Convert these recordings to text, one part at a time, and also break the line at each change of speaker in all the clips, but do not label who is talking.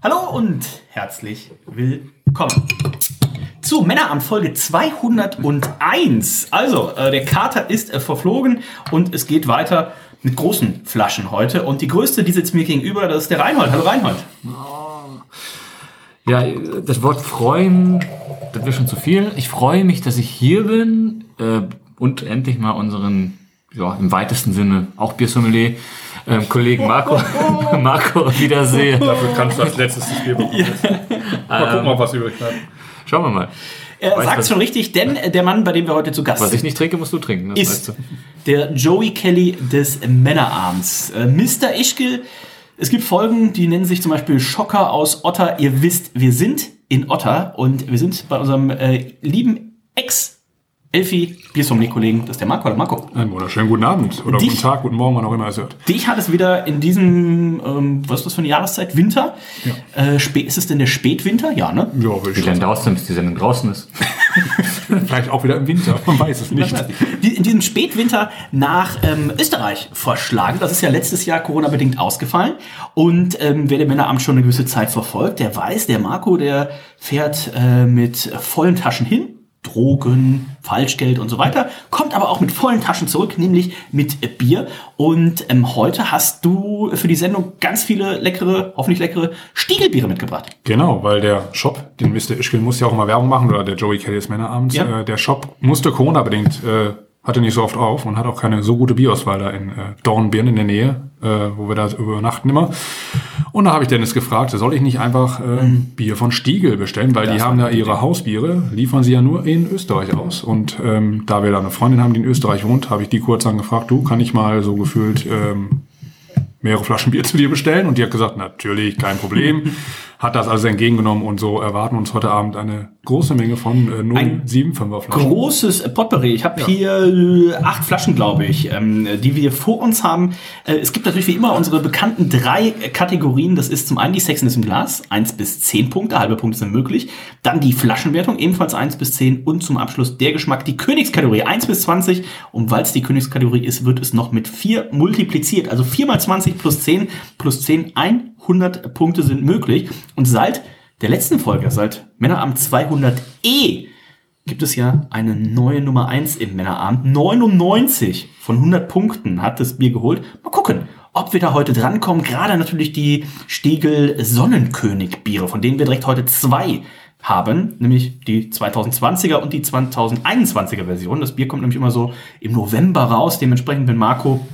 Hallo und herzlich willkommen zu Männeramt Folge 201. Also, äh, der Kater ist äh, verflogen und es geht weiter mit großen Flaschen heute. Und die größte, die sitzt mir gegenüber, das ist der Reinhold. Hallo Reinhold.
Ja, das Wort freuen, das wäre schon zu viel. Ich freue mich, dass ich hier bin äh, und endlich mal unseren, ja, im weitesten Sinne auch Biersommelier, ähm, Kollegen Marco, Marco wiedersehe.
Dafür kannst du als letztes das Bier bekommen. Mal gucken, ob was übrig bleibt.
Schauen wir mal.
Er
Weißt
sagt schon richtig, denn der Mann, bei dem wir heute zu Gast
Was ich
sind,
nicht trinke, musst du trinken. Das
ist
weißt du.
der Joey Kelly des Männerabends. Äh, Mr. Ischgl, es gibt Folgen, die nennen sich zum Beispiel Schocker aus Otter. Ihr wisst, wir sind in Otter und wir sind bei unserem äh, lieben Ex- Elfi Biersommelier-Kollegen, das ist der Marco. Hallo Marco.
Einen wunderschönen guten Abend oder
Dich-
guten Tag, guten Morgen, wann auch immer es hört.
Dich hat es wieder in diesem, ähm, was ist das für eine Jahreszeit? Winter? Äh, spä- ist es denn der Spätwinter? Ja, ne?
Ja, würde
Wie
ich
es denn, bis die Sendung draußen ist?
sagen. Vielleicht auch wieder im Winter, man weiß es nicht.
In diesem Spätwinter nach ähm, Österreich verschlagen. Das ist ja letztes Jahr Corona-bedingt ausgefallen. Und ähm, wer den Männeramt schon eine gewisse Zeit verfolgt, der weiß, der Marco, der fährt äh, mit vollen Taschen hin. Drogen, Falschgeld und so weiter, kommt aber auch mit vollen Taschen zurück, nämlich mit Bier. Und ähm, heute hast du für die Sendung ganz viele leckere, hoffentlich leckere Stiegelbiere mitgebracht.
Genau, weil der Shop, den Mr. Ischgl muss ja auch immer Werbung machen, oder der Joey Kelly des Männerabends,
Ja.
äh, der Shop musste Corona-bedingt, äh, hatte nicht so oft auf und hat auch keine so gute Bierauswahl da in äh, Dornbirn in der Nähe, äh, wo wir da übernachten immer. Und da habe ich Dennis gefragt, soll ich nicht einfach ähm, Bier von Stiegel bestellen, weil die haben da ihre Hausbiere, liefern sie ja nur in Österreich aus. Und ähm, da wir da eine Freundin haben, die in Österreich wohnt, habe ich die kurz angefragt, du, kann ich mal so gefühlt ähm, mehrere Flaschen Bier zu dir bestellen? Und die hat gesagt, natürlich, kein Problem. Hat das also entgegengenommen und so erwarten uns heute Abend eine große Menge von äh, 075er Flaschen.
Großes Potpourri. Ich habe hier äh, acht Flaschen, glaube ich, ähm, die wir vor uns haben. Äh, es gibt natürlich wie immer unsere bekannten drei Kategorien. Das ist zum einen die Sexiness im Glas, eins bis zehn Punkte, halbe Punkte sind möglich. Dann die Flaschenwertung, ebenfalls eins bis zehn Und zum Abschluss der Geschmack, die Königskategorie, eins bis zwanzig. Und weil es die Königskategorie ist, wird es noch mit vier multipliziert. Also vier mal 20 plus 10 plus 10, 100 Punkte sind möglich. Und seit der letzten Folge, seit Männerabend 200e, gibt es ja eine neue Nummer 1 im Männerabend. 99 von 100 Punkten hat das Bier geholt. Mal gucken, ob wir da heute drankommen. Gerade natürlich die Stiegel Sonnenkönig Biere, von denen wir direkt heute zwei haben, nämlich die 2020er und die 2021er Version. Das Bier kommt nämlich immer so im November raus. Dementsprechend, wenn Marco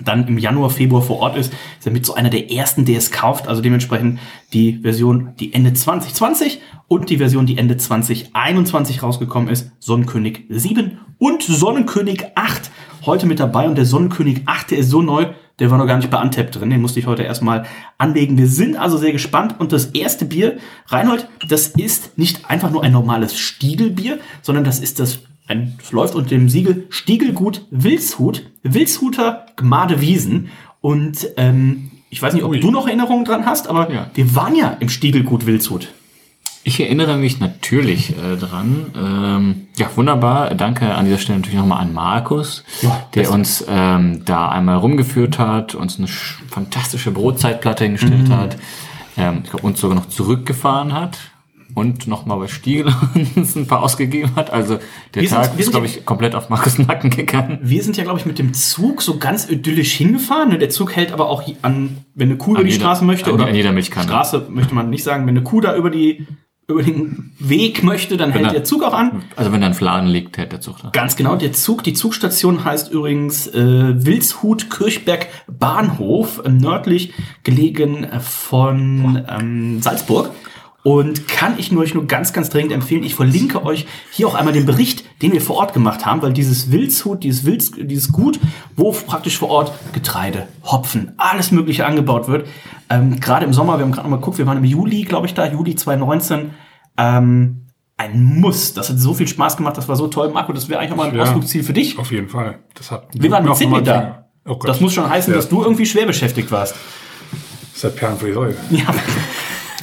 dann im Januar, Februar vor Ort ist, ist er mit so einer der ersten, der es kauft. Also dementsprechend die Version, die Ende 2020 und die Version, die Ende 2021 rausgekommen ist, Sonnenkönig 7 und Sonnenkönig 8 heute mit dabei. Und der Sonnenkönig 8, der ist so neu, der war noch gar nicht bei Antep drin. Den musste ich heute erstmal anlegen. Wir sind also sehr gespannt. Und das erste Bier, Reinhold, das ist nicht einfach nur ein normales Stiegelbier, sondern das ist das ein, es läuft unter dem Siegel Stiegelgut Wilshut, Wilshuter Gmade Wiesen. Und ähm, ich weiß nicht, ob
Ui.
du noch Erinnerungen dran hast, aber
Ja.
wir waren ja im Stiegelgut Wilshut.
Ich erinnere mich natürlich äh, dran. Ähm, ja, wunderbar. Danke an dieser Stelle natürlich nochmal an Markus,
Ja,
der uns ähm, da einmal rumgeführt hat, uns eine sch- fantastische Brotzeitplatte hingestellt
Mhm.
hat, ähm, ich glaube, uns sogar noch zurückgefahren hat und nochmal bei Stiegel uns ein paar ausgegeben hat. Also der
Wir sind-
Tag
wir
ist,
sind
glaube
ja-
ich, komplett auf Markus Nacken gegangen.
Wir sind ja, glaube ich, mit dem Zug so ganz idyllisch hingefahren. ne? Der Zug hält aber auch an, wenn eine Kuh über
An
die
jeder-
Straße möchte. oder
an jeder Milchkanne.
Straße möchte man nicht sagen. Wenn eine Kuh da über die über den Weg möchte, dann hält
er-
der Zug auch an.
Also wenn da ein Fladen liegt, hält der Zug da.
Ganz genau, der Zug, die Zugstation heißt übrigens äh, Wilshut Kirchberg Bahnhof, äh, nördlich gelegen äh, von ähm, Salzburg. Und kann ich nur euch nur ganz, ganz dringend empfehlen. Ich verlinke euch hier auch einmal den Bericht, den wir vor Ort gemacht haben, weil dieses Wildshut, dieses Wild, dieses Gut, wo praktisch vor Ort Getreide, Hopfen, alles Mögliche angebaut wird. Ähm, gerade im Sommer, wir haben gerade mal geguckt, wir waren im Juli, glaube ich, da, Juli 2019. Ähm, ein Muss. Das hat so viel Spaß gemacht, das war so toll. Marco, das wäre eigentlich auch mal ein
Ja.
Ausflugsziel für dich.
Auf jeden Fall. Das hat
Wir waren
noch
Sydney da.
Oh.
Das muss schon heißen,
Ja.
dass du irgendwie schwer beschäftigt warst.
Das ist halt Perlen für die Säule.
Ja.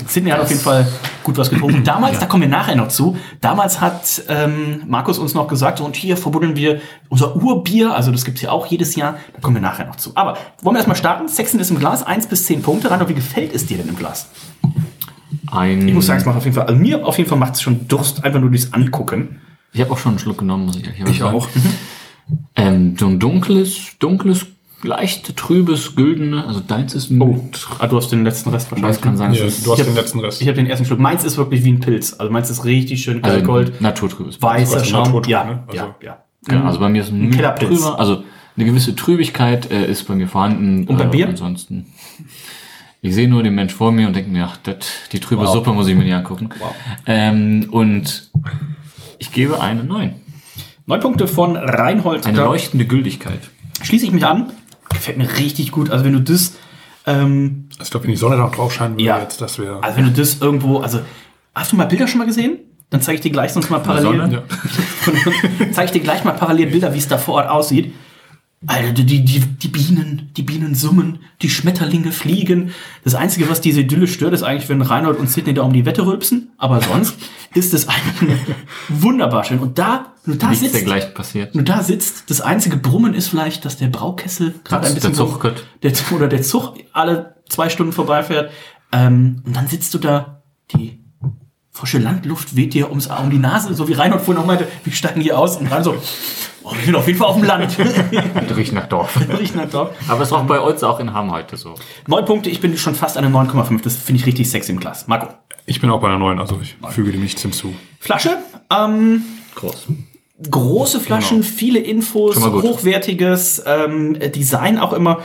Sydney hat auf jeden Fall gut was getrunken. Damals, da kommen wir nachher noch zu, damals hat ähm, Markus uns noch gesagt, und hier verbuddeln wir unser Urbier, also das gibt's ja auch jedes Jahr, da kommen wir nachher noch zu. Aber wollen wir erstmal starten? Sechsen ist im Glas, eins bis zehn Punkte. Randolph, wie gefällt es dir denn im Glas?
Ein,
Ich muss sagen, es macht auf jeden Fall, also mir auf jeden Fall macht es schon Durst, einfach nur durchs Angucken.
ich habe auch schon einen Schluck genommen, muss ich ehrlich
Ich
sagen.
auch.
Ähm, so ein dunkles, dunkles, leicht trübes, güldene, also deins ist mit,
Ah, du hast den letzten Rest
ich
wahrscheinlich.
weiß, kann sein,
Ja, du hast
Ich hab-
den letzten Rest.
Ich habe den ersten Schluck. Meins ist wirklich wie ein Pilz. Also meins ist richtig schön
also
Gold,
naturtrübes.
weißer
also
Schaum. Ja,
ne? Also-
ja, ja.
Genau, also bei mir ist ein,
Ein Kellerpilz.
trüber, also eine gewisse Trübigkeit äh, ist bei mir vorhanden.
Und bei
äh,
Bier?
Ansonsten. Ich sehe nur den Mensch vor mir und denke mir, ach, das, die trübe
Wow.
Suppe muss ich mir nicht angucken.
Wow.
Ähm, und ich gebe eine 9.
Neun Punkte von Reinhold.
Eine leuchtende Gültigkeit.
Schließe ich mich an. Gefällt mir richtig gut. Also wenn du das, ähm,
Ich glaube, wenn die Sonne noch drauf scheinen würde
Ja.
jetzt, das wäre.
also wenn du das irgendwo, also hast du mal Bilder schon mal gesehen? Dann zeige ich dir gleich sonst mal parallel.
Sonne?
Ja.
zeige ich dir gleich mal parallel Bilder, wie es da vor Ort aussieht. Alter, die, die, die Bienen, die Bienen summen, die Schmetterlinge fliegen. Das Einzige, was diese Idylle stört, ist eigentlich, wenn Reinhold und Sidney da um die Wette rülpsen. Aber sonst ist es eigentlich wunderbar schön. Und da, du da
Nichts
sitzt,
dergleichen passiert.
du da sitzt, das einzige Brummen ist vielleicht, dass der Braukessel gerade ein
Der
bisschen
Zug kommt.
der, oder der Zug alle zwei Stunden vorbeifährt. Ähm, und dann sitzt du da, die frische Landluft weht dir ums, um die Nase, so wie Reinhold vorhin auch meinte, wir steigen hier aus und rein so, oh, wir sind auf jeden Fall auf dem Land.
Riecht nach Dorf.
Riecht nach Dorf.
Aber es ist auch bei uns auch in Hamm heute so.
Neun Punkte, ich bin schon fast an der 9,5. Das finde ich richtig sexy im Glas. Marco.
Ich bin auch bei einer neuen, also ich füge dem nichts hinzu.
Flasche, ähm,
Groß.
große Flaschen, viele Infos, hochwertiges ähm, Design auch immer.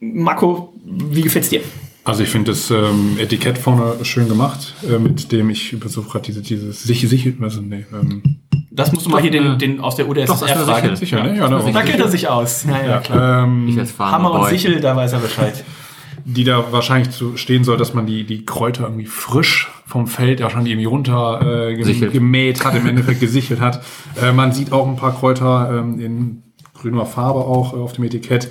Marco, wie gefällt's dir?
Also ich finde das ähm, Etikett vorne schön gemacht, äh, mit dem ich versuche gerade diese, dieses sich sicher, also, nee, ähm,
Das musst du mal hier den, den aus der UdSSR
mir
fragen.
sicher, ne? Ja?
Da kennt er sich aus. Ja, ja, klar.
ähm,
Hammer und. Sichel, da weiß er Bescheid.
die da wahrscheinlich zu stehen soll, dass man die, die Kräuter irgendwie frisch vom Feld ja schon irgendwie runter äh, gem- gemäht hat, im Endeffekt gesichert hat. Äh, man sieht auch ein paar Kräuter ähm, in grüner Farbe auch äh, auf dem Etikett.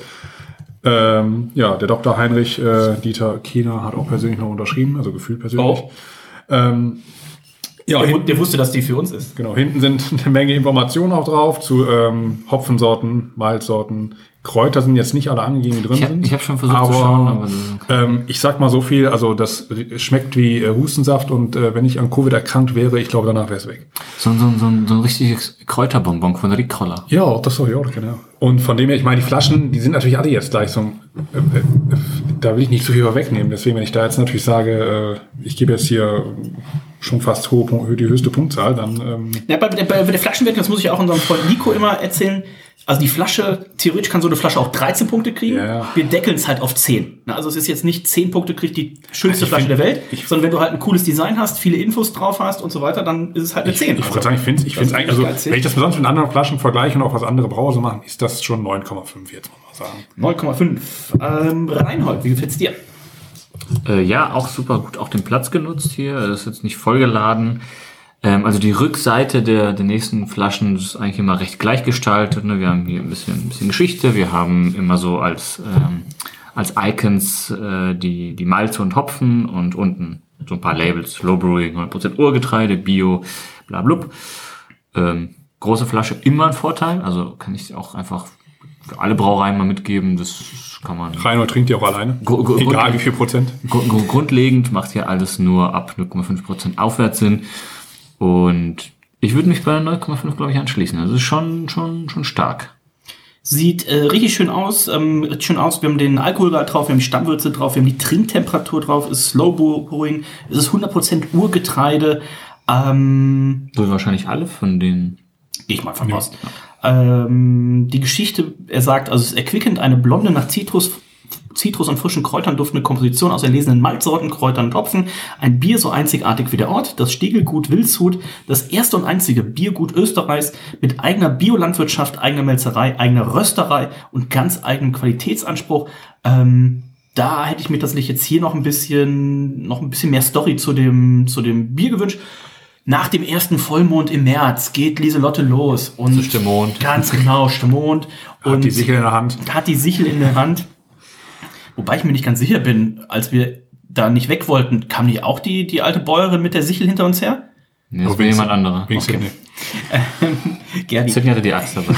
Ähm, ja, der Dr. Heinrich äh, Dieter Kiener hat auch persönlich noch unterschrieben, also gefühlt persönlich.
Oh.
Ähm, ja,
Der,
hinten,
der wusste, dass die für uns ist.
genau, hinten sind eine Menge Informationen auch drauf zu ähm, Hopfensorten, Malzsorten. Kräuter sind jetzt nicht alle angegeben, die drin
Ich hab-
sind.
ich hab schon versucht zu schauen, aber
ähm, ich sag mal so viel, also das schmeckt wie äh, Hustensaft und äh, wenn ich an Covid erkrankt wäre, ich glaube, danach wäre es weg.
So, so, so, so ein richtiges Kräuterbonbon von Rickroller.
Ja, das soll ich auch genau. Und von dem her, ich meine, die Flaschen, die sind natürlich alle jetzt gleich so, äh, äh, da will ich nicht zu viel vorwegnehmen. Deswegen, wenn ich da jetzt natürlich sage, äh, ich gebe jetzt hier schon fast hohe, die höchste Punktzahl, dann ähm,
Ja, bei, bei, bei der Flaschenwertung, das muss ich auch unserem Freund Nico immer erzählen. Also die Flasche, theoretisch kann so eine Flasche auch 13 Punkte kriegen.
Ja.
Wir deckeln es halt auf 10. Na, Also es ist jetzt nicht 10 Punkte kriegt die schönste
Ich
Flasche
find-
der Welt, sondern wenn du halt ein cooles Design hast, viele Infos drauf hast und so weiter, dann ist es halt eine 10.
ich wollte sagen, ich finde ich
Das
eigentlich, also wenn ich das besonders mit anderen Flaschen vergleiche und auch was andere Brauer so machen, ist das schon 9,5 jetzt, muss man sagen.
9,5. Ähm, Reinhold, wie gefällt's dir?
Äh, ja, auch super gut auch den Platz genutzt hier. Das ist jetzt nicht vollgeladen. Ähm, also die Rückseite der, der nächsten Flaschen ist eigentlich immer recht gleich gestaltet. Ne? Wir haben hier ein bisschen, ein bisschen Geschichte. Wir haben immer so als, ähm, als Icons äh, die, die Malze und Hopfen und unten so ein paar Labels. Low Brewing, 100% Urgetreide, Bio, bla blub. Ähm, große Flasche immer ein Vorteil. Also kann ich auch einfach für alle Brauereien mal mitgeben. Das kann man
Reinhold trinkt die auch alleine.
Gru-
Egal wie viel Prozent.
Gru- gru- Grundlegend macht hier alles nur ab 0,5% aufwärts Sinn. Und ich würde mich bei 9,5, glaube ich, anschließen. Also ist schon, schon, schon stark.
Sieht äh, richtig schön aus, ähm, richtig schön aus. Wir haben den Alkoholgehalt drauf, wir haben die Stammwürze drauf, wir haben die Trinktemperatur drauf, es ist Slow Brewing, es ist 100% Urgetreide. Ähm,
So wie wahrscheinlich alle von den.
Gehe ich mal von aus. Ähm, die Geschichte, er sagt, also es ist erquickend, eine blonde nach Zitrus Zitrus und frischen Kräutern duftende Komposition aus erlesenen Malzsorten, Kräutern und Hopfen. Ein Bier so einzigartig wie der Ort, das Stiegelgut Wildshut, das erste und einzige Biergut Österreichs mit eigener Biolandwirtschaft, eigener Melzerei, eigener Rösterei und ganz eigenem Qualitätsanspruch. Ähm, da hätte ich mir tatsächlich jetzt hier noch ein bisschen, noch ein bisschen mehr Story zu dem, zu dem Bier gewünscht. Nach dem ersten Vollmond im März geht Lieselotte los und
Zu Stimmond.
ganz genau Stimmond und
Hat die Sichel in der Hand.
hat die Sichel in der Hand. Wobei ich mir nicht ganz sicher bin, als wir da nicht weg wollten, kam nicht auch die, die alte Bäuerin mit der Sichel hinter uns her?
Nee, das war jemand anderer.
Sydney.
Gerdi.
Sydney hatte die Axt dabei.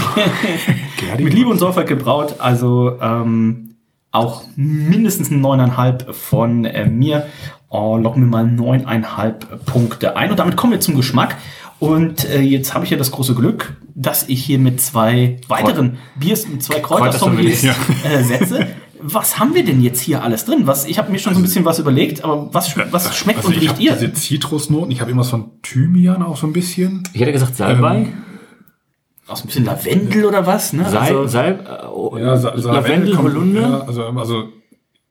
Gerdi?
Mit Liebe und Sorgfalt gebraut, also ähm, auch mindestens ein 9,5 von äh, mir. Oh, locken wir mal 9,5 Punkte ein. Und damit kommen wir zum Geschmack. Und äh, jetzt habe ich ja das große Glück, dass ich hier mit zwei weiteren Biers, mit zwei Kräutersommeliers
Kräutersommeliers,
äh, setze. Was haben wir denn jetzt hier alles drin? Was, ich habe mir schon so ein bisschen was überlegt, aber was, was schmeckt
Also
und
ich
riecht
habe
ihr?
diese Zitrusnoten. Ich habe irgendwas von Thymian auch so ein bisschen.
Ich hätte gesagt Salbei.
Auch so ein bisschen Lavendel oder was? Ne?
Sal,
Also,
Salb, äh, oh,
Ja, Sa-
Lavendel,
kommt-
Holunder.
Ja, also, also,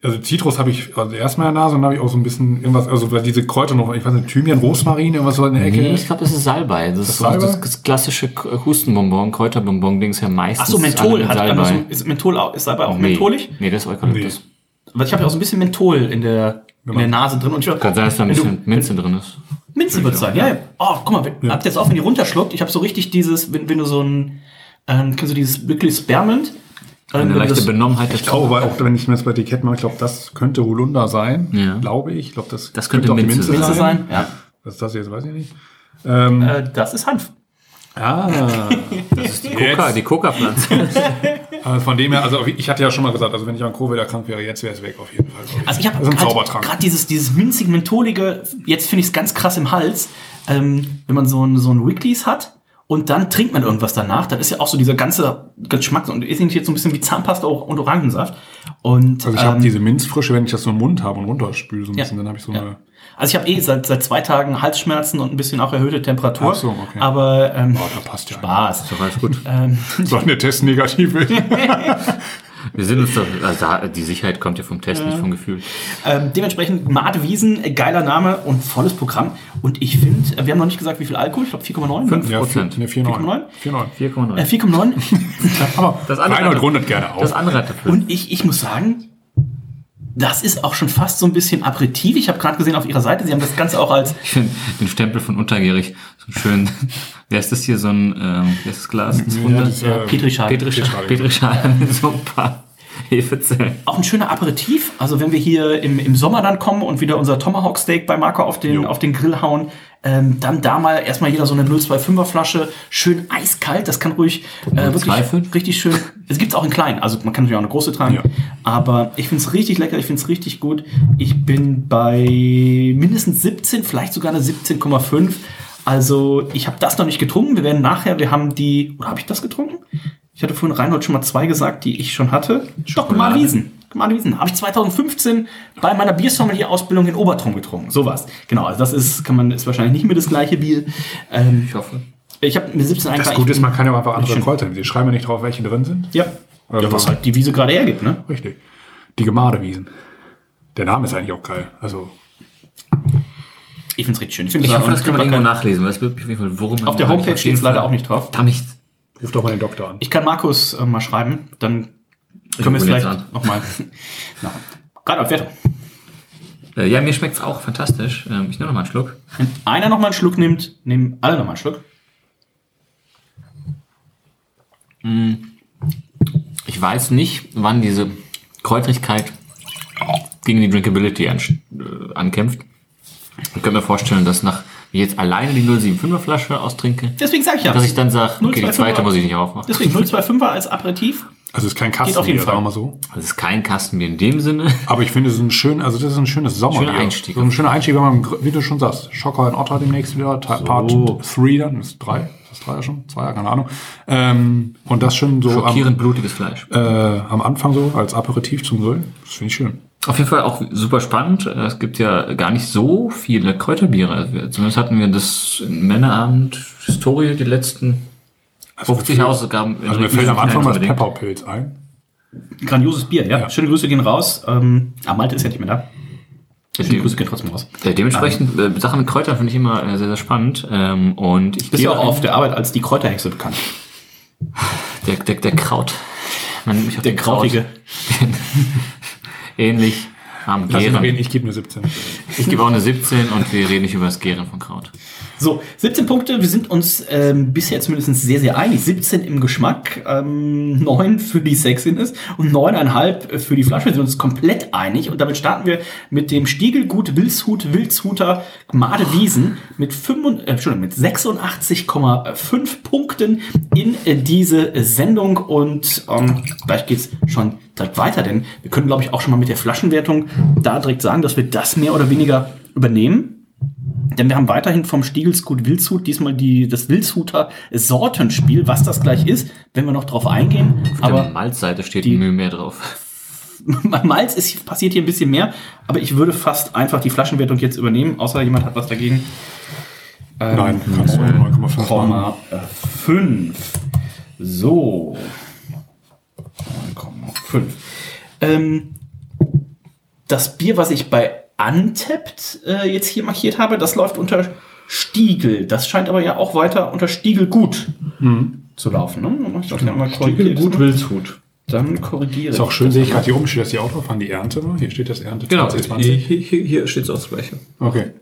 also Zitrus habe ich also erstmal in der Nase und dann habe ich auch so ein bisschen irgendwas, also weil diese Kräuter noch, ich weiß nicht, Thymian, Rosmarin, irgendwas so in der Ecke.
Nee, ich glaube, das ist Salbei. Das, ist so
Salbei?
das, das klassische Hustenbonbon, Kräuterbonbon-Dings ja meistens.
ach so, Menthol. Hat,
Salbei.
also, ist Menthol auch, ist dabei auch
nee.
mentholig?
Nee, das ist Eukalyptus.
Aber ich habe ja auch so ein bisschen Menthol in der, in der Nase drin. Und ich,
Kann sein, dass da ein
Wenn du-
bisschen Minze drin ist.
Minze wird sein, ja. ja. Oh, guck mal, wenn, habt ihr jetzt auch, wenn ihr runterschluckt, ich habe so richtig dieses, wenn, wenn du so ein, ähm, kennst du dieses wirklich Spearmint? Ähm,
Eine
du
leichte
das-
Benommenheit der
Ich glaube, auch wenn ich mir das bei Etikett mache, ich glaube, das könnte Holunder sein,
Ja.
glaube ich. Ich glaube, das,
Das könnte
auch die
Minze
Minze sein? Ja.
Was ist das jetzt, weiß ich nicht. Ähm,
Äh, das ist Hanf.
ah,
Das ist die Coca, die Coca-Pflanze.
aber von dem her, also ich hatte ja schon mal gesagt, also wenn ich an Covid erkrankt wäre, jetzt wäre es weg auf jeden Fall.
Also ich habe gerade dieses, dieses minzig mentholige, jetzt finde ich es ganz krass im Hals, ähm, wenn man so ein, so ein Wrigley's hat und dann trinkt man irgendwas danach, dann ist ja auch so dieser ganze Geschmack und ist jetzt so ein bisschen wie Zahnpasta und Orangensaft. Und
Also ich habe
ähm,
diese Minzfrische, wenn ich das so im Mund habe und runterspüle so ein
Ja.
bisschen, dann habe ich so
Ja.
eine...
Also ich habe eh seit, seit zwei Tagen Halsschmerzen und ein bisschen auch erhöhte Temperatur.
Ach so, okay.
Aber ähm,
Oh, da passt ja.
Spaß.
Doch, alles gut.
Ähm,
Soll der Test negativ werden?
Wir sind uns doch, also da- die Sicherheit kommt ja vom Test, nicht vom Gefühl.
ähm, dementsprechend Made Wiesen, geiler Name und volles Programm. Und ich finde, wir haben noch nicht gesagt, wie viel Alkohol, ich glaube 4,9.
Fünf.
Ja,
Prozent.
Ne, 4,9.
4,9?
4,9.
4,9.
Äh, 4,9.
Aber
Das andere
Reinhold rundet gerne auf.
Das andere dafür.
Und ich, ich muss sagen, das ist auch schon fast so ein bisschen Aperitif. Ich habe gerade gesehen auf ihrer Seite, sie haben das Ganze auch als
Ich finde den Stempel von untergierig so schön. Wer ist das hier? So ein, ähm, wer ist das Glas? Das
Ja, das, äh,
Petrischal.
Petrischal. Petrischal mit so ein paar Hefezellen.
Auch ein schöner Aperitif. Also wenn wir hier im, im Sommer dann kommen und wieder unser Tomahawk Steak bei Marco auf den,
Jo.
auf den Grill hauen, ähm, dann da mal erstmal jeder so eine 025er Flasche, schön eiskalt. Das kann ruhig äh, wirklich
025?
richtig schön. Es gibt's auch in klein. Also man kann natürlich auch eine große tragen.
Ja.
Aber ich find's richtig lecker. Ich find's richtig gut. Ich bin bei mindestens 17, vielleicht sogar eine 17,5. Also ich habe das noch nicht getrunken. Wir werden nachher, wir haben die, oder habe ich das getrunken? Ich hatte vorhin Reinhold schon mal zwei gesagt, die ich schon hatte. Doch, Gemade Wiesen. Gemade Wiesen. Habe ich 2015 bei meiner Biersommelier-Ausbildung in Obertrum getrunken. Sowas. Genau, also das ist, kann man, ist wahrscheinlich nicht mehr das gleiche Bier. Ähm,
Ich hoffe.
ich habe mir 17
das. Gute
ich
ist, man kann ja auch einfach andere. Kräuter nehmen. Sie schreiben ja nicht drauf, welche drin sind.
Ja.
Also-
ja, was halt die Wiese gerade hergibt, ne?
Richtig. Die Gemadewiesen. Der Name ist eigentlich auch geil. Also,
Ich find's richtig schön. Ich,
Ich
das
hoffe, das kann man irgendwo nachlesen, weil es wird auf jeden Fall Wurm.
Auf der Homepage steht es leider auch nicht drauf.
Da nicht.
ruf doch mal den Doktor an.
Ich kann Markus äh, mal schreiben, dann können wir es vielleicht
an.
nochmal... Gerade auf Wertung.
Äh, Ja, mir schmeckt's auch fantastisch. Ähm, Ich nehme noch mal einen Schluck.
Wenn einer nochmal einen Schluck nimmt, nehmen alle nochmal einen Schluck.
Ich weiß nicht, wann diese Kräutrigkeit gegen die Drinkability an, äh, ankämpft. Ich könnte mir vorstellen, dass nach ich jetzt alleine die 075er Flasche austrinke,
Deswegen sage ich ja.
dass ich dann sage, okay, die
025er.
zweite muss ich nicht aufmachen.
Deswegen 025er als Aperitif.
Also, es ist kein
auf jeden
Kastenbier,
Fall.
sagen wir mal so.
Das ist kein Kastenbier in dem Sinne.
Aber ich finde, es ist ein schön, also das ist ein schönes Sommerbier.
Schöner Einstieg.
So ein schöner Einstieg, wenn man, wie du schon sagst, Schocker in Otter demnächst wieder, Teil- Part 3 dann, ist drei, ist das drei ja schon? Zwei, ja, keine Ahnung. Ähm, und das schon so am,
Schockierend blutiges Fleisch.
äh, am Anfang so als Aperitif zum Grillen. Das finde ich schön.
Auf jeden Fall auch super spannend. Es gibt ja gar nicht so viele Kräuterbiere. Also Zumindest hatten wir das in Männerabend Historie die letzten 50 Ausgaben.
Also mir fällt am Anfang mal das. Pepperpilz ein.
Grandioses Bier, ja.
Ja.
Schöne Grüße gehen raus. Ähm, ah, Malte ist ja nicht mehr da. Schöne Grüße gehen trotzdem raus.
Äh, dementsprechend, äh, Sachen mit Kräutern finde ich immer äh, sehr, sehr spannend. Ähm, und ich
Bist ja auch auf der Arbeit als die Kräuterhexe bekannt.
der, der, der Kraut. Man mich auch
Der
Kraut.
Krautige.
Ähnlich. Am
Lass
Gären.
reden, ich gebe eine 17.
Ich gebe auch eine 17 und wir reden nicht über das Gären von Kraut.
So, 17 Punkte. Wir sind uns ähm, bisher zumindest sehr, sehr einig. 17 im Geschmack, ähm, 9 für die Sexiness und 9,5 für die Flasche. Wir sind uns komplett einig. Und damit starten wir mit dem Stiegelgut Wilshut Wildshuter Madewiesen mit, 5, äh, mit 86,5 Punkten in äh, diese Sendung. Und ähm, gleich geht's schon direkt weiter, denn wir können, glaube ich, auch schon mal mit der Flaschenwertung da direkt sagen, dass wir das mehr oder weniger übernehmen. Denn wir haben weiterhin vom Stiegelsgut Wildshut diesmal die, das Wildshuter Sortenspiel, was das gleich ist, wenn wir noch drauf eingehen.
Auf der
Aber
Malzseite steht
die-
Mühe mehr drauf.
beim Malz ist, passiert hier ein bisschen mehr. Aber ich würde fast einfach die Flaschenwertung jetzt übernehmen, außer jemand hat was dagegen.
Nein, kannst du 9,5 machen.
9,5. So. 9,5. Ähm, das Bier, was ich bei Untapped äh, jetzt hier markiert habe, das läuft unter Stiegel. Das scheint aber ja auch weiter unter Stiegel gut zu laufen. Ne? Ich das ja mal korrigiert.
Wildshut.
Dann korrigiere
Ist auch schön, sehe ich gerade hier oben, steht das hier auch drauf, an die Ernte war. Hier steht das Ernte
Genau,
2020.
hier, hier, hier steht es auch das Gleiche.
Okay.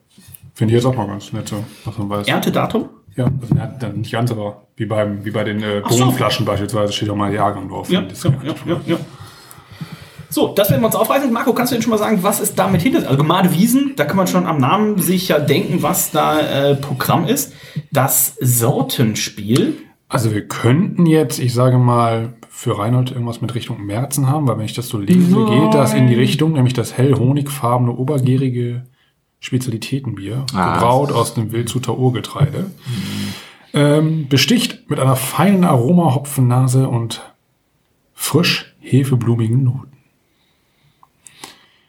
Finde ich jetzt auch mal ganz nett so, dass man weiß.
Erntedatum?
Ja, also ja, dann nicht ganz, aber wie, beim, wie bei den äh,
Ach so.
Bohnenflaschen beispielsweise steht auch mal Jahrgang drauf.
Ja,
Das
ja, ja, ja, ja. So, das werden wir uns aufreißen. Marco, kannst du denn schon mal sagen, was ist damit hinter? Also Gemade Wiesen, da kann man schon am Namen sich ja denken, was da äh, Programm ist. Das Sortenspiel.
Also wir könnten jetzt, ich sage mal, für Reinhold irgendwas mit Richtung Märzen haben, weil wenn ich das so lese, geht das in die Richtung, nämlich das hell honigfarbene, obergärige Spezialitätenbier,
Ah.
gebraut aus dem Wildshuter Urgetreide. Ähm, besticht mit einer feinen Aroma, Hopfennase und frisch hefeblumigen Noten.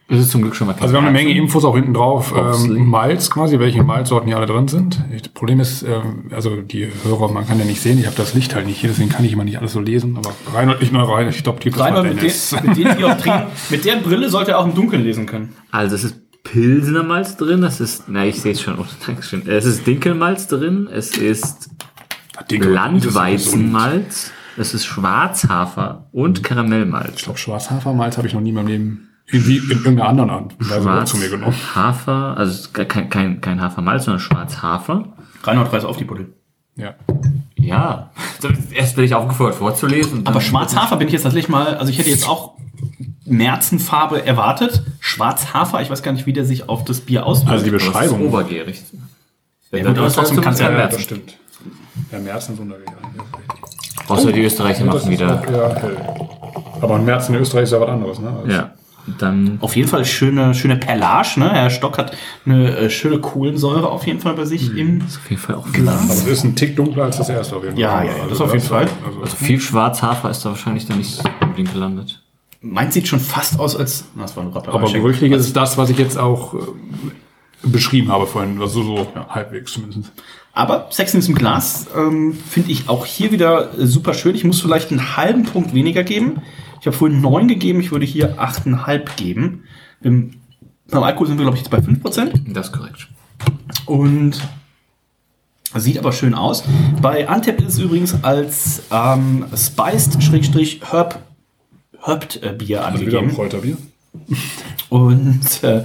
Es ist zum Glück schon mal
Also wir haben eine Menge Infos auch hinten drauf. Ähm, Malz quasi, welche Malzsorten hier alle drin sind. Das Problem ist, ähm, also die Hörer, man kann ja nicht sehen, ich habe das Licht halt nicht hier, deswegen kann ich immer nicht alles so lesen. Aber Reinhold, nicht nur Reinhold, ich glaube, die
Reinhold mit, den, mit, den Dioptrien, mit der Brille sollte er auch im Dunkeln lesen können.
Also es ist Pilsenermalz drin, es ist, na ich sehe es schon, oh, Dankeschön. Es ist Dinkelmalz drin, es ist Landweizenmalz, es ist Schwarzhafer und
Ich
Karamellmalz.
glaube, Schwarzhafermalz habe ich noch nie in meinem Leben irgendwie in irgendeiner anderen Art auch zu mir genommen.
Hafer, also kein, kein, kein Hafermalz, sondern Schwarzhafer.
Reinhold reißt auf die Buddel.
Ja.
Ja, erst bin ich aufgefordert vorzulesen.
Aber Schwarzhafer bin ich jetzt tatsächlich mal, also ich hätte jetzt auch Märzenfarbe erwartet. Schwarzhafer, ich weiß gar nicht, wie der sich auf das Bier auswirkt.
Also die
Aber es ist
Beschreibung.
obergärig.
Ja, gut, aber trotzdem kannst du ja-
ja,
das stimmt. Ja, Märzen ist das richtig.
Außer die Österreicher
Das
machen wieder.
auch eher hell. Aber ein Märzen in Österreich ist ja was anderes, ne? Also
Ja. Dann
Auf jeden Fall schöne, schöne Perlage, ne? Herr Stock hat eine äh, schöne Kohlensäure auf jeden Fall bei sich im
ist auf jeden Fall auch
Aber
Glas.
es ist ein Tick dunkler als das erste auf jeden
Ja,
Fall.
ja, ja, das auf jeden Fall.
Also,
viel Schwarzhafer ist da wahrscheinlich dann nicht unbedingt gelandet.
Meins sieht schon fast aus als. Na, Das war ein Rapper.
aber gerüchtig ist es das, was ich jetzt auch äh, beschrieben habe vorhin. Also so halbwegs zumindest.
Aber Sexiness im Glas ähm, finde ich auch hier wieder äh, super schön. Ich muss vielleicht einen halben Punkt weniger geben. Ich habe vorhin 9 gegeben, ich würde hier 8,5 geben. Im, beim Alkohol sind wir, glaube ich, jetzt bei 5%.
Das ist korrekt.
Und sieht aber schön aus. Bei Antep ist es übrigens als ähm, Spiced-Herb Herbed äh, Bier
Also wieder ein
angegeben.
Kräuterbier.
Und äh,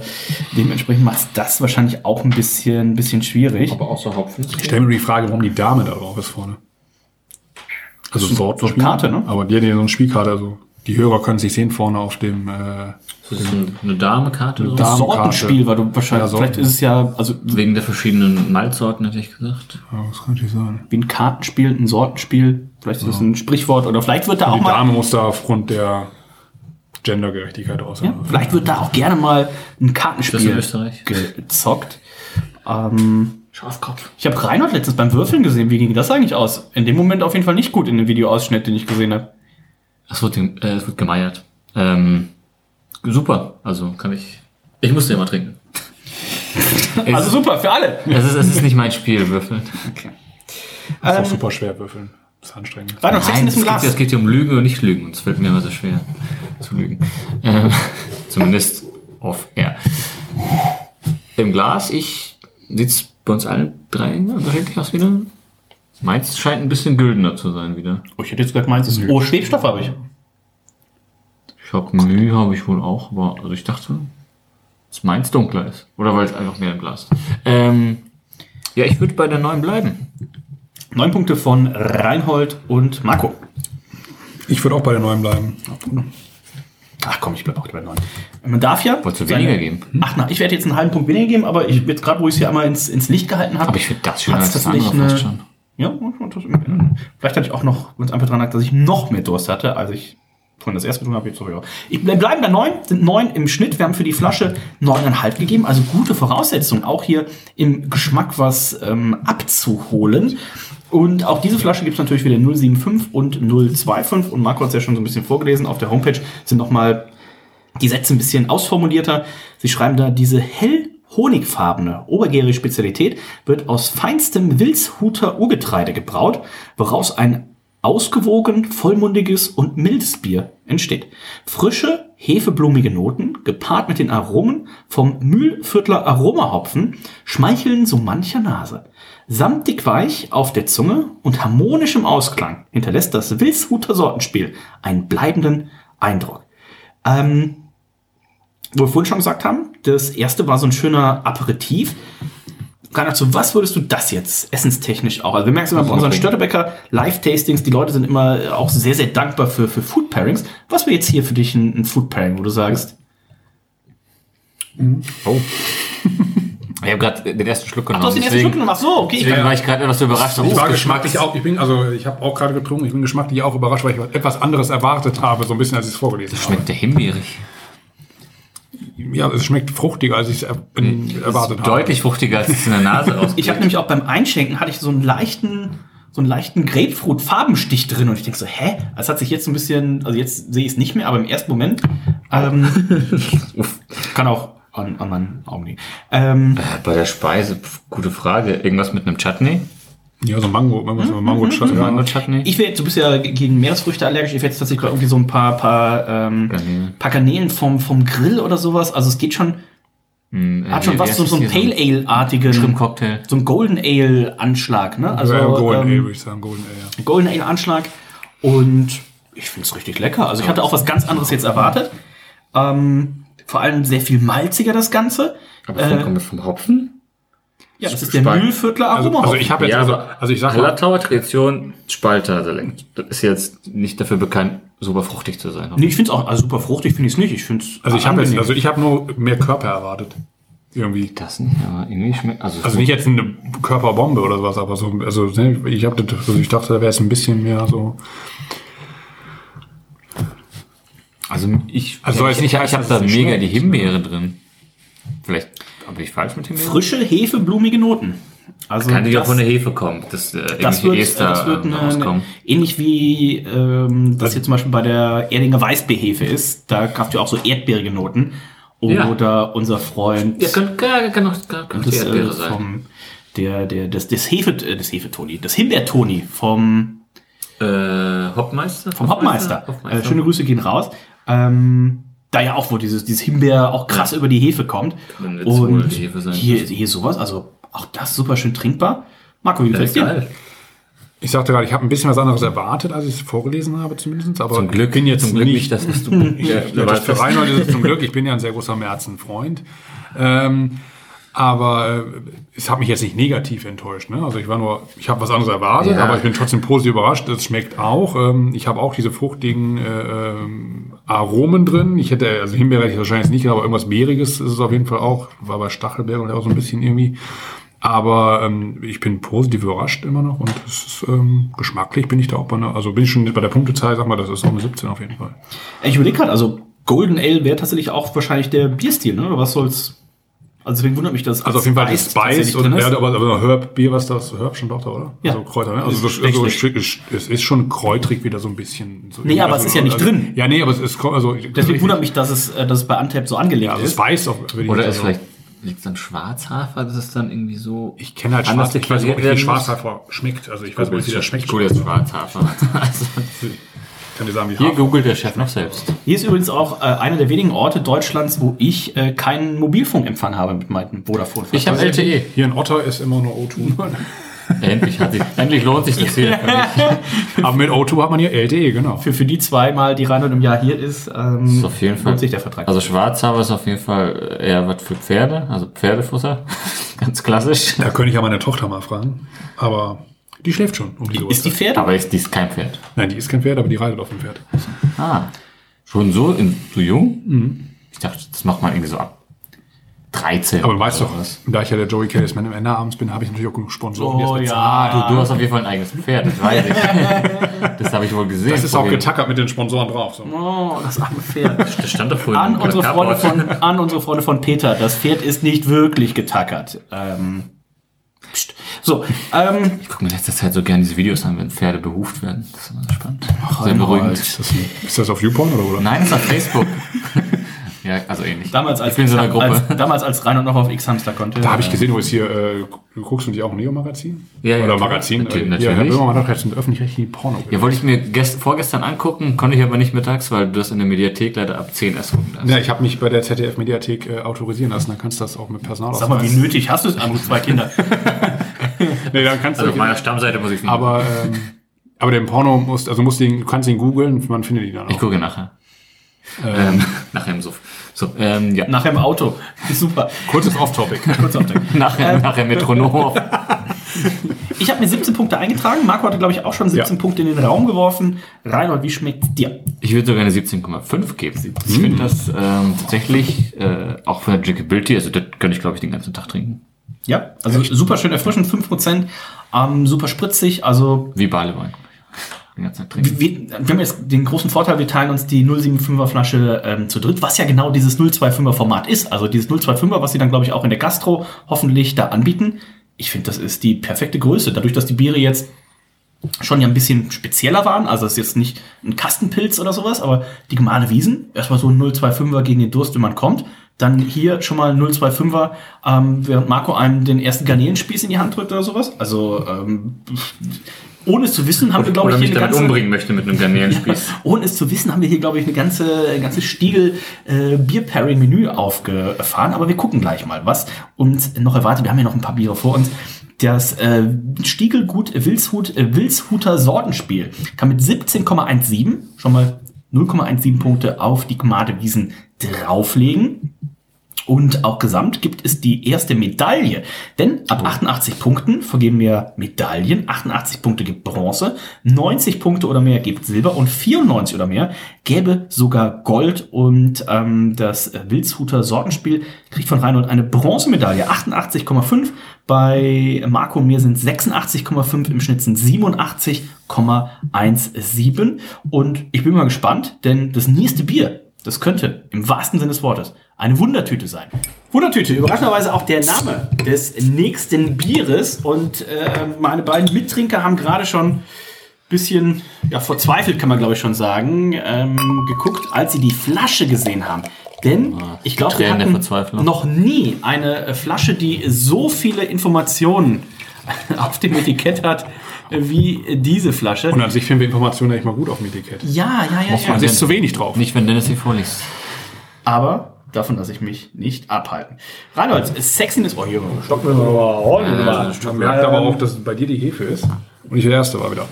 dementsprechend macht das wahrscheinlich auch ein bisschen, ein bisschen schwierig.
Aber außer Hopfen.
Ich stelle mir die Frage, warum die Dame da drauf ist vorne. Also Sorten.
so eine Karte, ne?
Aber die hat ja so eine Spielkarte. Also die Hörer können sich sehen vorne auf dem. Äh,
Das ist ein- eine Damenkarte. so.
Dame-
Sortenspiel, weil du wahrscheinlich,
Ja,
vielleicht ist es ja, also
Wegen der verschiedenen Malzsorten, hätte ich gesagt.
ja, was kann ich sagen?
wie ein Kartenspiel, ein Sortenspiel, vielleicht ist das ein Sprichwort oder vielleicht wird da auch
Die
mal,
Dame muss da aufgrund der Gendergerechtigkeit aussehen.
ja, vielleicht wird da auch gerne mal ein Kartenspiel
Österreich.
gezockt. Ähm,
Schafkopf.
ich habe Reinhold letztens beim Würfeln gesehen. Wie ging das eigentlich aus? In dem Moment auf jeden Fall nicht gut in dem Videoausschnitt, den ich gesehen habe.
Es wird, äh, es wird gemeiert. Ähm, super. Also kann ich. Ich musste immer trinken. es,
Also super, für alle.
es, ist, es ist nicht mein Spiel, würfeln.
Ist auch super schwer würfeln. Das ist anstrengend.
Wein und
Nein,
ist im
geht,
Glas.
es geht hier um Lügen und nicht Lügen. Und es fällt mir immer so schwer zu lügen. Ähm, zumindest off air. Im Glas, ich sieht's bei uns allen dreien unterschiedlich aus wieder. Meins scheint ein bisschen güldener zu sein wieder.
Oh, ich hätte jetzt gesagt, meins ist. Oh, Schwebstoff habe ich.
Ich habe Mühe, habe ich wohl auch, aber also ich dachte, dass meins dunkler ist. Oder weil es einfach mehr im Glas ist. Ähm, ja, ich würde bei der neuen bleiben.
Neun Punkte von Reinhold und Marco.
Ich würde auch bei der neuen bleiben.
Ach komm, ich bleibe auch bei neun. Man darf ja.
Wolltest du weniger geben?
Ach na, ich werde jetzt einen halben Punkt weniger geben, aber ich jetzt gerade, wo ich es hier einmal ins, ins Licht gehalten habe.
Aber ich finde das schöner
hat's
als das andere
tatsächlich
fast schon.
Ja, vielleicht hatte ich auch noch, wenn es einfach dran lag, dass ich noch mehr Durst hatte, als ich vorhin das erste getrunken habe. Jetzt so, ja. Ich bleib- bleiben bei neun, sind neun im Schnitt. Wir haben für die Flasche neuneinhalb gegeben, also gute Voraussetzungen, auch hier im Geschmack was ähm, abzuholen. Und auch diese Flasche gibt es natürlich wieder 075 und 025. Und Marco hat es ja schon so ein bisschen vorgelesen. Auf der Homepage sind nochmal die Sätze ein bisschen ausformulierter. Sie schreiben da, diese hell honigfarbene obergärige Spezialität wird aus feinstem Wilshuter Urgetreide gebraut, woraus ein ausgewogen, vollmundiges und mildes Bier entsteht. Frische, hefeblumige Noten, gepaart mit den Aromen vom Mühlviertler Aromahopfen, schmeicheln so mancher Nase. Samtig weich auf der Zunge und harmonisch im Ausklang hinterlässt das Wilshuter Sortenspiel einen bleibenden Eindruck. Ähm, wo wir vorhin schon gesagt haben, das erste war so ein schöner Aperitif. Reinhard, zu was würdest du das jetzt essenstechnisch auch? Also wir merken es immer bei unseren Störtebecker Live-Tastings, die Leute sind immer auch sehr, sehr dankbar für, für Food Pairings. Was wäre jetzt hier für dich ein, ein Food Pairing, wo du sagst,
Oh. Ich habe gerade den ersten Schluck
ach,
genommen.
du hast den ersten
deswegen,
Schluck genommen, ach so, okay. Ich,
deswegen war ich gerade etwas überrascht.
Ich war geschmacklich auch, ich bin, also ich habe auch gerade getrunken, ich bin geschmacklich auch überrascht, weil ich etwas anderes erwartet habe, so ein bisschen, als ich es vorgelesen habe.
Schmeckt der himbeerig.
Ja, es schmeckt fruchtiger, als ich es er erwartet habe.
Deutlich fruchtiger, als es in der Nase aussieht.
ich habe nämlich auch beim Einschenken hatte ich so einen leichten, so einen leichten Grapefruit-Farbenstich drin und ich denke so, hä? Das hat sich jetzt so ein bisschen, also jetzt sehe ich es nicht mehr, aber im ersten Moment ähm, kann auch an, an meinen Augen liegen. Ähm,
Bei der Speise, gute Frage. Irgendwas mit einem Chutney?
Ja, so Mango, irgendwas mit Mango
Ja. Mango Chutney?
Ich wäre, du bist ja gegen Meeresfrüchte allergisch. Ich wäre jetzt tatsächlich irgendwie so ein paar, paar, ähm,
Garnelen.
paar Garnelen vom, vom Grill oder sowas. Also es geht schon,
Hm,
hat
äh,
schon
wie
was, so, so ein
hier?
Pale Ale-artigen,
Shrimp-Cocktail.
so ein Golden Ale-Anschlag, ne? Also,
Also, Golden Ale,
ähm,
würde ich sagen, Golden Ale, ja.
Golden Ale-Anschlag. Und ich finde es richtig lecker. Also ich hatte auch was ganz anderes jetzt erwartet. Ähm, vor allem sehr viel malziger das Ganze.
Aber
Äh,
kommt das vom Hopfen?
Ja, das ist der. Mühlviertler
Also,
Aroma.
also ich habe jetzt, also, also ich sag mal,
Hallertauer Tradition, Spalter Select. Das ist jetzt nicht dafür bekannt, super fruchtig zu sein.
nee, ich finde es auch also super fruchtig, finde ich es nicht. Ich finde es
also ich habe jetzt, also ich habe nur mehr Körper erwartet. Irgendwie.
Das nicht, aber irgendwie schmeckt. Also,
Also nicht jetzt eine Körperbombe oder sowas, aber so, also ne, ich habe, also ich dachte, da wäre es ein bisschen mehr so.
also ich,
Also soll
ich, ich, ich habe da mega die Himbeere drin. Vielleicht habe ich falsch mit Himbeere.
frische, hefeblumige Noten. Also
Kann die auch von der Hefe kommen, dass äh,
Das wird,
Ester
das wird
äh,
eine,
rauskommen.
ähnlich wie ähm, das hier zum Beispiel bei der Erdinger Weißbeerhefe ist. Da habt ihr auch so erdbeerige Noten.
Ja.
Oder unser Freund
Ja, kann, kann, kann auch, kann, kann
das, äh,
Erdbeere sein.
vom, der, der, das, das Hefe, äh, das Hefetoni, das Himbeertoni vom,
Äh, Hopmeister?
vom Hopmeister.
Hopmeister.
Äh, schöne Grüße gehen raus. Ähm, da ja auch, wo dieses, dieses Himbeer auch krass über die Hefe kommt. Und
die Hefe sein.
hier, hier sowas, also auch das super schön trinkbar. Marco, wie gefällt's dir?
Ich sagte gerade, ich habe ein bisschen was anderes erwartet, als ich es vorgelesen habe, zumindest. Aber
Zum Glück,
bin jetzt
zum Glück
nicht
das, was du.
Ja, das für Reinhold ist es zum Glück. Ich bin ja ein sehr großer Märzen-Freund. Ähm, aber äh, es hat mich jetzt nicht negativ enttäuscht. Ne? Also ich war nur, ich habe was anderes erwartet,
Ja.
aber ich bin trotzdem positiv überrascht. Es schmeckt auch. Ähm, ich habe auch diese fruchtigen äh, ähm, Aromen drin. Ich hätte, also Himbeere hätte ich wahrscheinlich nicht, aber irgendwas Beeriges ist es auf jeden Fall auch. War bei Stachelbeeren auch so ein bisschen irgendwie. Aber ähm, ich bin positiv überrascht immer noch und es ist ähm, geschmacklich bin ich da auch bei einer, also bin ich schon bei der Punktezahl, sag mal, das ist auch eine 17 auf jeden Fall.
Ich überlege gerade, also Golden Ale wäre tatsächlich auch wahrscheinlich der Bierstil, ne? Oder was soll's? Also deswegen wundert mich das.
Also auf jeden Fall das Spice
tatsächlich
und ja, aber, aber Herb Bier, was das Herb schon doch da, oder?
Ja.
Also Kräuter, ne? Also
Ist
das, also es ist schon kräutrig wieder so ein bisschen. So
Nee, aber
also,
es ist ja nicht
also,
drin.
Ja, nee, aber es ist also
Deswegen wundert mich, dass es, äh, dass es bei Antep so angelegt
ja, also
ist.
Spice auch,
Oder ist vielleicht Liegt es an Schwarzhafer, das ist dann irgendwie so.
Ich kenne halt Schwarz, ich weiß auch nicht, wie? Schwarzhafer schmeckt. Also ich weiß nicht, wie der schmeckt.
Ich google jetzt Schwarzhafer.
kann dir sagen, wie
hier
Hafer.
googelt der Chef noch selbst.
Hier ist übrigens auch äh, einer der wenigen Orte Deutschlands, wo ich äh, keinen Mobilfunkempfang habe mit meinem Vodafone.
Ich habe LTE.
Hier in Otter ist immer nur O2.
Endlich, hat sich, endlich lohnt sich das hier.
Aber mit O2 hat man hier LTE, genau.
für, für die zweimal, die Reinhold im Jahr hier ist, ähm,
ist auf jeden Fall.
lohnt sich der Vertrag.
Also Schwarzhafer ist auf jeden Fall eher was für Pferde, also Pferdefutter. Ganz klassisch.
Da könnte ich ja meine Tochter mal fragen. Aber die schläft schon um die
ist die
Uhrzeit.
Pferde?
Aber ist dies kein Pferd.
Nein, die ist kein Pferd, aber die reitet auf dem Pferd.
Ah. Schon so, in, so jung? Ich dachte, das macht man irgendwie so ab 13.
Aber du weißt doch,
was.
da ich ja der Joey Kelly's Man am Ende abends bin, habe ich natürlich auch genug Sponsoren. die
Oh ja.
Du, du hast auf jeden Fall ein eigenes Pferd, das weiß ich. das habe ich wohl gesehen.
Das ist auch
vorhin.
getackert mit den Sponsoren drauf. So.
Oh, das arme Pferd.
Das stand da vorhin.
An
im
unsere, Freunde von, an unsere Freunde von Peter. Das Pferd ist nicht wirklich getackert. Ähm, pst. so, ähm,
Ich gucke mir in letzter Zeit so gerne diese Videos an, wenn Pferde behuft werden. Das ist immer spannend. Sehr beruhigend.
Ist das, ist das auf YouPorn oder? oder?
Nein, das ist auf Facebook. ja, also ähnlich.
damals als,
ich bin in so einer Gruppe.
als, damals als Reinhold noch auf X-Hamster konnte.
Da habe ich gesehen, wo es hier, äh, du guckst und die auch ein Neo-Magazin?
Ja, ja,
Oder. Magazin?
Natürlich,
äh, Ja, Herr
natürlich.
Böhmermann hat jetzt einen öffentlich-rechtlichen Porno
Ja, wollte ich mir gest vorgestern angucken, konnte ich aber nicht mittags, weil du das in der Mediathek leider ab 10 erst gucken darfst.
Ja, ich habe mich bei der ZDF-Mediathek äh, autorisieren lassen, dann kannst du das auch mit Personalausweis.
Sag mal, wie nötig hast du es? Anruf zwei Kinder.
Nee, dann kannst
Also auf
du,
meiner Stammseite muss ich nicht.
aber, ähm, aber den Porno musst, also musst du ihn, du kannst ihn googeln, man findet ihn dann
ich
auch.
gucke nachher. Ähm, nachher im Suff. So, ähm, ja.
Nachher im Auto. Super.
Kurzes Off-Topic.
Kurz aufdecken.
Nachher, nachher Metronom.
Ich habe mir 17 Punkte eingetragen. Marco hatte, glaube ich, auch schon 17
Ja.
Punkte in den Raum geworfen. Reinhold, wie schmeckt dir?
Ich würde sogar eine 17,5 geben. Ich finde das ähm, tatsächlich äh, auch von der Drinkability, also das könnte ich glaube ich den ganzen Tag trinken.
Ja, also super schön erfrischend, 5%, ähm, super spritzig. Also
Wie Balewein. Den ganzen Tag trinken.
wir, wir haben jetzt den großen Vorteil, wir teilen uns die 075er Flasche ähm, zu dritt, was ja genau dieses 025er Format ist. Also dieses 025er, was sie dann, glaube ich, auch in der Gastro hoffentlich da anbieten. Ich finde, das ist die perfekte Größe. Dadurch, dass die Biere jetzt schon ja ein bisschen spezieller waren, also es ist jetzt nicht ein Kastenpilz oder sowas, aber die gemahne Wiesen, erstmal so ein 025er gegen den Durst, wenn man kommt. Dann hier schon mal 025er, ähm, während Marco einem den ersten Garnelenspieß in die Hand drückt oder sowas. Also ähm, ohne es zu wissen, haben wir, glaube ich,
mich
hier eine
damit
ganze,
umbringen möchte mit einem Garnelenspieß.
ohne es zu wissen, haben wir hier, glaube ich, eine ganze, ein ganzes Stiegel äh, Bier-Pairing-Menü aufgefahren. Aber wir gucken gleich mal, was uns noch erwartet. Wir haben ja noch ein paar Biere vor uns. Das äh, Stiegelgut Wilshut, äh, Wilshuter Sortenspiel kann mit 17,17 schon mal 0,17 Punkte auf die Gmade Wiesen drauflegen. Und auch gesamt gibt es die erste Medaille. Denn ab 88 Punkten vergeben wir Medaillen. 88 Punkte gibt Bronze, 90 Punkte oder mehr gibt Silber und 94 oder mehr gäbe sogar Gold. Und ähm, das Wilshuter Sortenspiel kriegt von Reinhold eine Bronzemedaille. 88,5. Bei Marco und mir sind 86,5, im Schnitt sind 87,17. Und ich bin mal gespannt, denn das nächste Bier, das könnte im wahrsten Sinne des Wortes eine Wundertüte sein. Wundertüte, überraschenderweise auch der Name des nächsten Bieres. Und äh, meine beiden Mittrinker haben gerade schon ein bisschen, ja, verzweifelt kann man glaube ich schon sagen, ähm, geguckt, als sie die Flasche gesehen haben. Denn ich glaube, wir hatten noch nie eine äh, Flasche, die so viele Informationen auf dem Etikett hat, wie diese Flasche.
Und an sich finden wir Informationen echt mal gut auf dem Etikett.
ja, ja, ja, ja.
Also ist zu wenig drauf.
Nicht, wenn Dennis sie vorliest.
Aber davon lasse ich mich nicht abhalten. Reinhold, Sexiness, oh hier, stock mir mal
Man merkt aber auch, dass es bei dir die Hefe ist. Und ich der Erste war wieder.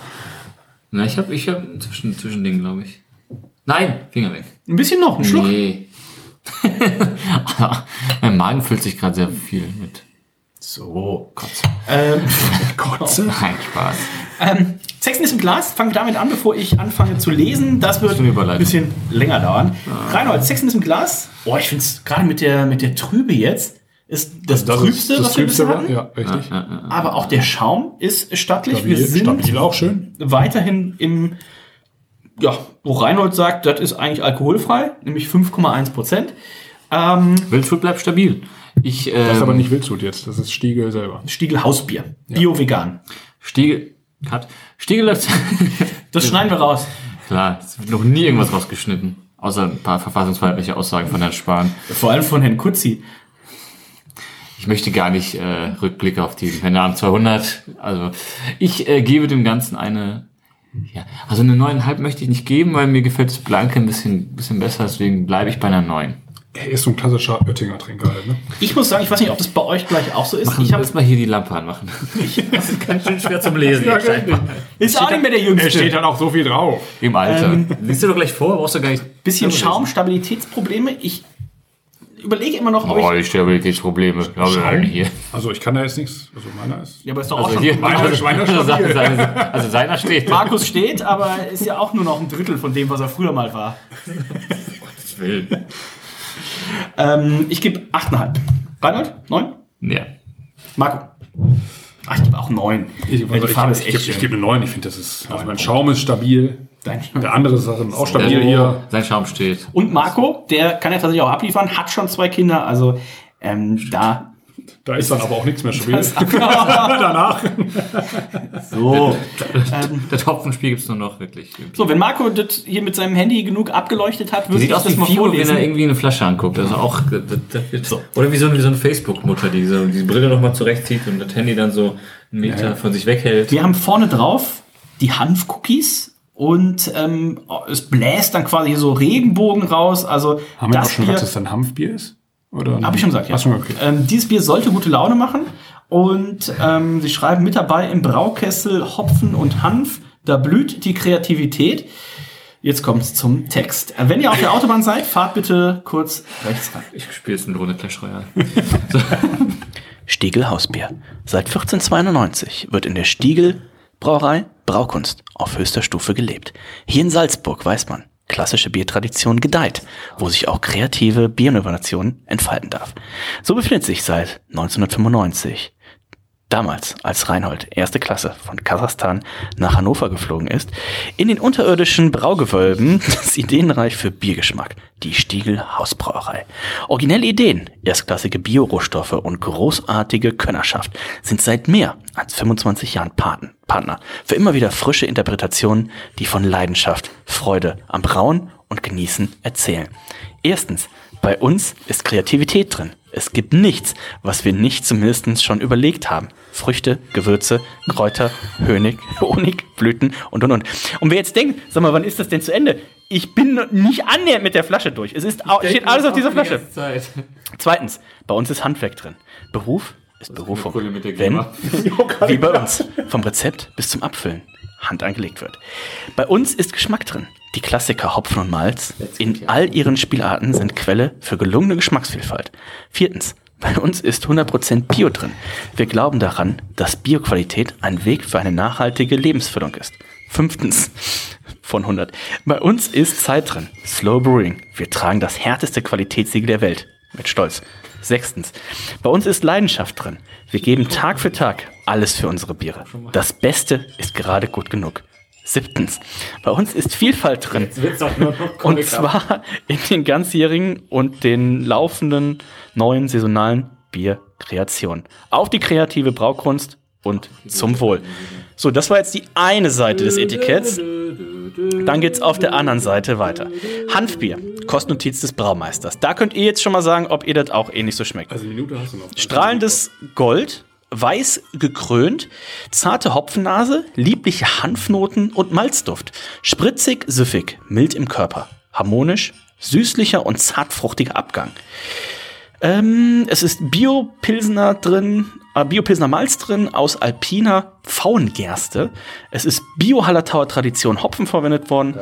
Na, ich habe ich hab ein Zwischen Zwischending, glaube ich. Nein, Finger weg.
Ein bisschen noch, ein Schluck.
Nee. mein Magen füllt sich gerade sehr viel mit.
So, Kotze. Ähm,
Kotze?
Nein, Spaß.
ähm, Sexiness im Glas, fangen wir damit an, bevor ich anfange zu lesen. Das wird ein bisschen länger dauern. Reinhold, Sexiness im Glas. Oh, ich finde es gerade mit der, mit der Trübe jetzt, ist das,
Das
Trübste,
ist das
was wir
Trübste,
bisher hatten.
ja, richtig.
Aber auch der Schaum ist stattlich.
Stabil,
wir sind
stabil auch schön.
weiterhin im, ja, wo Reinhold sagt, das ist eigentlich alkoholfrei, nämlich 5,1 Prozent. Ähm,
Wildfood bleibt stabil. Ich, ähm,
Das ist aber nicht Wildshut jetzt, das ist Stiegel selber.
Stiegel Hausbier. Bio-vegan.
Stiegel, Cut. Stiegel läuft.
Das schneiden wir raus.
Klar, es wird noch nie irgendwas rausgeschnitten. Außer ein paar verfassungsfeindliche Aussagen von Herrn Spahn.
Vor allem von Herrn Kutzi.
ich möchte gar nicht äh, Rückblicke auf die am 200. Also ich äh, gebe dem Ganzen eine, ja, also eine neuneinhalb möchte ich nicht geben, weil mir gefällt das Blanke ein bisschen, bisschen besser, deswegen bleibe ich bei einer neun.
Er ist so ein klassischer Oettinger Trinker halt, ne?
Ich muss sagen, ich weiß nicht, ob das bei euch gleich auch so ist.
Machen
Ich habe
jetzt mal hier die Lampe anmachen. das ist ganz schön schwer zum Lesen. scheinbar.
ist auch nicht mehr der
Er
Jüngste.
steht halt auch so viel drauf.
Im Alter. Liest du doch gleich vor, brauchst du gar nicht.
Bisschen. Schaumstabilitätsprobleme. Ich überlege immer noch, ob
Oh,
ich.
die Stabilitätsprobleme. Glaube ich hier.
Also ich kann da jetzt nichts. Also meiner ist.
Ja, aber ist doch auch
Also
schon.
hier,
Meiner ist meiner
also,
stabil.
seine, also seiner steht.
Markus steht, aber ist ja auch nur noch ein Drittel von dem, was er früher mal war.
Willen.
Ähm, ich gebe 8,5. Reinhold? 9?
Ja.
Marco? Ach, ich gebe auch 9.
Ich,
ja,
also
die
ich,
Farbe
ich,
ist
ich,
echt
gebe- ich
schön.
gebe eine 9. Ich finde, das ist. Also mein Schaum ist stabil.
Dein-
Der andere Sachen auch stabil hier.
Sein Schaum steht.
Und Marco, der kann ja tatsächlich auch abliefern, hat schon zwei Kinder, also ähm, da.
Da ist dann aber auch nichts mehr stabil.
So. ähm,
Das Hopfenspiel gibt's nur noch wirklich.
so, wenn Marco das hier mit seinem Handy genug abgeleuchtet hat, würde
Sieht
ich
aus
das
wie
mal
Figo, wenn
vorlesen.
er irgendwie eine Flasche anguckt. Also auch, das, das wird oder wie so, eine- wie so eine Facebook-Mutter, die so die Brille nochmal zurechtzieht und das Handy dann so einen Meter von sich weghält.
Wir haben vorne drauf die Hanfcookies und ähm, es bläst dann quasi so Regenbogen raus. Also
Haben wir auch schon
Bier,
gesagt, dass das ein Hanfbier ist? Oder
Habe ich schon gesagt, ja.
Du schon okay.
ähm, dieses Bier sollte gute Laune machen. Und ähm, sie schreiben mit dabei im Braukessel Hopfen und Hanf. Da blüht die Kreativität. Jetzt kommt's zum Text. Äh, Wenn ihr auf der Autobahn seid, fahrt bitte kurz rechts ran.
Ich spiele jetzt eine Runde Clash Royale.
Stiegel Hausbier. Seit 1492 wird in der Stiegel Brauerei Braukunst auf höchster Stufe gelebt. Hier in Salzburg weiß man, klassische Biertradition gedeiht, wo sich auch kreative Bierinnovationen entfalten darf. So befindet sich seit 1995 damals, als Reinhold erste Klasse von Kasachstan nach Hannover geflogen ist, in den unterirdischen Braugewölben das Ideenreich für Biergeschmack, die Stiegel Hausbrauerei. Originelle Ideen, erstklassige Biorohstoffe und großartige Könnerschaft sind seit mehr als 25 Jahren Paten, Partner für immer wieder frische Interpretationen, die von Leidenschaft, Freude am Brauen und Genießen erzählen. Erstens, bei uns ist Kreativität drin. Es gibt nichts, was wir nicht zumindest schon überlegt haben. Früchte, Gewürze, Kräuter, Honig, Honig, Blüten und und und. Und wer jetzt denkt, sag mal, wann ist das denn zu Ende? Ich bin nicht annähernd mit der Flasche durch. Es ist, steht alles auf dieser Flasche. Zweitens, bei uns ist Handwerk drin. Beruf ist Berufung.
Mit der
Wenn, wie bei uns, vom Rezept bis zum Abfüllen, Hand angelegt wird. Bei uns ist Geschmack drin. Die Klassiker Hopfen und Malz in all ihren Spielarten sind Quelle für gelungene Geschmacksvielfalt. Viertens, bei uns ist 100% Bio drin. Wir glauben daran, dass Bioqualität ein Weg für eine nachhaltige Lebensführung ist. Fünftens, von 100. Bei uns ist Zeit drin. Slow Brewing. Wir tragen das härteste Qualitätssiegel der Welt. Mit Stolz. Sechstens. Bei uns ist Leidenschaft drin. Wir geben Tag für Tag alles für unsere Biere. Das Beste ist gerade gut genug. Siebtens. Bei uns ist Vielfalt drin. Und zwar in den ganzjährigen und den laufenden neuen saisonalen Bierkreationen. Auf die kreative Braukunst und zum Wohl. So, das war jetzt die eine Seite des Etiketts. Dann geht's auf der anderen Seite weiter. Hanfbier, Kostnotiz des Braumeisters. Da könnt ihr jetzt schon mal sagen, ob ihr das auch ähnlich so schmeckt.
Also eine Minute hast du noch.
Strahlendes Gold, weiß gekrönt, zarte Hopfennase, liebliche Hanfnoten und Malzduft. Spritzig, süffig, mild im Körper. Harmonisch, süßlicher und zartfruchtiger Abgang. Ähm, es ist Bio-Pilsner drin, äh, Bio-Pilsner Malz drin aus alpiner Pfauengerste. Es ist Bio-Hallertauer Tradition Hopfen verwendet worden.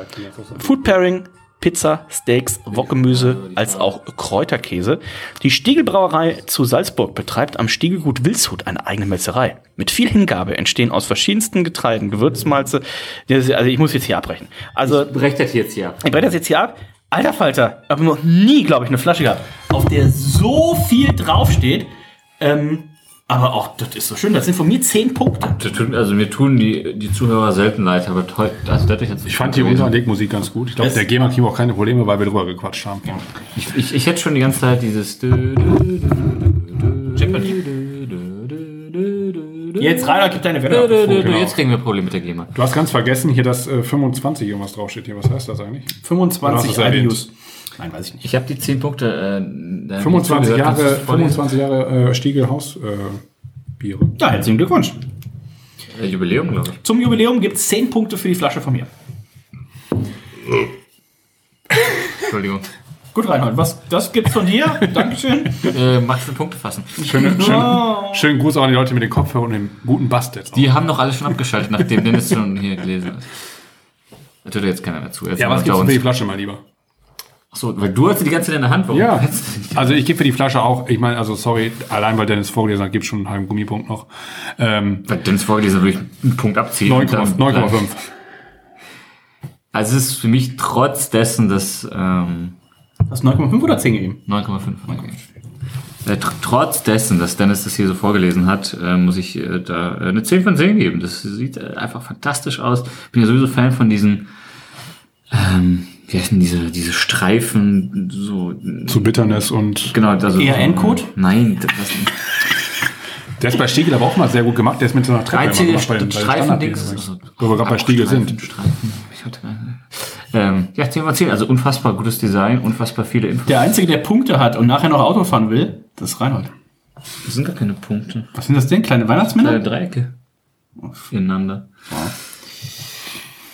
Food Pairing, Pizza, Steaks, Wokgemüse als auch Kräuterkäse. Die Stiegelbrauerei zu Salzburg betreibt am Stiegelgut Wilshut eine eigene Metzerei. Mit viel Hingabe entstehen aus verschiedensten Getreiden Gewürzmalze. Also ich muss jetzt hier abbrechen. Also
Brecht das jetzt hier.
ich breche das jetzt hier ab. Alter Falter, ich habe noch nie, glaube ich, eine Flasche gehabt, auf der so viel draufsteht. Ähm, aber auch, das ist so schön. Das sind von mir 10 Punkte.
Das tut- Also mir tun die, die Zuhörer selten leid, aber toll. Also das ist jetzt
Ich fand die Unterlegmusik ganz gut. Ich glaube, der GEMA kriegt auch keine Probleme, weil wir drüber gequatscht haben.
Ich, ich, ich hätte schon die ganze Zeit dieses.
Jetzt, Rainer, gib deine Wette. ab.
Genau.
Jetzt kriegen wir Probleme mit der GEMA.
Du hast ganz vergessen hier, dass äh, 25 irgendwas draufsteht hier. Was heißt das eigentlich? Oder hast
25
du's erwähnt?
IBUs.
Nein, weiß ich nicht.
Ich habe die 10 Punkte. Äh,
25
zugehört. Kannst du
Jahre,
das vorlesen?
25 Jahre äh, Stiegel Haus äh, Biere.
Ja, herzlichen Glückwunsch.
Äh, Jubiläum, glaube ich.
Zum Jubiläum gibt es 10 Punkte für die Flasche von mir.
Entschuldigung.
Gut, Reinhold, was, das gibt's von dir. Dankeschön.
Äh, magst du Punkte fassen?
Schönen, schönen, schönen Gruß auch an die Leute mit den Kopfhörern und dem guten Bass jetzt.
Die haben doch alle schon abgeschaltet, nachdem Dennis schon hier gelesen hat. Da tut jetzt keiner mehr zu. Jetzt
ja, was gibt's für die. Flasche, mein Lieber?
Achso, weil du hast sie die ganze Zeit in der Hand. Warum
Ja, also ich gebe für die Flasche auch, ich meine, also sorry, allein weil Dennis vorgelesen hat, gibt schon einen halben Gummipunkt noch. Ähm,
Weil Dennis vorgelesen würde ich einen Punkt abziehen.
9,5.
und dann-
9,5.
Also es ist für mich trotz dessen, dass ähm,
Hast du 9,5 oder 10 gegeben?
9,5 angegeben. Äh, tr trotz dessen, dass Dennis das hier so vorgelesen hat, äh, muss ich äh, da eine 10 von 10 geben. Das sieht einfach fantastisch aus. Bin ja sowieso Fan von diesen, ähm, wie heißen diese, diese Streifen, so.
Zu Bitterness und
Genau, also.
ERN-Code?
Nein, das,
der ist bei Stiegel aber auch mal sehr gut gemacht. Der ist mit so einer Treppe
Einzige Streifendings.
Wo wir gerade bei Stiegel sind.
Streifen. Ich hatte, ähm, ja, 10 von 10. Also unfassbar gutes Design, unfassbar viele Infos.
Der Einzige, der Punkte hat und nachher noch Auto fahren will, das ist Reinhold.
Das sind gar keine Punkte.
Was sind das denn? Kleine Weihnachtsmänner?
Kleine Dreiecke. Ineinander.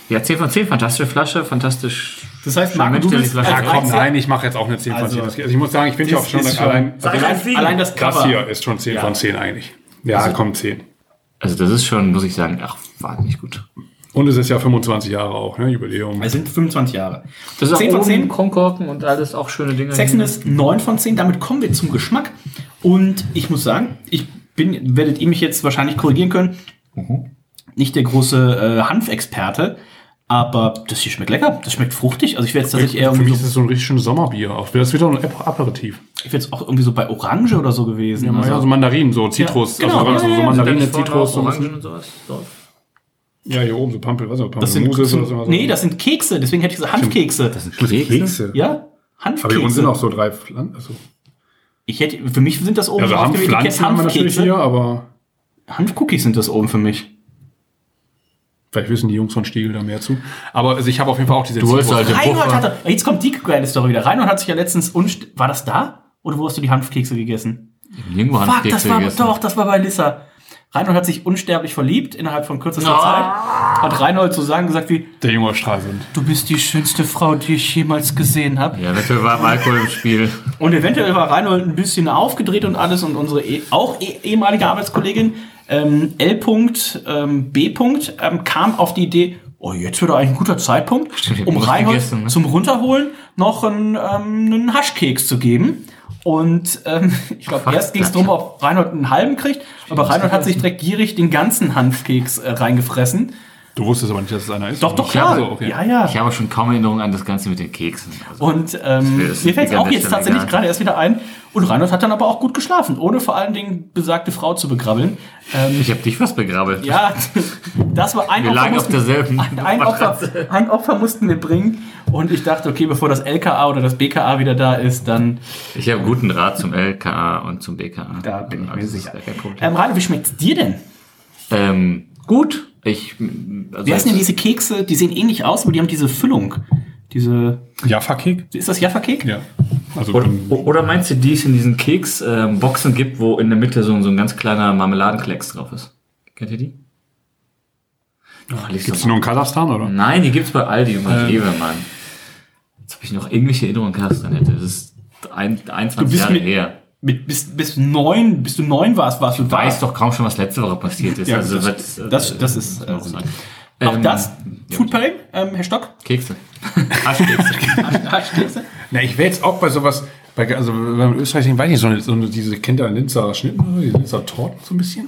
Ja, 10 von 10, fantastische Flasche, fantastisch.
Das heißt, Marco, du bist
die Flasche
Ja, komm,
Einziger-
nein, ich mache jetzt auch eine 10 von
Also,
10. Also ich muss sagen, ich bin ja auch schon
schon-
allein,
Allein, allein das
das
Cover.
hier ist schon 10
Ja.
von 10 eigentlich. Ja, komm, 10.
Also das ist schon, muss ich sagen, ach, wahnsinnig gut.
Und es ist ja 25 Jahre auch, ne, Jubiläum.
Es sind 25 Jahre.
Das ist
10 von 10.
Kronkorken und alles auch schöne Dinge.
Sexen ist 9 von 10. Damit kommen wir zum Geschmack. Und ich muss sagen, ich bin, werdet ihr mich jetzt wahrscheinlich korrigieren können, nicht der große äh, Hanfexperte, aber das hier schmeckt lecker. Das schmeckt fruchtig. Also ich werde jetzt tatsächlich eher
Für mich
irgendwie
ist
so,
es so ein richtig schönes Sommerbier. Auch. Das wird auch ein Ap- Aperitif.
ich wäre jetzt auch irgendwie so bei Orange oder so gewesen.
Ja, also, Mandarinen, so Zitrus.
genau,
also,
ja,
so,
ja,
so
ja.
Mandarine, Zitrus. So
Orangen und sowas. drauf.
Ja, hier oben so Pampel, was ist das?
das sind,
Pampelmuse
das
oder
sind,
so.
nee, das sind Kekse. Deswegen hätte ich gesagt Hanfkekse.
Das sind
Kekse.
Kekse.
ja,
Aber
Hanfkekse.
hier unten sind auch so drei Pflanzen. Also,
ich hätte, für mich sind das oben
also
auf dem Etikett
Hanfpflanzen haben wir natürlich hier,
Hanfkekse.
aber
Hanfcookies sind das oben für mich.
vielleicht wissen die Jungs von Stiegel da mehr zu. Aber also ich habe auf jeden Fall auch diese
Du wolltest halt-
Reinhold hatte, jetzt kommt die geile Story wieder. Reinhold hat sich ja letztens, unst war das da? Oder wo hast du die Hanfkekse gegessen?
Irgendwo
Fuck, das
Hanfkekse
war,
gegessen.
doch, das war bei Lissa. Reinhold hat sich unsterblich verliebt innerhalb von kürzester
Ah.
Zeit. Hat Reinhold so Sachen gesagt wie,
Der junge Stralsund.
du bist die schönste Frau, die ich jemals gesehen habe.
Ja, dafür war Alkohol im Spiel.
Und eventuell war Reinhold ein bisschen aufgedreht und alles und unsere eh, auch eh, ehemalige Arbeitskollegin ähm, L. Ähm, B. Ähm, kam auf die Idee, oh, jetzt wird eigentlich ein guter Zeitpunkt,
Stimmt,
um Reinhold
ne?
zum Runterholen noch einen, ähm, einen Haschkeks zu geben. Und ähm, ich glaube, erst ging es darum, ob Reinhold einen halben kriegt, aber Reinhold hat sich direkt gierig den ganzen Hanfkeks äh, reingefressen.
Du wusstest aber nicht, dass es einer ist.
Doch, doch,
Ich
klar.
habe so, okay.
Ja, ja.
Ich habe schon kaum Erinnerung an das Ganze mit den Keksen. Also,
Und ähm, mir fällt es auch jetzt
Stelle
tatsächlich
egal.
gerade erst wieder ein. Und Reinhold hat dann aber auch gut geschlafen, ohne vor allen Dingen besagte Frau zu begrabbeln. Ähm,
ich habe dich fast begrabbelt.
ja, das war ein
Wir
Opfer.
lagen auf
mussten-
derselben
ein, ein, Opfer, ein Opfer mussten wir bringen. Und ich dachte, okay, bevor das LKA oder das BKA wieder da ist, dann
Ich habe guten Draht zum LKA und zum BKA.
Da bin ich mir
Also,
sicher. ähm, Reinhold, wie schmeckt's dir denn?
Ähm, gut. Ich, also
Wie heißen denn diese Kekse? Die sehen ähnlich aus, aber die haben diese Füllung. Diese,
Jaffa-Kek?
ist das Jaffa-Cake?
Ja. Also
Oder,
ähm,
oder meinst du, die es in diesen Keks-Boxen gibt, wo in der Mitte so, so ein ganz kleiner Marmeladenklecks drauf ist? Kennt ihr die? Oh, doch
die nur in Kasachstan, oder?
Nein, die gibt's bei Aldi und bei
Ähm.
Rewe, Mann. Jetzt habe ich noch irgendwelche Erinnerungen an Kasachstan hätte. Das ist ein, 21
Du bist
Jahre her.
Mit, bis, bis neun, bis du neun warst, warst du
Ich
da.
weiß doch kaum schon, was letzte Woche passiert ist.
Ja,
also,
das-
was, äh,
das- das ist, äh. Auch
Ähm,
das? Food Pairing, ähm, Herr Stock?
Kekse. Haschkekse.
Haschkekse?
Na, ich wäre jetzt auch bei sowas, bei, also wenn man Österreich, weiß ich nicht, so, eine, so eine, diese kennt ihr Linzer Schnitten, die Linzer Torten so ein bisschen?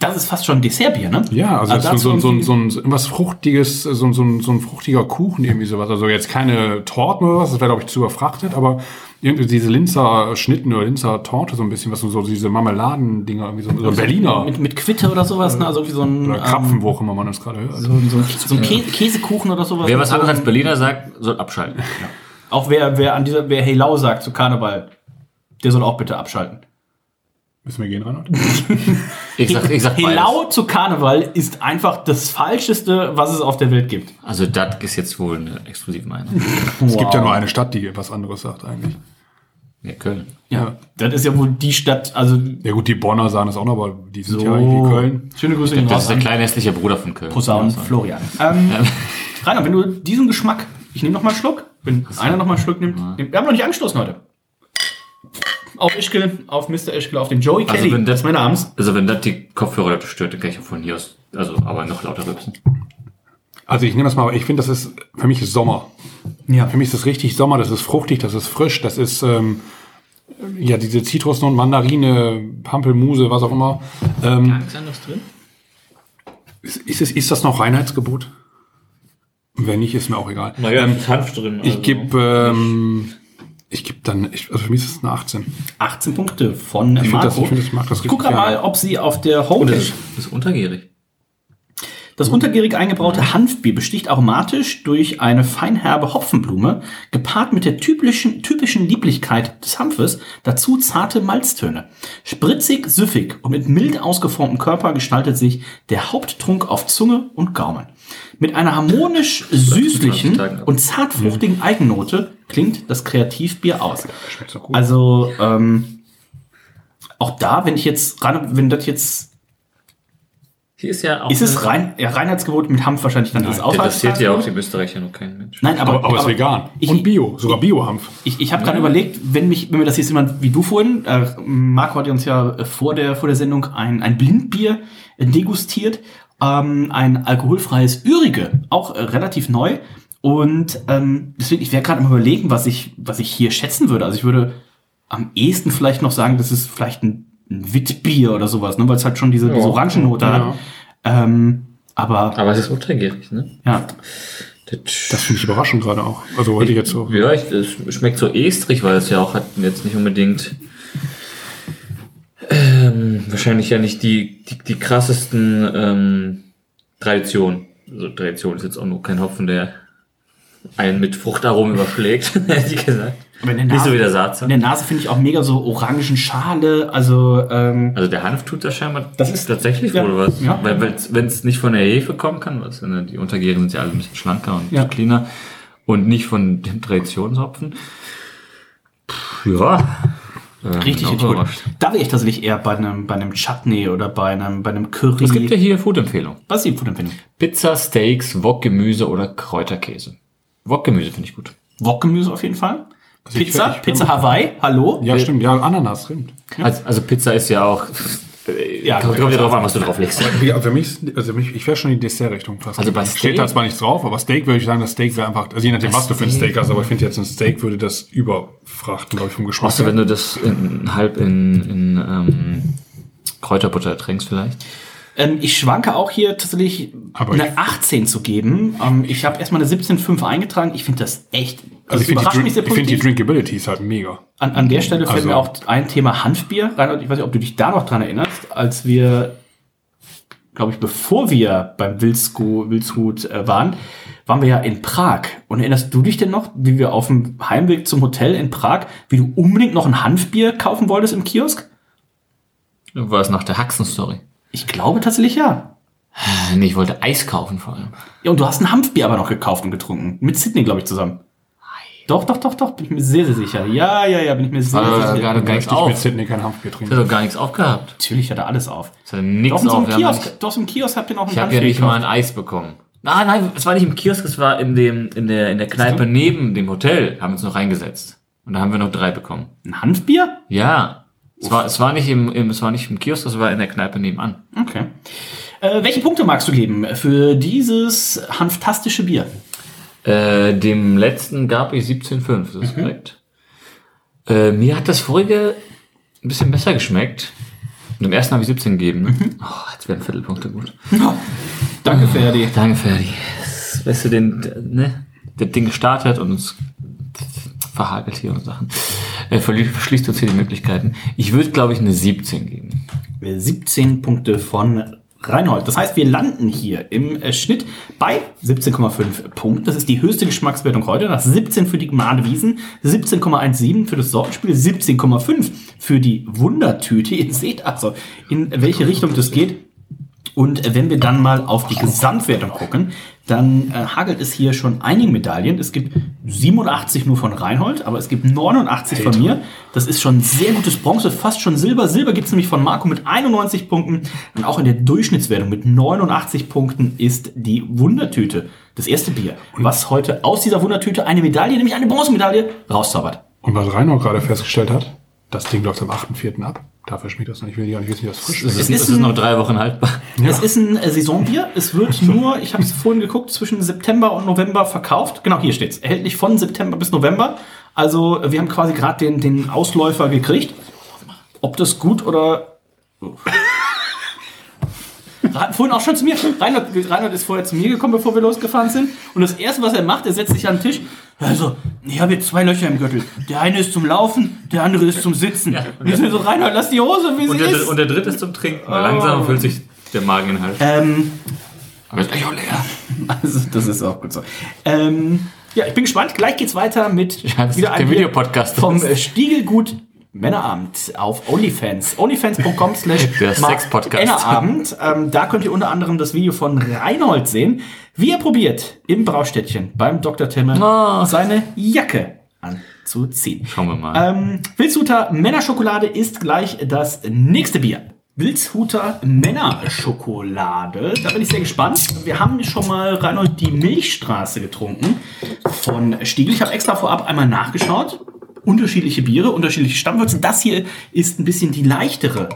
Das ist fast schon Dessertbier, ne?
Ja, also,
Also
das ist so, so, so, ein, so ein was Fruchtiges, so, ein- so, ein- so ein fruchtiger Kuchen, irgendwie sowas. Also jetzt keine Torten oder was, das wäre, glaube ich, zu überfrachtet, aber irgendwie diese Linzer Schnitten oder Linzer Torte so ein bisschen, was so, so diese Marmeladendinger, irgendwie so, so Berliner
Mit, mit Quitte oder sowas, ne? Also irgendwie so ein,
oder Krapfen, wo auch immer man das gerade hört.
ähm, so, ein- so, so ein Kä Käsekuchen oder sowas.
Wer was anderes als Berliner sagt, soll abschalten.
Auch wer, wer an dieser, wer Hey Lau sagt zu Karneval, der soll auch bitte abschalten.
Müssen wir gehen, Reinhard?
Ich sag, ich sag beides.
Helau zu Karneval ist einfach das Falscheste, was es auf der Welt gibt.
Also das ist jetzt wohl eine exklusive Meinung.
Es gibt ja nur eine Stadt, die was anderes sagt eigentlich.
Ja, Köln.
Ja, das ist ja wohl die Stadt, also
Ja gut, die Bonner sagen es auch noch, aber die sind
so.
ja irgendwie Köln.
Schöne Grüße gehen
Das ist der kleine hässliche Bruder von Köln.
Posaun Florian. Ähm, Rainer, wenn du diesen Geschmack, ich nehme noch mal einen Schluck, wenn einer noch mal einen Schluck nimmt, nehm- wir haben noch nicht angestoßen heute. Auf Ischkel, auf Mr. Ischkel, auf den Joey
Also
Kelly.
wenn das-
das ist mein Namens.
Also wenn das die Kopfhörerleute stört, dann kann ich auch von hier aus, also aber noch lauter rübsen.
Also ich nehme das mal, aber ich finde, das ist, für mich ist Sommer.
Ja.
Für mich ist das richtig Sommer, das ist fruchtig, das ist frisch, das ist, ähm, ja, diese Zitrusnoten, Mandarine, Pampelmuse, was auch immer. Ähm,
Ist anderes drin?
ist, ist, es, ist das noch Reinheitsgebot? Wenn nicht, ist mir auch egal.
Naja,
ähm,
ist Hanf drin.
ich gebe, ähm, ich gebe dann, ich, also für mich ist es eine 18.
18 Punkte von
Ich finde das,
Marco.
ich, das mag das richtig
mal, ob sie auf der Homepage
das ist untergierig.
Das untergärig eingebraute Hanfbier besticht aromatisch durch eine feinherbe Hopfenblume, gepaart mit der typischen, typischen Lieblichkeit des Hanfes, dazu zarte Malztöne. Spritzig, süffig und mit mild ausgeformtem Körper gestaltet sich der Haupttrunk auf Zunge und Gaumen. Mit einer harmonisch süßlichen und zartfruchtigen Eigennote klingt das Kreativbier aus.
Schmeckt so gut.
Also ähm, auch da, wenn ich jetzt, ran- wenn das jetzt
Hier ist ja auch.
ist es rein, ja, Reinheitsgebot mit Hanf wahrscheinlich dann das
Interessiert ja auch die Österreicher noch kein Mensch.
Nein, aber,
aber, aber, es ist vegan.
Ich,
Und Bio, sogar Bio-Hanf.
ich, ich habe gerade überlegt, wenn mich, wenn mir das jetzt jemand wie du vorhin, äh, Marco hat uns ja äh, vor der vor der Sendung ein, ein Blindbier äh, degustiert, ähm, ein alkoholfreies Ürige, auch äh, relativ neu. Und ähm, deswegen, ich wäre gerade am überlegen, was ich, was ich hier schätzen würde. Also ich würde am ehesten vielleicht noch sagen, das ist vielleicht ein, ein Witbier oder sowas, ne? weil es halt schon diese, diese Orangennote hat. Ähm, aber
Aber es ist untergierig, ne?
ja,
Das finde ich überraschend gerade auch. Also hätte ich jetzt so.
Ja, ich, es schmeckt so estrig, weil es ja auch hat jetzt nicht unbedingt ähm, wahrscheinlich ja nicht die, die, die krassesten ähm, Traditionen. Also Tradition ist jetzt auch nur kein Hopfen, der einen mit Fruchtaromen überschlägt, hätte ich gesagt.
aber in der
Nicht so wie der
In
Saatzer.
der Nase finde ich auch mega so orangen Schale, also ähm,
Also der Hanf tut da scheinbar
Das ist-
tatsächlich
ja,
wohl was.
ja.
Weil wenn es nicht von der Hefe kommen kann, was, ne, die Untergärigen sind ja alle ein bisschen schlanker und
Ja.
cleaner und nicht von dem Traditionshopfen. Puh, ja. Ähm,
richtig, richtig gut. Da wäre ich tatsächlich eher bei einem, bei einem Chutney oder bei einem, bei einem Curry.
Es gibt ja hier Food-Empfehlung.
Was ist die Food-Empfehlung?
Pizza, Steaks, Wokgemüse oder Kräuterkäse. Wokgemüse finde ich gut.
Wokgemüse auf jeden Fall.
Also ich-
Pizza,
ich-
Pizza Hawaii, hallo?
Ja, stimmt. Ja, Ananas, stimmt.
Also, also Pizza ist ja auch.
Ja,
kommt ja drauf an, was du drauf legst.
Ja, für mich, also für mich, ich wäre schon in die Dessert-Richtung fast.
Also bei. Steak-
Steht da zwar nichts drauf, aber Steak würde ich sagen, das Steak wäre einfach, also je nachdem, was du für ein Steak hast, aber ich finde jetzt ein Steak würde das überfrachten, glaube ich, vom Geschmack.
Du,
her.
wenn du das in, halb in, in ähm, Kräuterbutter ertränkst vielleicht?
Ähm, ich schwanke auch hier tatsächlich
Aber
eine
ich-
18 zu geben. Ähm, ich habe erstmal eine 17,5 eingetragen. Ich finde das echt.
also ich
das
finde die,
überrascht mich sehr
Drink- ich find die
positiv.
Drinkability ist halt mega.
An, an der Stelle fällt
Also-
mir auch ein Thema Hanfbier. Reinhold, ich weiß nicht, ob du dich da noch dran erinnerst, als wir, glaube ich, bevor wir beim Wildsku, Wildshut äh, waren, waren wir ja in Prag. Und erinnerst du dich denn noch, wie wir auf dem Heimweg zum Hotel in Prag, wie du unbedingt noch ein Hanfbier kaufen wolltest im Kiosk?
War es nach der Haxen-Story?
Ich glaube tatsächlich ja.
Nee, ich wollte Eis kaufen vor allem.
Ja, und du hast ein Hanfbier aber noch gekauft und getrunken. Mit Sydney, glaube ich, zusammen. Doch, doch, doch, doch, bin ich mir sehr, sehr sicher. Ja, ja, ja, bin ich mir sehr, sehr
da
sicher.
gerade gar nichts
ich mit
auf.
Sydney kein Hanfbier trinken.
hatte doch gar nichts aufgehabt.
Natürlich hat er alles auf.
Ich hatte nichts
Doch, so
auf. ja
Kiosk,
nicht-
doch, so im Kiosk habt ihr noch ein
Ich habe ja nicht mal
gekauft.
ein Eis bekommen. Nein, nein, es war nicht im Kiosk, es war in dem, in der, in der Kneipe neben dem Hotel, haben wir uns noch reingesetzt. Und da haben wir noch drei bekommen.
Ein Hanfbier?
Ja. Es war, es war nicht im, im, es war nicht im Kiosk, es war in der Kneipe nebenan.
Okay. Äh, welche Punkte magst du geben für dieses hanftastische Bier?
Äh, dem letzten gab ich 17,5, das ist korrekt. Äh, mir hat das vorige ein bisschen besser geschmeckt. Und dem ersten habe ich 17 gegeben. Ne? Oh, jetzt werden Viertelpunkte gut.
Danke, Ferdi.
Danke, Ferdi. Das- Weißt du, den, ne, das Ding gestartet und uns verhagelt hier und Sachen. Äh, verschließt uns hier die Möglichkeiten. Ich würde, glaube ich, eine 17 geben.
17 Punkte von Reinhold. Das heißt, wir landen hier im äh, Schnitt bei 17,5 Punkten. Das ist die höchste Geschmackswertung heute. Nach 17 für die Gmadewiesen, 17,17 für das Sortenspiel, 17,5 für die Wundertüte. Ihr seht also, in welche Richtung das geht. Und wenn wir dann mal auf die Gesamtwertung gucken, dann äh, hagelt es hier schon einige Medaillen. Es gibt 87 nur von Reinhold, aber es gibt 89 von mir. Das ist schon sehr gutes Bronze, fast schon Silber. Silber gibt es nämlich von Marco mit 91 Punkten. Und auch in der Durchschnittswertung mit 89 Punkten ist die Wundertüte, das erste Bier, was heute aus dieser Wundertüte eine Medaille, nämlich eine Bronzemedaille, rauszaubert.
Und was Reinhold gerade festgestellt hat, das Ding läuft am 8.4. ab. Dafür schmeckt das noch nicht. Ich will gar nicht wissen, wie das frisch
Es
ist.
es ist
ein-
noch drei Wochen haltbar.
Es ist ein äh, Saisonbier. Es wird nur, ich habe es vorhin geguckt, zwischen September und November verkauft. Genau, hier steht's. Erhältlich von September bis November. Also äh, wir haben quasi gerade den, den Ausläufer gekriegt. Ob das gut oder... Vorhin auch schon zu mir. Reinhard, Reinhard ist vorher zu mir gekommen, bevor wir losgefahren sind. Und das Erste, was er macht, er setzt sich an den Tisch. Also, ich habe jetzt zwei Löcher im Gürtel. Der eine ist zum Laufen, der andere ist zum Sitzen. Und ich bin so, Reinhard, lass die Hose, wie
Und
sie
der,
ist.
und der dritte ist zum Trinken. Weil Langsam füllt sich der Mageninhalt.
Ähm,
Aber ist gleich auch leer.
Also, das ist auch gut so. Ähm, ja, ich bin gespannt. Gleich geht's weiter mit
Ja, das ist der
Bier
Videopodcast.
vom Stiegelgut Männerabend auf OnlyFans. OnlyFans.com slash. Männerabend. Ähm, da könnt ihr unter anderem das Video von Reinhold sehen, wie er probiert, im Braustädtchen beim Dr. Timme
Oh.
seine Jacke anzuziehen.
Schauen wir mal.
Ähm, Wildshuter Männerschokolade ist gleich das nächste Bier. Wildshuter Männerschokolade. Da bin ich sehr gespannt. Wir haben schon mal Reinhold die Milchstraße getrunken von Stiegel. Ich habe extra vorab einmal nachgeschaut. Unterschiedliche Biere, unterschiedliche Stammwürze. Das hier ist ein bisschen die leichtere.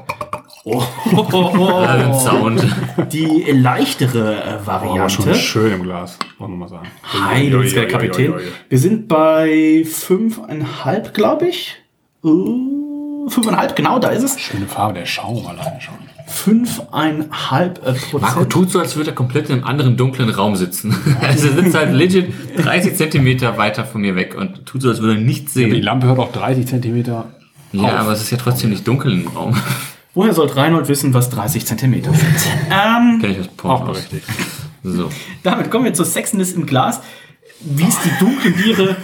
Oh,
Ah, den Sound.
die leichtere äh,
Oh, aber
Variante.
schon schön im Glas, wollen wir mal sagen.
Hi, du bist der Kapitän. Wir sind bei fünfeinhalb, glaube ich. Uh, fünfeinhalb, genau, da ist es.
Schöne Farbe, der Schaum alleine schon.
Fünfeinhalb äh,
Marco
Prozent.
tut so, als würde er komplett in einem anderen dunklen Raum sitzen. Also er sitzt halt legit 30 Zentimeter weiter von mir weg und tut so, als würde er nichts
Die
sehen.
Lampe hört auch 30 Zentimeter.
Ja, aber es ist ja trotzdem nicht dunkel im Raum.
Woher sollte Reinhold wissen, was 30 Zentimeter sind? Ähm,
Kenn ich aus
Auch
Pornos.
berechtigt.
So.
damit kommen wir zur Sexiness im Glas. Wie es die dunklen Biere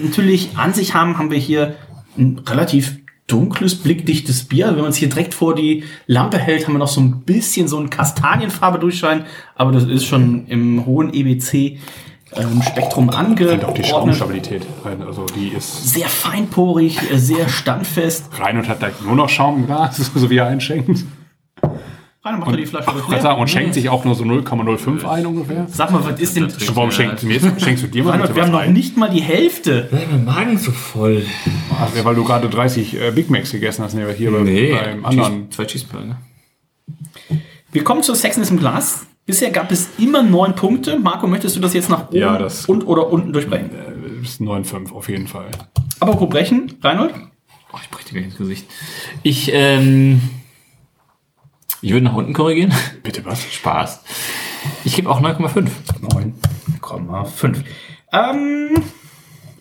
natürlich an sich haben, haben wir hier ein relativ dunkles, blickdichtes Bier. Also wenn man es hier direkt vor die Lampe hält, haben wir noch so ein bisschen so ein Kastanienfarbe durchschein, aber das ist schon im hohen EBC ähm, Spektrum
Und auch die
angeordnet.
Schaumstabilität. Also die ist.
Sehr feinporig, äh, sehr standfest.
Reinhold hat da nur noch Schaum im Glas, so wie er einschenkt.
Rainer macht doch die Flasche
Ich kann sagen, und schenkt sich auch nur so 0,05 ein ungefähr.
Sag mal, was ist denn...
Warum schenkst du mir jetzt? Schenkst du dir mal bitte
wir haben
was
noch
ein?
nicht mal die Hälfte.
Mein Magen so voll.
Ach, weil du gerade 30 äh, Big Macs gegessen hast, ne, hier bei-
Nee,
beim anderen.
Cheese- zwei Cheeseburger.
Wir kommen zur Sexiness im Glas. Bisher gab es immer neun Punkte. Marco, möchtest du das jetzt nach oben
Ja, das-
und oder unten durchbrechen?
Das ist 9,5 auf jeden Fall.
Aber wo brechen? Reinhold?
Oh, ich brech dir gleich ins Gesicht. Ich, ähm, ich würde nach unten korrigieren.
Bitte was?
Spaß. Ich gebe auch 9,5.
9,5. Ähm,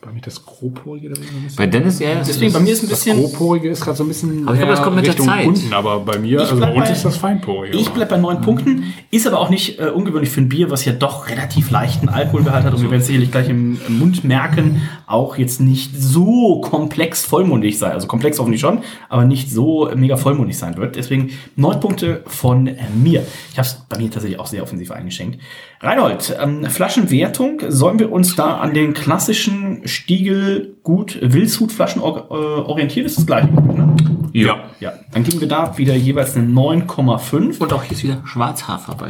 Bei mir das grobporige da.
Bei Dennis, ja.
deswegen bei mir ist ein
Das
bisschen...
grobporige ist gerade so ein bisschen
Aber ich glaube, das kommt mit der
Richtung
Zeit.
unten, aber bei mir, also
bleib
bei uns ist das feinporige.
Ich bleib bei neun Punkten, ist aber auch nicht äh, ungewöhnlich für ein Bier, was ja doch relativ leichten Alkoholgehalt hat und wir werden es sicherlich gleich im, im Mund merken, auch jetzt nicht so komplex vollmundig sein. Also komplex hoffentlich schon, aber nicht so mega vollmundig sein wird. Deswegen neun Punkte von äh, mir. Ich habe es bei mir tatsächlich auch sehr offensiv eingeschenkt. Reinhold, ähm, Flaschenwertung, sollen wir uns da an den klassischen Stiegel gut Wildshut-Flaschen or äh, orientieren? Das ist das gleiche. Ne?
Ja.
Ja, dann geben wir da wieder jeweils eine 9,5.
Und auch hier ist wieder Schwarzhafer bei.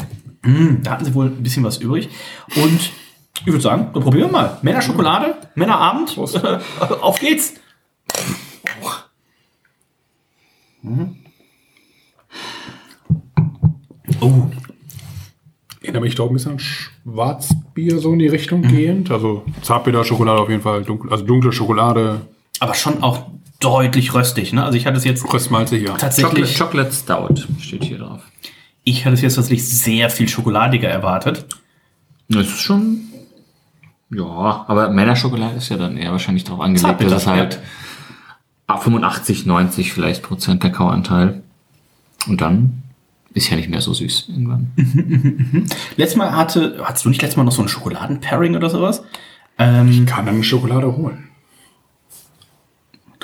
Da hatten sie wohl ein bisschen was übrig. Und ich würde sagen, dann probieren wir mal. Männerschokolade, Männerabend. Auf geht's. Oh,
Erinnere mich doch ein bisschen an Schwarzbier so in die Richtung gehend. Also Zartbitter Schokolade auf jeden Fall, dunkel, also dunkle Schokolade,
aber schon auch deutlich röstig. Ne? Also ich hatte es jetzt
röstmalzig, ja.
Chocolate,
tatsächlich,
Chocolate Stout steht hier drauf.
ich hatte es jetzt tatsächlich sehr viel schokoladiger erwartet.
Das ist schon. Ja, aber Männerschokolade ist ja dann eher wahrscheinlich darauf angelegt,
Zartbitter,
dass es halt ab 85, 90 vielleicht Prozent Kakaoanteil. Und dann ist ja nicht mehr so süß irgendwann.
Letztes Mal hatte, hattest du nicht letztes Mal noch so ein Schokoladen-Pairing oder sowas? Ähm,
Kann dann eine Schokolade holen.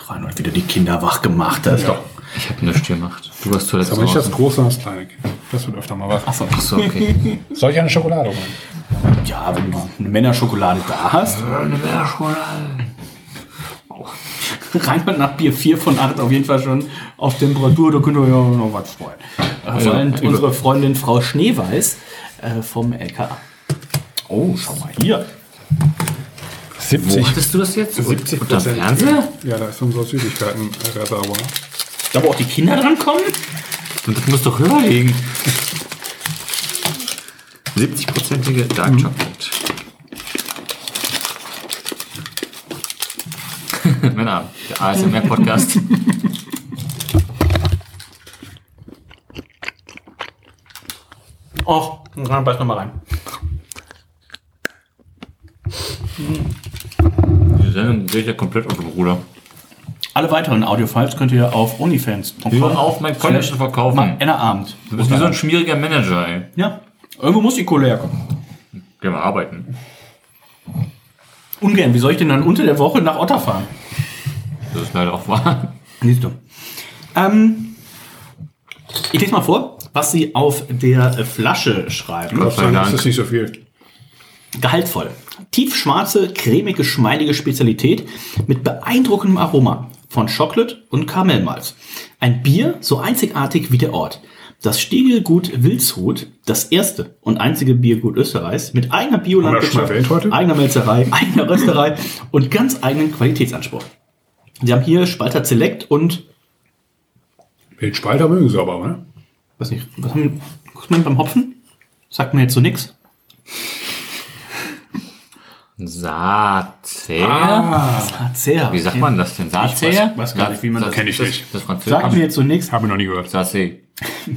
Reinhold wieder die Kinder wach gemacht. Das ist doch.
Ich habe nichts gemacht. Du warst zuletzt
Aber nicht das große, das kleine Kind. Das wird öfter mal was.
Achso.
Achso, okay.
Soll ich eine Schokolade holen?
Ja, wenn du eine Männerschokolade da hast.
Eine Meerschokolade.
Reinhold nach Bier 4 von 8 auf jeden Fall schon auf Temperatur, da könnt ihr ja noch was freuen. Äh, vor allem
über-
unsere Freundin Frau Schneeweiß äh, vom LKA. Oh, schau mal hier.
70.
Wo hattest du das jetzt?
70
Unter Fernseher?
Ja, da ist unser Süßigkeiten-Reservoir.
Da wo auch die Kinder dran kommen?
Und das muss doch höher liegen. 70-prozentige Dark Chocolate. Männer, der ASMR-Podcast.
Och, dann beiß noch mal rein.
Die Sendung geht ja komplett unter dem Ruder.
Alle weiteren Audiofiles könnt ihr auf OnlyFans.com.
Hör auf, mein Content verkaufen.
Anna Abend.
Du bist wie so ein schmieriger Manager, ey.
Ja, irgendwo muss die Kohle herkommen.
Geh mal arbeiten.
Ungern, wie soll ich denn dann unter der Woche nach Otter fahren?
Das ist leider auch wahr.
Siehst du. Ähm, ich lese mal vor, was sie auf der Flasche schreiben.
Gott sei Dank
Dank.
ist das nicht so viel.
Gehaltvoll. Tiefschwarze, cremige, geschmeidige Spezialität mit beeindruckendem Aroma von Chocolate und Karamellmalz. Ein Bier so einzigartig wie der Ort. Das Stiegelgut Wildshut, das erste und einzige Biergut Österreichs, mit eigener Biolandwirtschaft, eigener Melzerei, eigener Rösterei und ganz eigenen Qualitätsanspruch. Sie haben hier Spalter Select und,
Den Spalter mögen sie aber, ne?
was nicht, was haben haben wir beim Hopfen? Sagt mir jetzt so nix.
Saatzeher?
Ah.
Sehr.
Wie sagt man das denn? Saatzeher?
Ich weiß- weiß gar nicht, wie man das-
Kenn ich
das,
nicht.
Das Französisch.
Sagt mir jetzt so nix.
Haben wir noch nie gehört.
Saatzeher.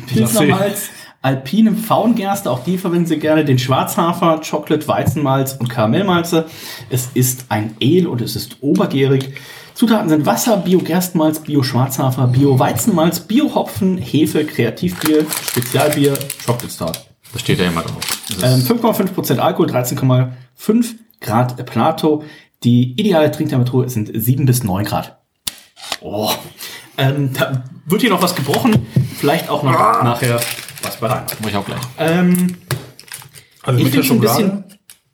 Pilzermalz, alpine Pfauengerste, auch die verwenden sie gerne, den Schwarzhafer, Chocolate, Weizenmalz und Karamellmalze. Es ist ein Ale und es ist obergärig. Zutaten sind Wasser, Bio-Gerstenmalz, Bio-Schwarzhafer, Bio-Weizenmalz, Bio-Hopfen, Hefe, Kreativbier, Spezialbier, Chocolate Stout.
Da steht ja immer drauf. Das ist
Ähm, 5,5% Alkohol, 13,5 Grad Plato. Die ideale Trinktemperatur sind 7 bis 9 Grad. Oh. Ähm, da wird hier noch was gebrochen. Vielleicht auch noch nachher was bei rein.
mach ich auch gleich.
Ähm,
Also
ich finde es ein bisschen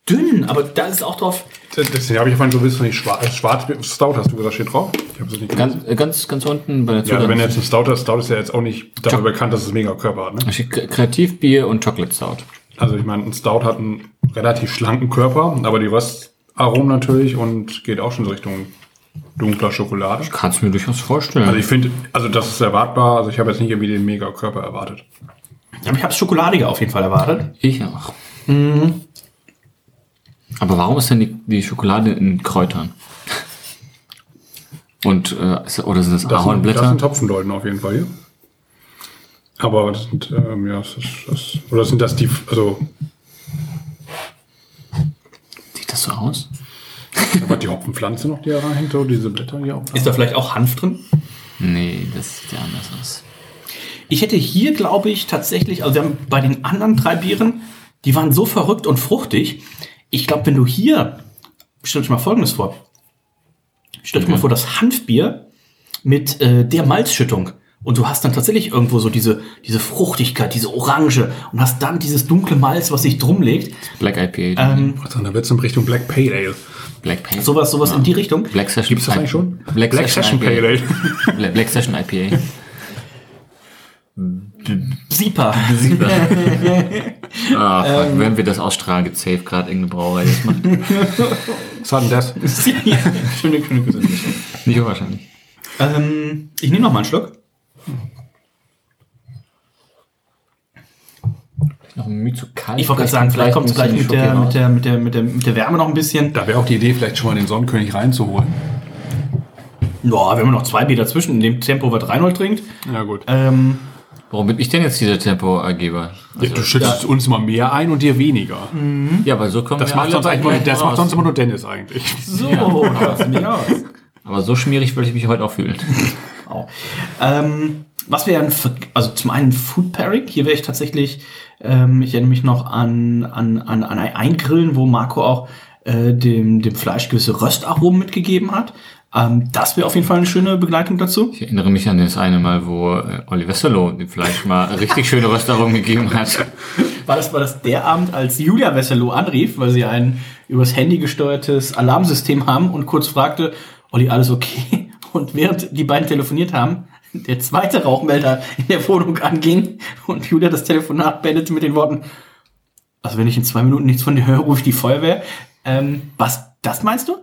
dünn, aber da ist auch drauf.
Das, das habe ich vorhin so ein bisschen nicht schwarz. Schwarz Stout hast du gesagt, steht drauf? Ich habe es nicht
Ganz, äh, ganz, ganz unten bei der
Ja,
Zutat.
wenn jetzt ein Stout ist, Stout ist ja jetzt auch nicht dafür bekannt, dass es mega Körper hat. Ne?
Kreativbier und Chocolate Stout.
Also ich meine, ein Stout hat einen relativ schlanken Körper, aber die Röstaromen natürlich und geht auch schon so Richtung dunkler Schokolade.
Kannst du mir durchaus vorstellen.
Also ich finde, also das ist erwartbar. Also ich habe jetzt nicht irgendwie den mega Körper erwartet.
Aber ich habe Schokoladiger auf jeden Fall erwartet.
ich auch.
Mhm.
Aber warum ist denn die, die Schokolade in Kräutern? Und, äh, ist, oder sind das,
Das sind, das
Ahornblätter?
sind Topfendeuten auf jeden Fall hier. Aber das sind, ähm, ja, das ist, das, oder sind das die, also
Sieht das so aus?
Aber die Hopfenpflanze noch, die da reinhängt, oder diese Blätter hier auch?
Ist da vielleicht auch Hanf drin?
Nee, das sieht ja anders aus.
Ich hätte hier, glaube ich, tatsächlich, also wir haben bei den anderen drei Bieren, die waren so verrückt und fruchtig. Ich glaube, wenn du hier, stell dich mal Folgendes vor. Stell dich mal vor, das Hanfbier mit äh, der Malzschüttung. Und du hast dann tatsächlich irgendwo so diese, diese Fruchtigkeit, diese Orange und hast dann dieses dunkle Malz, was sich drum legt.
Black IPA.
Ähm,
Also, da wird es in Richtung Black Pale Ale.
Black Pale.
sowas, sowas in die Richtung.
Black Session.
Gibt's das eigentlich schon?
Black,
Black
Session,
Session Pale Ale.
Black, Session IPA.
Sieper.
Ah, fuck.
Ähm.
Wenn wir das ausstrahlen, gibt safe gerade irgendeine Brauerei, das macht.
Was denn das?
schöne, schöne Grüße.
Nicht unwahrscheinlich.
Ähm, ich nehme noch mal einen Schluck.
Noch ein Mühe zu kalt.
Ich wollte gerade sagen, vielleicht kommt es gleich mit der, mit, der, mit, der, mit, der, mit der Wärme noch ein bisschen.
Da wäre auch die Idee, vielleicht schon mal den Sonnenkönig reinzuholen.
Ja, wir haben noch zwei Bier dazwischen, in dem Tempo, was Reinhold trinkt.
Ja, gut.
Ähm,
Warum bin ich denn jetzt dieser Tempogeber? Also,
du schüttest uns immer mehr ein und dir weniger.
ja, weil so kommen
Das,
wir
macht
alle
sonst, eigentlich nur, das macht sonst immer nur Dennis eigentlich.
so, ich aus.
Aber so schmierig würde ich mich heute auch fühlen.
Auch. Ähm, was wäre also zum einen Food Pairing. Hier wäre ich tatsächlich, ähm, ich erinnere mich noch an, an, an, an ein Eingrillen, wo Marco auch äh, dem, dem Fleisch gewisse Röstaromen mitgegeben hat. Ähm, das wäre auf jeden Fall eine schöne Begleitung dazu.
Ich erinnere mich an das eine Mal, wo äh, Olli Wesselow dem Fleisch mal richtig schöne Röstaromen gegeben hat.
War das, war das der Abend, als Julia Wesselow anrief, weil sie ein übers Handy gesteuertes Alarmsystem haben und kurz fragte, Olli, alles okay? Und während die beiden telefoniert haben, der zweite Rauchmelder in der Wohnung anging und Julia das Telefonat beendete mit den Worten, also wenn ich in zwei Minuten nichts von dir höre, rufe ich die Feuerwehr. Ähm, was, das meinst du?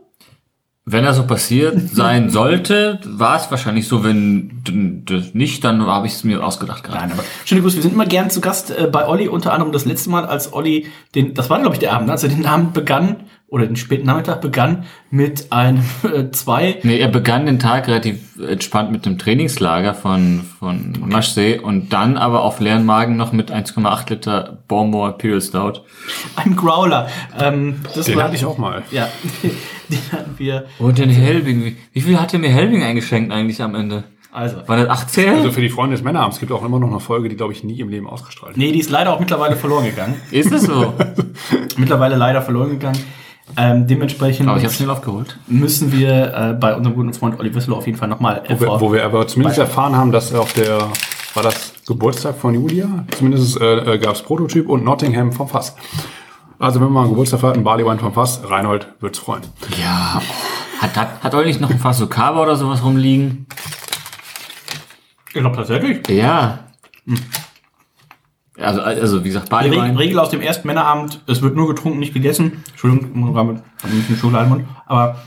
Wenn er so passiert sein sollte, war es wahrscheinlich so, wenn das nicht, dann habe ich es mir ausgedacht gerade.
Nein, aber schöne Grüße. Wir sind immer gern zu Gast äh, bei Olli, unter anderem das letzte Mal, als Olli den, das war glaube ich der Abend, als er den Abend begann, oder den späten Nachmittag begann, mit einem äh, zwei
Nee, er begann den Tag relativ entspannt mit dem Trainingslager von, von Maschsee und dann aber auf leeren Magen noch mit 1,8 Liter Bowmore Imperial Stout.
einem Growler. Ähm, das
Den
war,
hatte ich auch mal.
Ja, den hatten wir.
Und den Helbing. Wie, wie viel hat er mir Helbing eingeschenkt eigentlich am Ende?
Also,
War das 18?
Also für die Freunde des Männerabends gibt auch immer noch eine Folge, die, glaube ich, nie im Leben ausgestrahlt wird.
nee, die ist leider auch mittlerweile verloren gegangen.
Ist es so?
mittlerweile leider verloren gegangen. Ähm, dementsprechend
Aber ich habe schnell aufgeholt.
müssen wir äh, bei unserem guten Freund Olli Wissler auf jeden Fall nochmal
Wo wir, wo wir aber zumindest erfahren haben, dass auf der, war das Geburtstag von Julia? Zumindest äh, gab es Prototyp und Nottingham vom Fass. Also wenn man einen Geburtstag hat, ein Barleywein vom Fass, Reinhold wird's freuen.
Ja. Hat, hat, hat Olli nicht noch ein Fass Sokaba oder sowas rumliegen?
Ich glaube tatsächlich.
Ja. Also, also wie gesagt,
Die Re. Regel aus dem ersten Männerabend, es wird nur getrunken, nicht gegessen. Entschuldigung, damit habe ich eine Schokolade im Mund. Aber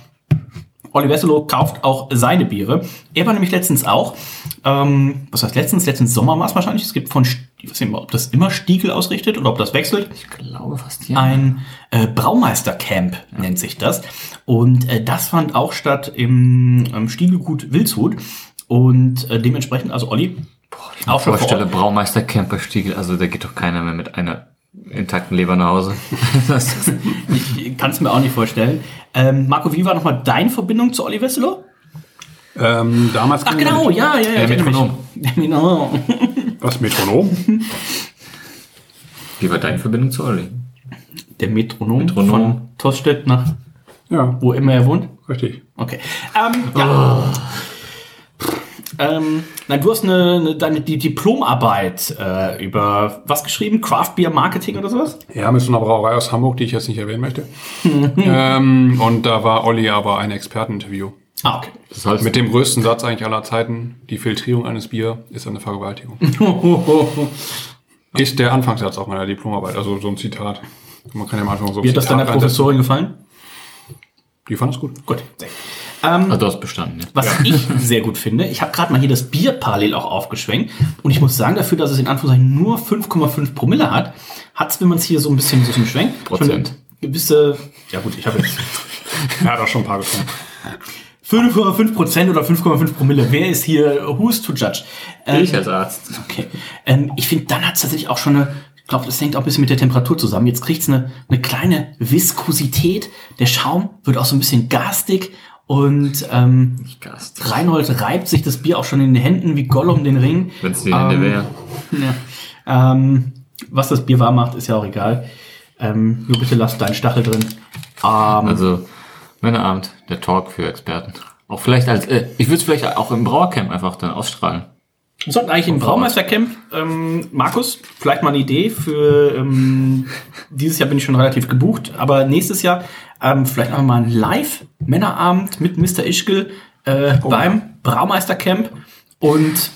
Olli Wesselow kauft auch seine Biere. Er war nämlich letztens auch, ähm, was heißt letztens? Letztens Sommer war es wahrscheinlich. Es gibt von, ich weiß nicht ob das immer Stiegel ausrichtet oder ob das wechselt.
Ich glaube fast ja.
Ein äh, Braumeistercamp nennt sich das. Und äh, das fand auch statt im, im Stiegelgut Wildshut. Und äh, dementsprechend, also Olli,
Auch
schon vor
Vorstelle. Braumeister Camper Stiegel, also da geht doch keiner mehr mit einer intakten Leber nach Hause.
Ich kann es mir auch nicht vorstellen. Ähm, Marco, wie war nochmal deine Verbindung zu Olli Wesselow?
Ähm, damals
Ach genau, ja, ja, ja.
Der
ich.
Metronom.
Der Metronom.
Was Metronom?
Wie war deine Verbindung zu Olli?
Der Metronom,
Metronom.
von Torstedt nach
Ja,
wo immer er wohnt.
richtig.
Okay. Ähm, ja. Ähm, nein, du hast eine, eine deine die Diplomarbeit äh, über was geschrieben? Craft Beer Marketing oder sowas?
Ja, mit so einer Brauerei aus Hamburg, die ich jetzt nicht erwähnen möchte. ähm, und da war Olli aber ein Experteninterview.
Ah, okay.
Das heißt,
Mit dem größten Satz eigentlich aller Zeiten, die Filtrierung eines Bier ist eine Vergewaltigung. ist der Anfangssatz auch meiner Diplomarbeit, also so ein Zitat. Man kann ja am Anfang so ein
Wie hat das
Zitat
deiner
reinsetzen.
Professorin gefallen?
Die fand es gut.
Gut. Ähm,
also du hast bestanden. Ja.
Was ich sehr gut finde, ich habe gerade mal hier das Bier parallel auch aufgeschwenkt und ich muss sagen, dafür, dass es in Anführungszeichen nur 5,5 Promille hat, hat es, wenn man es hier so ein bisschen so zum Schwenk,
Prozent.
schon gewisse, ja gut, ich habe jetzt
Er hat auch schon ein paar getrunken.
5,5 Prozent oder 5,5 Promille. Wer ist hier who's to judge? Ähm,
Ich als Arzt.
Okay. Ähm, ich finde, dann hat es tatsächlich auch schon eine, ich glaube, das hängt auch ein bisschen mit der Temperatur zusammen. Jetzt kriegt es eine, eine kleine Viskosität. Der Schaum wird auch so ein bisschen garstig und ähm. Reinhold reibt sich das Bier auch schon in den Händen wie Gollum den Ring.
Wenn es die Hände
Ähm,
wäre.
Ja. Ähm, was das Bier warm macht, ist ja auch egal. Ähm, nur bitte lass deinen Stachel drin. Ähm,
Also, Männerabend, der Talk für Experten. Auch vielleicht als, äh, ich würde es vielleicht auch im Brauercamp einfach dann ausstrahlen.
Wir sollten eigentlich im Braumeistercamp, ähm, Markus, vielleicht mal eine Idee für ähm, dieses Jahr bin ich schon relativ gebucht, aber nächstes Jahr ähm, vielleicht einfach mal ein Live-Männerabend mit Mr. Ischgl äh, beim Braumeistercamp und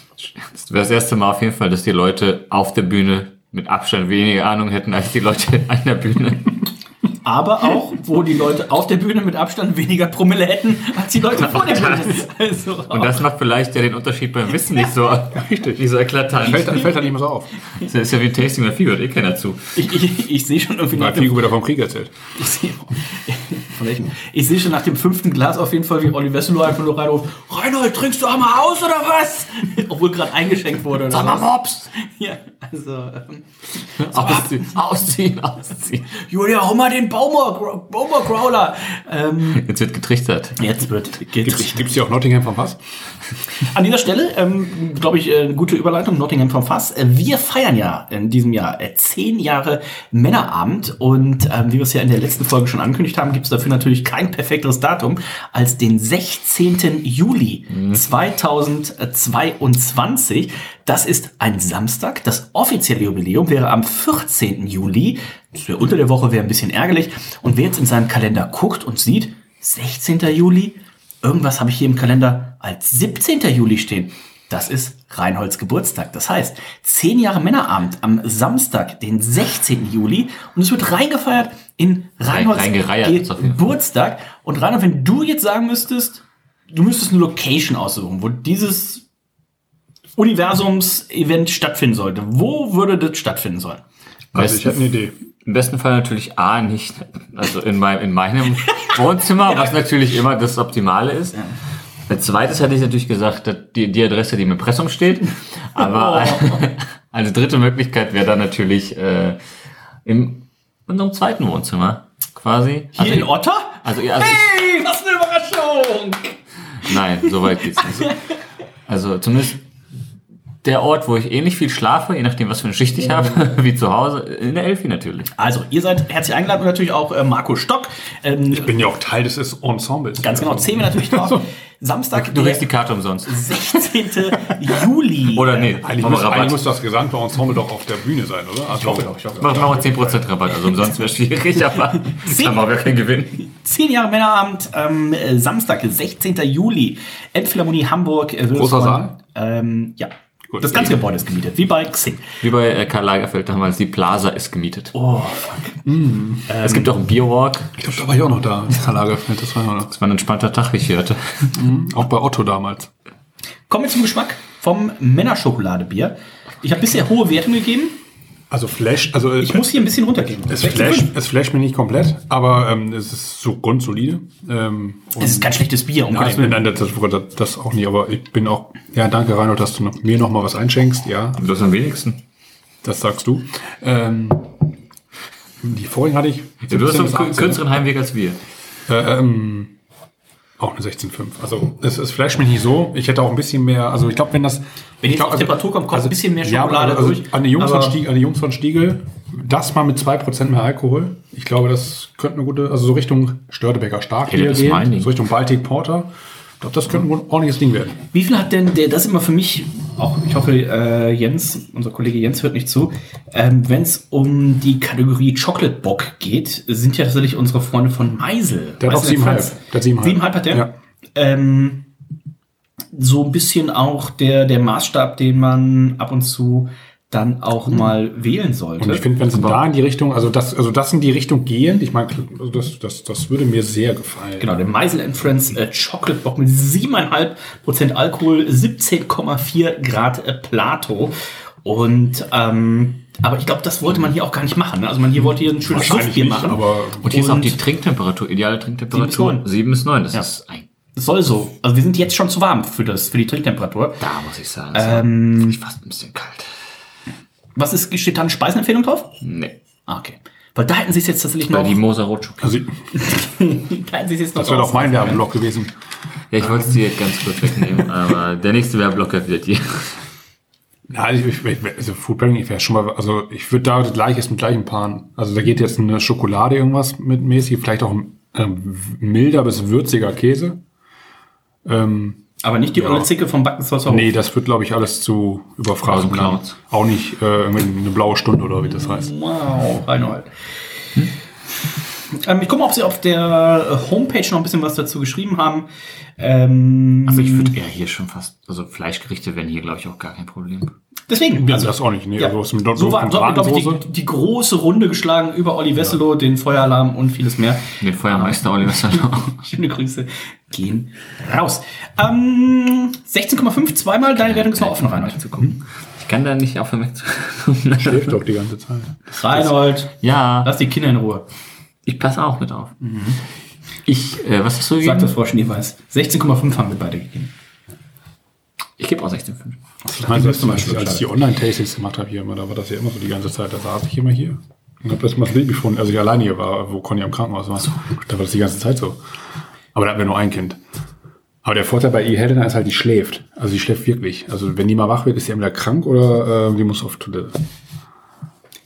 Das wäre das erste Mal auf jeden Fall, dass die Leute auf der Bühne mit Abstand weniger Ahnung hätten als die Leute an der Bühne.
aber auch, wo die Leute auf der Bühne mit Abstand weniger Promille hätten als die Leute vor der Bühne. Also,
Und das macht vielleicht ja den Unterschied beim Wissen nicht so, nicht so eklatant.
Fällt, fällt da nicht mehr so auf.
Das ist ja wie ein Tasting, da fiebert eh keiner zu.
ich, ich, ich sehe schon irgendwie
Weil Figo wieder vom Krieg erzählt.
Ich sehe, welchem? Ich sehe schon nach dem fünften Glas auf jeden Fall, wie Olli Wesselow einfach nur reinruft, Reinhold, trinkst du einmal aus oder was? Obwohl gerade eingeschenkt wurde. Oder
Sag mal? Mops!
Ja, also, ähm,
Ausziehen, ausziehen, ausziehen.
Julia, hau mal den Baumer, Baumer Growler. Ähm,
Jetzt wird getrichtert.
jetzt wird getrichtert.
gibt's hier auch Nottingham vom Pass?
An dieser Stelle, ähm, glaube ich, äh, eine gute Überleitung, Nottingham vom Fass. Äh, Wir feiern ja in diesem Jahr äh, zehn Jahre Männerabend und ähm, wie wir es ja in der letzten Folge schon angekündigt haben, gibt es dafür natürlich kein perfekteres Datum als den 16. Juli 2022. Das ist ein Samstag. Das offizielle Jubiläum wäre am 14. Juli. Das wäre unter der Woche, wäre ein bisschen ärgerlich. Und wer jetzt in seinem Kalender guckt und sieht, 16. Juli, irgendwas habe ich hier im Kalender als 17. Juli stehen. Das ist Reinholds Geburtstag. Das heißt, zehn Jahre Männerabend am Samstag, den 16. Juli. Und es wird reingefeiert in Reinholds. Geburtstag. Und Reinhold, wenn du jetzt sagen müsstest, du müsstest eine Location aussuchen, wo dieses Universums-Event stattfinden sollte. Wo würde das stattfinden sollen?
Also ich hätte eine Idee.
Im besten Fall natürlich A, nicht, also in, mein, in meinem Wohnzimmer, was natürlich immer das Optimale ist. Als zweites hätte ich natürlich gesagt, die, die Adresse, die im Impressum steht. Aber eine dritte Möglichkeit wäre dann natürlich äh, in unserem zweiten Wohnzimmer quasi.
Hier in Otter?
Also, also
Hey, was eine Überraschung!
nein, so weit geht's nicht. Also zumindest der Ort, wo ich ähnlich viel schlafe, je nachdem, was für eine Schicht ich habe, wie zu Hause, in der Elfi natürlich.
Also, ihr seid herzlich eingeladen und natürlich auch äh, Marco Stock. Ähm,
Ich bin ja auch Teil des Ensembles.
ganz genau, zählen wir natürlich drauf. Samstag,
Du kriegst die Karte umsonst.
16. Juli.
Oder nee,
Eigentlich
machen
muss, eigentlich muss das gesamte Ensemble doch auf der Bühne sein, oder? Also, ich hoffe doch, ich hoffe
Machen wir 10% Rabatt, also umsonst wäre schwierig, aber
Zehn-
dann haben wir keinen Gewinn.
10 Jahre Männerabend, ähm, äh, Samstag, 16. Juli. Elbphilharmonie Hamburg. Äh, wird
Großer Saal?
Ähm, ja.
Gut.
das ganze Gebäude ist gemietet, wie bei Xing.
Wie bei äh, Karl Lagerfeld damals, die Plaza ist gemietet.
Oh, fuck.
es gibt auch einen Bierwalk.
Ich glaube, da war ich auch noch da. Karl Lagerfeld, das war ja noch.
Das war ein entspannter Tag, wie ich hörte.
Auch bei Otto damals.
Kommen wir zum Geschmack vom Männerschokoladebier. Ich habe bisher hohe Wertungen gegeben.
Also Flash, also
Ich muss hier ein bisschen runtergehen.
es flasht, es flasht mich nicht komplett, aber ähm, es ist so grundsolide. Ähm,
Es ist kein schlechtes Bier. Um
Nein,
Willen.
nein, das, das, das auch nicht, aber ich bin auch, ja, danke Reinhold, dass du noch, mir noch mal was einschenkst, ja,
Du hast am wenigsten.
das sagst du. Ähm, die vorigen hatte ich.
Du hast
17
einen
bis 18.
kürzeren Heimweg als wir.
Äh, ähm, auch eine 16,5. Also es, es flasht mich nicht so. Ich hätte auch ein bisschen mehr, also ich glaube, wenn das...
Wenn
ich glaub,
auf Temperatur kommt, kommt ein bisschen mehr
ja,
Schokolade
also,
durch,
An die, Jungs von Stiegel, an die Jungs von Stiegel, das mal mit 2% mehr Alkohol. Ich glaube, das könnte eine gute, also so Richtung Störtebecker Stark
Hey, Ding.
so Richtung Baltic Porter. Ich glaube, das könnte ein ordentliches Ding werden.
Wie viel hat denn der, das immer für mich, auch ich hoffe, äh, Jens, unser Kollege Jens hört nicht zu, ähm, wenn es um die Kategorie Chocolate Bock geht, sind ja tatsächlich unsere Freunde von Meisel.
Der hat auch
Meisel
siebeneinhalb.
Franz.
Der hat siebeneinhalb.
Siebeneinhalb hat der?
Ja.
Ähm, so ein bisschen auch der, der Maßstab, den man ab und zu dann auch mal wählen sollte.
Und ich finde, wenn es da in die Richtung, also das, also das in die Richtung gehend, ich meine, also das, das, das würde mir sehr gefallen.
Genau, der Meisel and Friends äh, Chocolate Bock mit 7,5% Alkohol, 17,4 Grad äh, Plato. Und ähm, aber ich glaube, das wollte man hier auch gar nicht machen. ne? Also man hier wollte hier ein schönes
nicht,
machen.
aber-
Und hier ist auch die Trinktemperatur, ideale Trinktemperatur.
Sieben bis neun.
7 bis 9. Das
Ja.
ist ein,
soll so. Also wir sind jetzt schon zu warm für das, für die Trinktemperatur.
da muss ich sagen,
Ähm,
ich fast ein bisschen kalt.
Was ist, steht da eine Speisenempfehlung drauf?
Nee.
Ah, okay. Weil da hätten sie es jetzt tatsächlich
Bei
noch.
die Moser Rotschokolade.
Also,
da hätten sie es jetzt noch
das wäre doch mein Werbeblock gewesen.
Ja, ich wollte es dir ganz kurz wegnehmen, aber der nächste Werbeblock wird dir.
Ja, ich, ich, ich, also Food Pairing, ich wäre schon mal, also ich würde da das gleiches mit gleichen Paaren. Also da geht jetzt eine Schokolade irgendwas mit mäßig, vielleicht auch ein ähm, milder bis würziger Käse. Ähm,
Aber nicht die
Ja.
Zicke vom Backensaucer.
nee, das wird, glaube ich, alles zu überfragen.
Clouds.
Auch nicht äh, eine blaue Stunde oder wie das heißt.
Wow, Reinhold. Ähm, ich gucke mal, ob sie auf der äh, Homepage noch ein bisschen was dazu geschrieben haben. Ähm,
Also ich würde eher hier schon fast, also Fleischgerichte wären hier, glaube ich, auch gar kein Problem.
deswegen.
Ja, das auch nicht. Nee,
Ja.
also was mit
So war, so, glaube ich, die, die große Runde geschlagen über Olli Wesselow, den Feueralarm und vieles mehr.
Den Feuermeister Oliver Salon.
Schöne Grüße gehen raus. Ähm, 16,5 zweimal, deine Wertung ist noch offen, Reinhold.
zu gucken. Ich kann da nicht aufhören wegzukommen.
Schläft doch die ganze Zeit.
Reinhold,
ja,
lass die Kinder in Ruhe.
Ich passe auch mit auf. Ich, äh, was hast du gegeben?
das Frau Schneeweiß. 16,5 haben wir beide gegeben.
Ich gebe auch 16,5.
Ich meine, als,
Zum
als,
Beispiel,
als ich die Online-Tastings gemacht habe hier immer, da war das ja immer so die ganze Zeit. Da saß ich immer hier und habe das mal das Bild gefunden, als ich alleine hier war, wo Conny am Krankenhaus war. Da war das die ganze Zeit so. Aber da hatten wir nur ein Kind. Aber der Vorteil bei E. Helena ist halt, die schläft. Also die schläft wirklich. Also wenn die mal wach wird, ist sie entweder krank oder äh, die muss auf Toilette.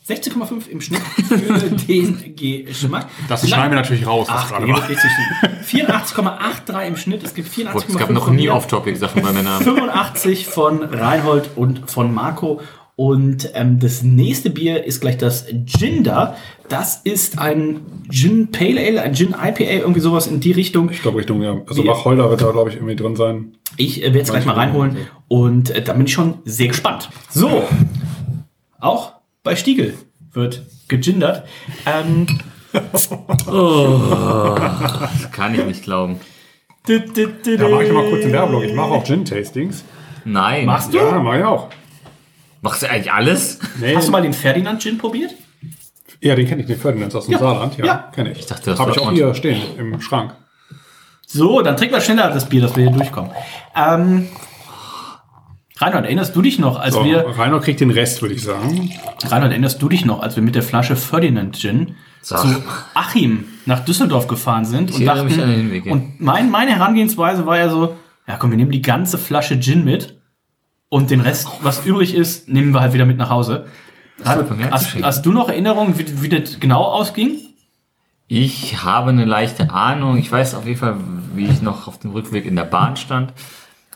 16,5 im Schnitt für den Geschmack.
Das schneiden wir natürlich raus, was
Ach,
gerade
nee,
war.
richtig schön. 84,83 im Schnitt. Es gibt 84,5
Es gab noch nie. Off-Topic-Sachen bei Männern.
85 von Reinhold und von Marco. Und ähm, das nächste Bier ist gleich das Ginder. Das ist ein Gin Pale Ale, ein Gin IPA, irgendwie sowas in die Richtung.
Ich glaube Richtung, ja. Also Wacholder wird da, glaube ich, irgendwie drin sein.
Ich äh, werde es gleich mal reinholen und äh, da bin ich schon sehr gespannt. So, auch bei Stiegel wird gegindert. Ähm,
Das kann ich nicht glauben.
Da mache ich mal kurz den Werbeblock. Ich mache auch Gin-Tastings.
Nein.
Machst du?
Ja, mache ich auch.
Machst du eigentlich alles?
Nee.
Hast du mal den Ferdinand Gin probiert?
Ja, den kenne ich, den Ferdinand aus dem
Ja.
Saarland. Ja,
Ja.
kenne ich.
Ich dachte, das
Habe ich auch hier stehen im Schrank.
So, dann trink mal schneller das Bier, dass wir hier durchkommen. Ähm, Reinhard, erinnerst du dich noch, als
So,
wir
Rainer kriegt den Rest, würde ich sagen.
Reinhard, erinnerst du dich noch, als wir mit der Flasche Ferdinand Gin
Sag.
zu Achim nach Düsseldorf gefahren sind und
erinnere mich
dachten,
an den Hinweg, ja.
und mein, meine Herangehensweise war ja so, ja komm, wir nehmen die ganze Flasche Gin mit und den Rest, was übrig ist, nehmen wir halt wieder mit nach Hause.
mir
Hast, hast du noch Erinnerungen, wie, wie das genau ausging?
Ich habe eine leichte Ahnung. Ich weiß auf jeden Fall, wie ich noch auf dem Rückweg in der Bahn stand.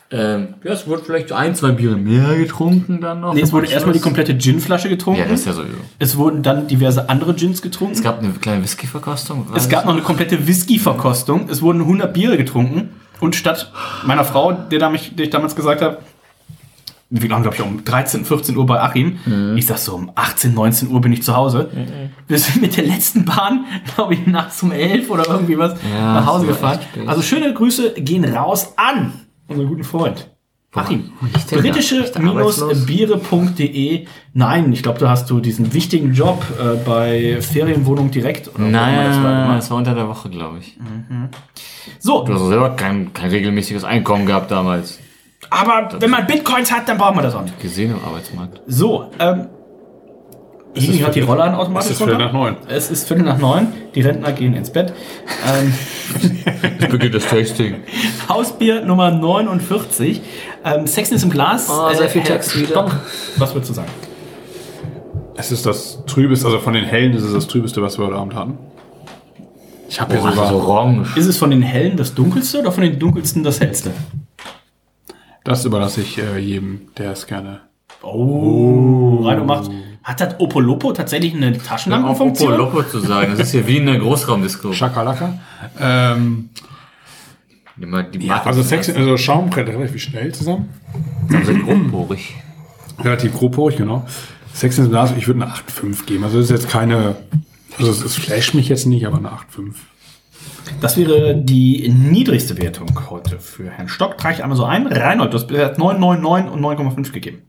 Ähm, ja, es wurde vielleicht ein, zwei Biere mehr getrunken dann noch.
Nee, es wurde erstmal die komplette Gin-Flasche getrunken.
Ja, das ist ja sowieso.
es wurden dann diverse andere Gins getrunken.
Es gab eine kleine Whisky-Verkostung.
Es gab noch eine komplette Whisky-Verkostung. Es wurden 100 Biere getrunken. Und statt meiner Frau, der, da mich, der ich damals gesagt habe, wir waren, glaube ich, um 13, 14 Uhr bei Achim. Ich sag so, um 18, 19 Uhr bin ich zu Hause. Wir sind mit der letzten Bahn, glaube ich, nachts um 11 oder irgendwie was
Ja,
nach Hause gefahren. Also schöne Grüße gehen raus an unseren guten Freund. Achim, britische-biere.de. Nein, ich glaube, da hast du diesen wichtigen Job äh, bei Ferienwohnung direkt. Oder
Nein,
immer das war
das war unter der Woche, glaube ich.
So,
Du hast selber kein, kein regelmäßiges Einkommen gehabt damals.
Aber wenn man Bitcoins hat, dann braucht man das auch nicht.
Gesehen im Arbeitsmarkt.
So, ähm. Ihnen hat die Rolle an automatisch
Es ist Viertel nach neun.
Es ist Viertel nach neun. Die Rentner gehen ins Bett. Ähm,
Jetzt beginnt das Tasting.
Hausbier Nummer 49. Ähm, Sex ist im Glas.
Oh, sehr viel
Herr
Text wieder.
Stock, was würdest du sagen?
Es ist das trübeste, also von den hellen ist es das trübeste, was wir heute Abend hatten. Ich habe hier
Boah,
sogar
so orange.
Ist es von den hellen das dunkelste oder von den dunkelsten das hellste?
Das überlasse ich äh, jedem, der es gerne.
Oh, Rino macht. Hat das Opolopo tatsächlich eine
Auf
Taschenlampenfunktion?
Oppo Lopo zu sagen, das ist ja wie eine Großraumdisco.
Schakalaka. Ähm, ja, also Sex, also Schaum rennt relativ schnell zusammen.
Also grobporig.
Relativ grobporig, genau. Sex in the Glas, ich würde eine 8,5 geben. Also das ist jetzt keine, also es, flasht mich jetzt nicht, aber eine 8,5.
Das wäre die niedrigste Wertung heute für Herrn Stock. Trage ich einmal so ein. Reinhold, du hast bisher 9,99 und 9,5 gegeben.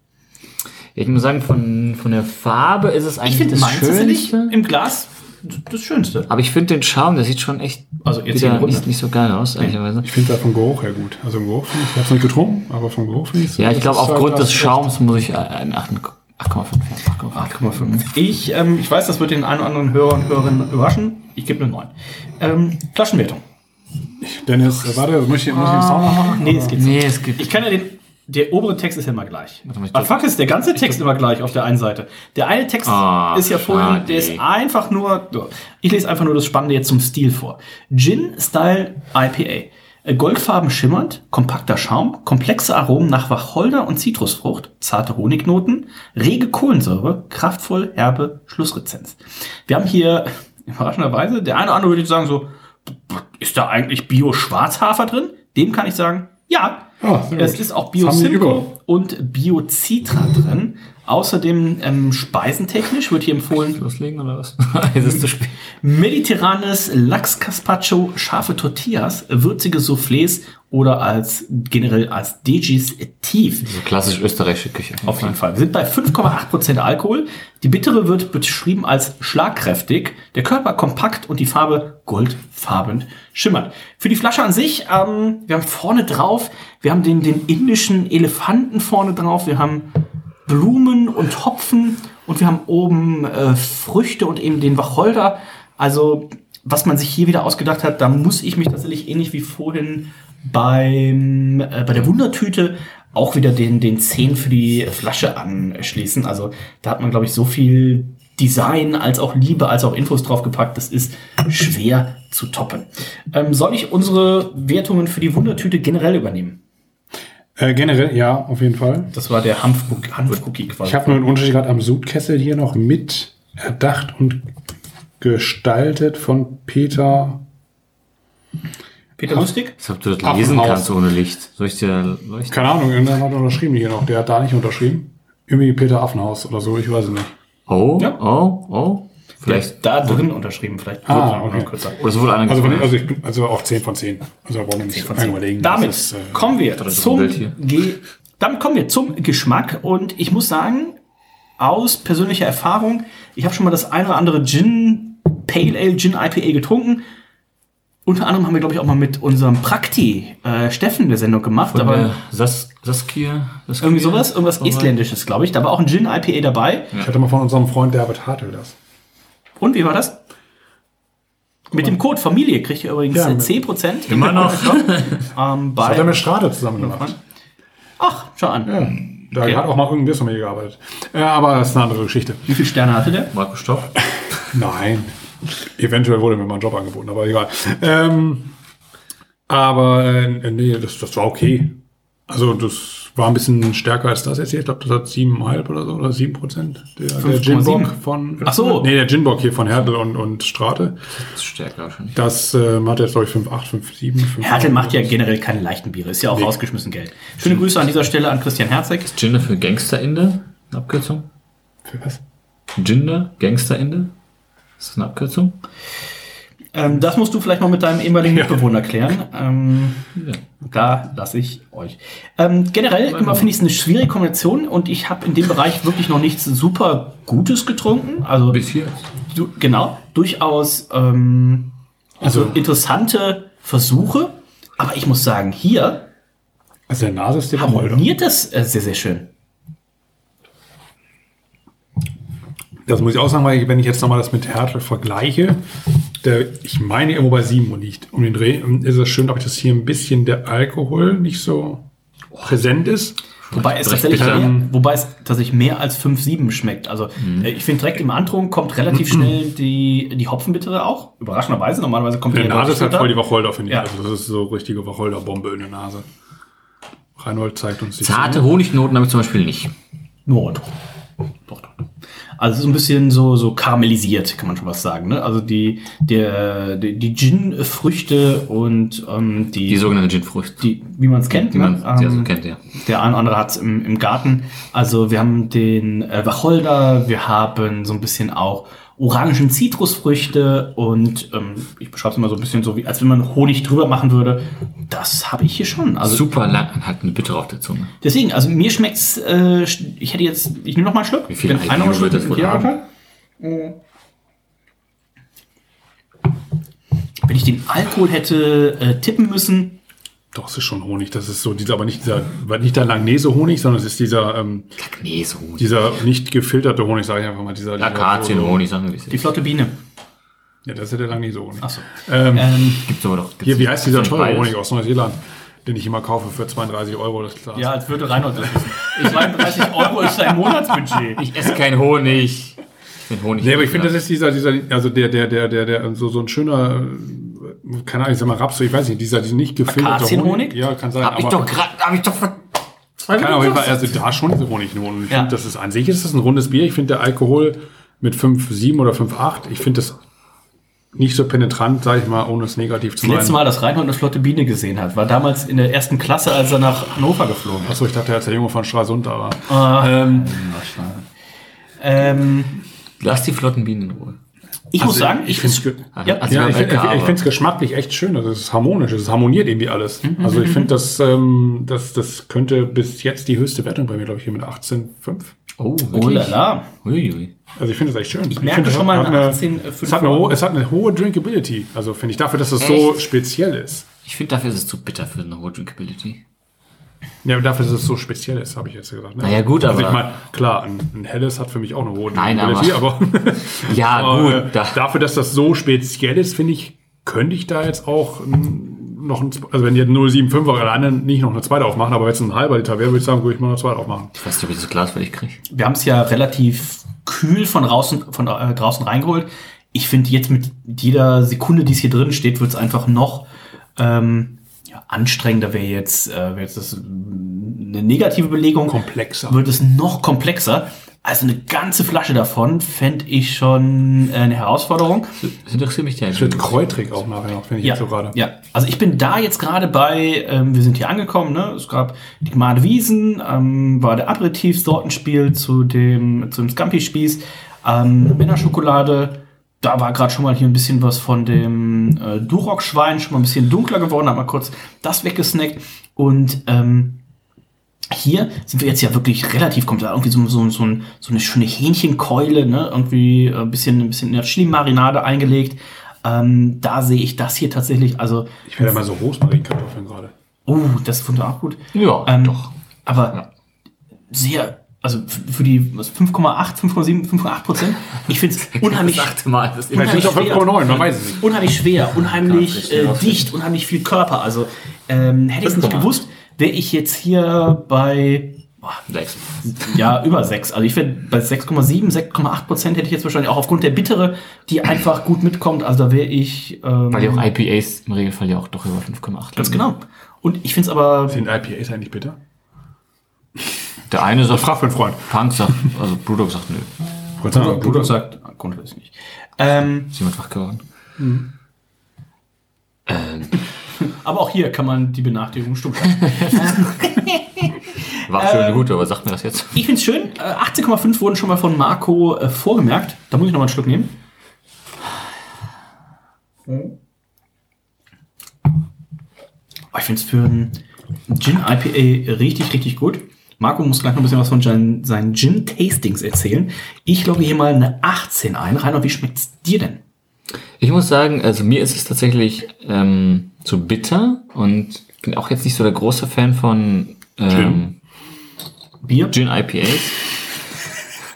Ich muss sagen, von, von der Farbe ist es
Ich
eigentlich
finde
das
tatsächlich
Schönste.
im Glas das Schönste.
Aber ich finde den Charme, der sieht schon echt
Also jetzt
wieder nicht, nicht so geil aus, ehrlicherweise.
Ich finde da vom Geruch her gut. Also im Geruch finde ich, ich habe es nicht getrunken, aber vom Geruch finde ich
Ja, ich glaube, aufgrund des
echt-
Schaums muss ich einen 8,5 ja, 8,5.
Ich, ähm, ich weiß, das wird den einen oder anderen Hörer und Hörerinnen überraschen. Ich gebe eine 9. Ähm, Flaschenwertung.
Dennis, äh, warte, muss ich, muss ich den Sound noch machen?
Nee, es geht
Nee, es gibt.
Ich kann ja den. Der obere Text ist ja immer gleich. Ah, fuck ist der ganze Text immer gleich auf der einen Seite. Der eine Text
Ah,
ist ja vorhin, der ist einfach nur. Ich lese einfach nur das Spannende jetzt zum Stil vor. Gin Style IPA. Äh, Goldfarben schimmernd, kompakter Schaum, komplexe Aromen nach Wacholder und Zitrusfrucht, zarte Honignoten, rege Kohlensäure, kraftvoll, herbe Schlussrezenz. Wir haben hier überraschenderweise, der eine oder andere würde sagen so, ist da eigentlich Bio-Schwarzhafer drin? Dem kann ich sagen, ja.
Sehr
es ist auch. Bio-Simco und Bio-Citra drin. Außerdem ähm, speisentechnisch wird hier empfohlen
Loslegen oder was? es ist zu spät.
mediterranes Lachs-Carpaccio, scharfe Tortillas, würzige Soufflés oder als generell als Digestiv.
So klassisch österreichische Küche.
Auf jeden Fall. Wir sind bei 5,8% Alkohol. Die bittere wird beschrieben als schlagkräftig, der Körper kompakt und die Farbe goldfarben schimmert. Für die Flasche an sich, ähm, wir haben vorne drauf, wir haben den, den indischen Elefanten vorne drauf, wir haben Blumen und Hopfen und wir haben oben äh, Früchte und eben den Wacholder. Also, was man sich hier wieder ausgedacht hat, da muss ich mich tatsächlich ähnlich wie vorhin beim, äh, bei der Wundertüte auch wieder den, den 10 für die Flasche anschließen. Also da hat man, glaube ich, so viel Design als auch Liebe, als auch Infos draufgepackt. Das ist schwer zu toppen. Ähm, soll ich unsere Wertungen für die Wundertüte generell übernehmen?
Äh, generell, ja, auf jeden Fall.
Das war der Hanfcookie Hanfcookie quasi.
Ich habe nur einen Unterschied gerade am Sudkessel hier noch mit erdacht und gestaltet von Peter.
Peter Lustig?
Als ob du das
Affenhaus.
lesen kannst ohne Licht. Soll ich dir leuchten?
Keine Ahnung, irgendjemand hat unterschrieben hier noch. Der hat da nicht unterschrieben. Irgendwie Peter Affenhaus oder so, ich weiß es nicht.
Oh,
Ja.
oh, oh. Vielleicht.
Da drin unterschrieben, vielleicht.
Ah, okay.
Oder so wohl einer
Also, also ich also auch 10 von 10. Also brauchen wir nicht
von
lange
10.
überlegen.
Damit
ist, äh,
kommen wir
ein
zum. Ge Damit kommen wir zum Geschmack und ich muss sagen, aus persönlicher Erfahrung, ich habe schon mal das eine oder andere Gin Pale Ale Gin IPA getrunken. Unter anderem haben wir glaube ich auch mal mit unserem Prakti äh, Steffen eine Sendung gemacht,
Von
aber
Sas Saskia, Saskia?
irgendwie sowas, irgendwas
Vorbei.
Estländisches, glaube ich. Da war auch ein Gin IPA dabei.
ich hatte mal von unserem Freund David Hartl das.
Und wie war das? Mit dem Code Familie kriegt ihr übrigens
Ja,
äh,
mit-
10%
Immer noch.
ähm,
Das hat er
bei
mit Strade zusammen gemacht.
Ach, schau an.
Ja, da
Okay.
hat auch mal irgendein Bier von mir gearbeitet. Ja, aber das ist eine andere Geschichte.
Wie viele Sterne hatte der?
Marco Stoff.
Nein. Eventuell wurde mir mal ein Job angeboten, aber egal. Ähm, aber äh, nee, das, das war okay. Also das war ein bisschen stärker als das jetzt hier. Ich glaube, das hat 7,5 oder so oder 7 Prozent. Der, der
5,7.
Ginbock von.
Ach so.
Nee, der Ginbock hier von Hertel und, und Strate.
Das ist stärker wahrscheinlich.
Das ähm, hat jetzt, glaube ich, 5,8, 5,7. 5,8.
Hertel macht ja generell keine leichten Biere, ist ja auch rausgeschmissen Geld. Schöne Grüße an dieser Stelle an Christian Herzeg.
Ginder für Gangsterinde? Eine Abkürzung?
Für was?
Ginder? Gangsterinde? Ist das eine Abkürzung?
Ähm, das musst du vielleicht mal mit deinem ehemaligen Mitbewohner klären. Ähm, da lasse ich euch. Ähm, generell immer finde ich es eine schwierige Kombination und ich habe in dem Bereich wirklich noch nichts super Gutes getrunken. Also
Bis hier.
du, genau, durchaus ähm, also interessante Versuche. Aber ich muss sagen, hier
Also der Nase ist Wacholder.
harmoniert das äh, sehr, sehr schön.
Das muss ich auch sagen, weil ich, wenn ich jetzt nochmal das mit Hertel vergleiche, der, ich meine irgendwo bei 7 liegt um den Dreh, Und ist es schön, glaube ich, dass hier ein bisschen der Alkohol nicht so präsent ist.
Wobei es tatsächlich mehr, wobei es tatsächlich mehr als 5, 7 schmeckt. Also äh, ich finde direkt im Antrunk kommt relativ schnell die, die Hopfenbittere auch. Überraschenderweise. Normalerweise kommt
In der
die
Nase ist halt voll die. Wacholder, finde ich.
Ja.
Also das ist so richtige Wacholderbombe in der Nase. Reinhold zeigt uns die
Zarte
Zähne.
Honignoten habe ich zum Beispiel nicht.
Nur doch. Doch, doch. Also ist ein bisschen so, so karamellisiert, kann man schon was sagen. Ne? Also die, der, die, die Gin-Früchte und ähm, die,
Die sogenannte Gin-Frucht.
die, wie man es kennt.
Die man
ne? Ähm,
kennt, ja.
Der eine oder andere hat es im, im Garten. Also wir haben den äh, Wacholder, wir haben so ein bisschen auch orangen Zitrusfrüchte und ähm, ich beschreibe es immer so ein bisschen so, wie als wenn man Honig drüber machen würde. Das habe ich hier schon. Also
Super lang eine Bittere auf der Zunge.
deswegen, also mir schmeckt's. Äh, ich hätte jetzt, ich nehme noch mal einen Schluck.
Wie viel
noch einen
wird das
Schluck-
wohl haben?
Wenn ich den Alkohol hätte äh, tippen müssen,
Doch, es ist schon Honig. Das ist so dieser, aber nicht dieser, nicht der Langnese-Honig, sondern es ist dieser, ähm,
Nee, so Honig.
dieser nicht gefilterte Honig, sage ich einfach mal. Dieser,
Akazienhonig, sagen wir es
die flotte Biene.
Ja, das ist ja der Langnese-Honig.
Achso.
Ähm,
Ähm,
Gibt's aber doch.
hier, wie heißt dieser
gibt's
teure
beides?
Honig aus Neuseeland, den ich immer kaufe für 32 Euro? Das Glas.
Ja, als würde Reinhold das wissen. 32 Euro ist sein Monatsbudget.
Ich esse kein Honig. Ich finde Honig.
Nee, aber ich finde, das ist dieser, dieser, also der, der, der, der, der, so, so ein schöner, keine Ahnung, ich sag mal Raps, ich weiß nicht, dieser, dieser nicht gefilterte
Akazienhonig?
Ja, kann sein.
Hab ich doch gerade, hab ich doch
auf jeden Fall,
Minuten
also da schon diese Honignoten. Ich
Ja.
finde, das ist an sich ist das ein rundes Bier. Ich finde der Alkohol mit 5,7 oder 5,8, ich finde das nicht so penetrant, sage ich mal, ohne es negativ zu
Das letzte
meinen.
Mal, dass Reinhold eine flotte Biene gesehen hat, war damals in der ersten Klasse, als er nach Hannover geflogen ist.
Achso, ich dachte, er ist der Junge von Stralsund, aber
Ähm, ähm,
Lass die flotten Bienen in Ruhe.
Ich muss sagen, ich,
finde es
ja,
Also
ja, ich, ich, ich es geschmacklich echt schön. Also es ist harmonisch, es harmoniert irgendwie alles.
Mhm,
Also ich finde, das, ähm, das, das könnte bis jetzt die höchste Wertung bei mir, glaube ich, hier mit 18,5.
Oh,
oh la la.
Uiui.
Also ich finde das echt schön. Ich
merke
finde, es
schon mal
hat
eine
eine,
18, äh,
es, hat eine, hohe- es hat eine hohe Drinkability. Also finde ich dafür, dass es so speziell ist.
Ich finde, dafür ist es zu bitter für eine hohe Drinkability.
Ja, dafür, dass es so speziell ist, habe ich jetzt gesagt. Ne?
Na ja, gut,
also
aber-
ich meine, klar, ein, ein helles hat für mich auch eine hohe
Nein,
Drinkability, aber,
Ja,
aber,
gut.
äh,
Da,
dafür, dass das so speziell ist, finde ich, könnte ich da jetzt auch noch ein, also wenn die 075 alleine nicht noch eine zweite aufmachen, aber wenn es ein halber Liter wäre, würde ich sagen, würde ich mal eine zweite aufmachen.
Ich weiß nicht, ob ich das Glas fertig kriege.
Wir haben es ja relativ kühl von draußen, von äh, draußen reingeholt. Ich finde jetzt mit jeder Sekunde, die es hier drin steht, wird es einfach noch ähm, ja, anstrengender. Wäre jetzt, äh, wäre jetzt das äh, eine negative Belegung.
Komplexer.
Wird es noch komplexer. Also eine ganze Flasche davon fände ich schon äh, eine Herausforderung.
Das interessiert mich ja.
Das wird kräutrig auch nachher noch, finde ich
Ja,
jetzt so gerade.
ja, also ich bin da jetzt gerade bei, ähm, wir sind hier angekommen, ne? es gab die Gmade Wiesen, ähm, war der Aperitif-Sortenspiel zu dem, zu dem Scampi-Spieß, ähm, Männerschokolade, da war gerade schon mal hier ein bisschen was von dem äh, Duroc-Schwein, schon mal ein bisschen dunkler geworden, hat mal kurz das weggesnackt und ähm, hier sind wir jetzt ja wirklich relativ komplett irgendwie so, so, so, ein, so eine schöne Hähnchenkeule, ne? irgendwie ein bisschen, ein bisschen in der Chili-Marinade eingelegt. Ähm, da sehe ich das hier tatsächlich, also,
Ich werde mal so Rosmarinkartoffeln gerade.
oh, das fand ich auch gut.
Ja,
Ähm,
doch.
Aber
Ja.
sehr, also für die was, 5,8, 5,7, 5,8 Prozent, ich finde es unheimlich,
Das achte Mal. Das
auch
schwer.
5,9, man weiß es nicht.
unheimlich schwer, unheimlich
Ja,
äh, dicht, unheimlich viel Körper. Also ähm, hätte ich es nicht
5,8.
gewusst, wäre ich jetzt hier bei boah,
Sechs.
ja, über 6. Also ich wäre bei 6,7, 6,8 Prozent hätte ich jetzt wahrscheinlich auch aufgrund der Bittere, die einfach gut mitkommt. Also da wäre ich. Ähm,
Weil die auch IPAs im Regelfall ja auch doch über 5,8
Ganz genau. Und ich finde es aber.
Sind IPAs eigentlich bitter?
Der eine sagt,
Frag für Freund.
Punk sagt, also Brewdog sagt, nö.
Bruder, Bruder sagt, grundsätzlich nicht. Ähm,
Ist jemand wach geworden? Ähm,
aber auch hier kann man die Benachrichtigung stumm stellen.
war
Ähm,
schön und gut, aber sag mir das jetzt.
Ich finde es schön. Äh, 18,5 wurden schon mal von Marco äh, vorgemerkt. Da muss ich noch mal einen Schluck nehmen. Oh, ich finde es für ein Gin IPA richtig, richtig gut. Marco muss gleich noch ein bisschen was von seinen, seinen Gin-Tastings erzählen. Ich logge hier mal eine 18 ein. Rainer, wie schmeckt's dir denn?
Ich muss sagen, also mir ist es tatsächlich ähm, zu bitter und ich bin auch jetzt nicht so der große Fan von ähm,
Bier?
Gin IPAs.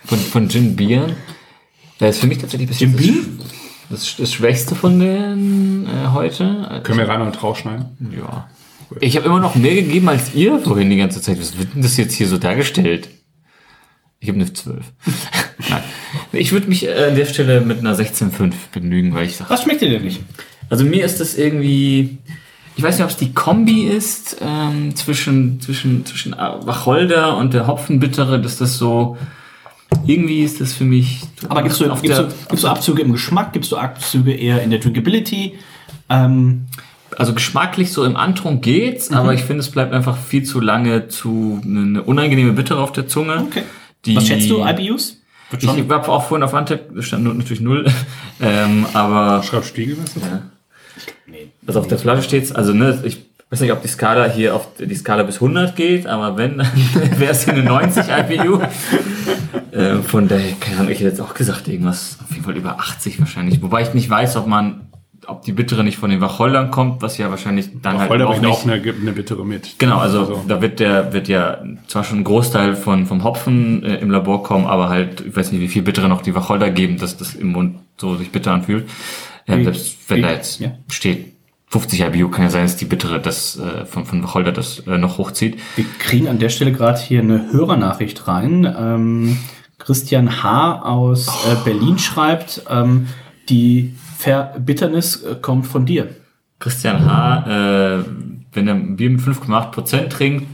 Von, von Gin Bier. Das ist für mich tatsächlich ein bisschen
Gin Beer?
das, das Schwächste von den äh, heute.
Können wir rein und rausschneiden?
Ja. Ich habe immer noch mehr gegeben als ihr vorhin die ganze Zeit. Was wird denn das jetzt hier so dargestellt? Ich habe eine 12. Nein. Ich würde mich äh, an der Stelle mit einer 16,5 begnügen, weil ich sage,
Was schmeckt dir denn nicht?
also mir ist das irgendwie, ich weiß nicht, ob es die Kombi ist ähm, zwischen zwischen zwischen Wacholder und der Hopfenbittere, dass das so irgendwie ist das für mich.
Aber gibst du, gibst,
der,
du, gibst du Abzüge im Geschmack? Gibst du Abzüge eher in der Drinkability? Ähm,
also geschmacklich so im Antrunk geht's,
Mhm.
aber ich finde, es bleibt einfach viel zu lange zu eine unangenehme Bittere auf der Zunge.
okay.
Die,
Was schätzt du, IBUs?
Ich war auch vorhin auf Antep, da stand nur- natürlich null, ähm, aber
Schreib Spiegel, was das?
also auf der Flasche steht's, also ne, ich weiß nicht, ob die Skala hier auf die Skala bis 100 geht, aber wenn, dann wäre es hier eine 90 IPU. äh, von daher, keine Ahnung, ich hätte jetzt auch gesagt, irgendwas auf jeden Fall über 80 wahrscheinlich. Wobei ich nicht weiß, ob man, ob die Bittere nicht von den Wacholdern kommt, was ja wahrscheinlich dann halt
Wacholder
auch
bringt
nicht...
auch eine, eine bittere mit.
Genau, also, da wird der wird ja zwar schon ein Großteil von vom Hopfen äh, im Labor kommen, aber halt ich weiß nicht, wie viel bittere noch die Wacholder geben, dass das im Mund so sich bitter anfühlt. Ja,
Wie-
selbst wenn
wie-
da jetzt
ja.
steht 50 IBU, kann ja sein, dass die bittere das äh, von von Wacholder das äh, noch hochzieht.
Wir kriegen an der Stelle gerade hier eine Hörernachricht rein. Ähm, Christian H. aus äh, Berlin schreibt, ähm, die Verbitternis äh, kommt von dir.
Christian H., äh, wenn er ein Bier mit 5,8 Prozent trinkt,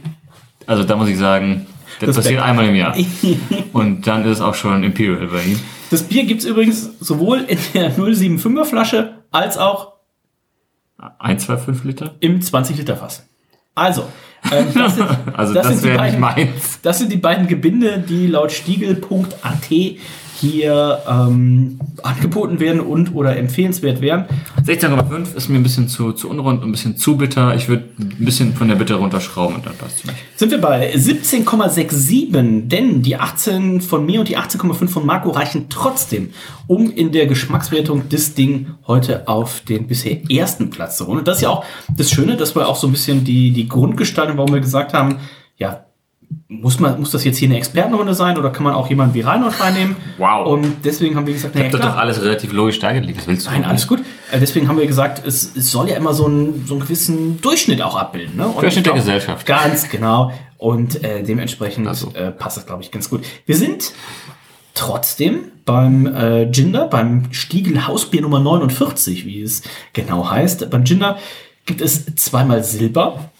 also da muss ich sagen, das
Respekt.
passiert einmal im Jahr. Und dann ist es auch schon Imperial bei ihm.
Das Bier gibt's übrigens sowohl in der 075er Flasche als auch
1,25 Liter?
im 20-Liter-Fass. Also, ähm, das sind,
Also
das
das, wäre nicht meins.
Das sind die beiden Gebinde, die laut Stiegel.at hier ähm, angeboten werden und oder empfehlenswert wären.
16,5 ist mir ein bisschen zu, zu unrund, ein bisschen zu bitter. Ich würde ein bisschen von der Bitte runterschrauben und dann passt es nicht.
Sind wir bei 17,67, denn die 18 von mir und die 18,5 von Marco reichen trotzdem, um in der Geschmackswertung das Ding heute auf den bisher ersten Platz zu holen. Und das ist ja auch das Schöne, dass wir auch so ein bisschen die, die Grundgestaltung, warum wir gesagt haben, ja, muss man, muss das jetzt hier eine Expertenrunde sein oder kann man auch jemanden wie Reinhold reinnehmen?
Wow.
Und deswegen haben wir gesagt,
Ich
naja,
hab das
klar.
doch alles relativ logisch dargelegt. Was willst du?
Nein, alles gut. Äh, Deswegen haben wir gesagt, es, es soll ja immer so, ein, so einen gewissen Durchschnitt auch abbilden. Ne? Und
Durchschnitt der
ich
Gesellschaft.
Ganz genau. Und äh, dementsprechend
Also.
äh, passt das, glaube ich, ganz gut. Wir sind trotzdem beim äh, Ginder, beim Stiegel Hausbier Nummer 49, wie es genau heißt. Beim Ginder gibt es zweimal Silber,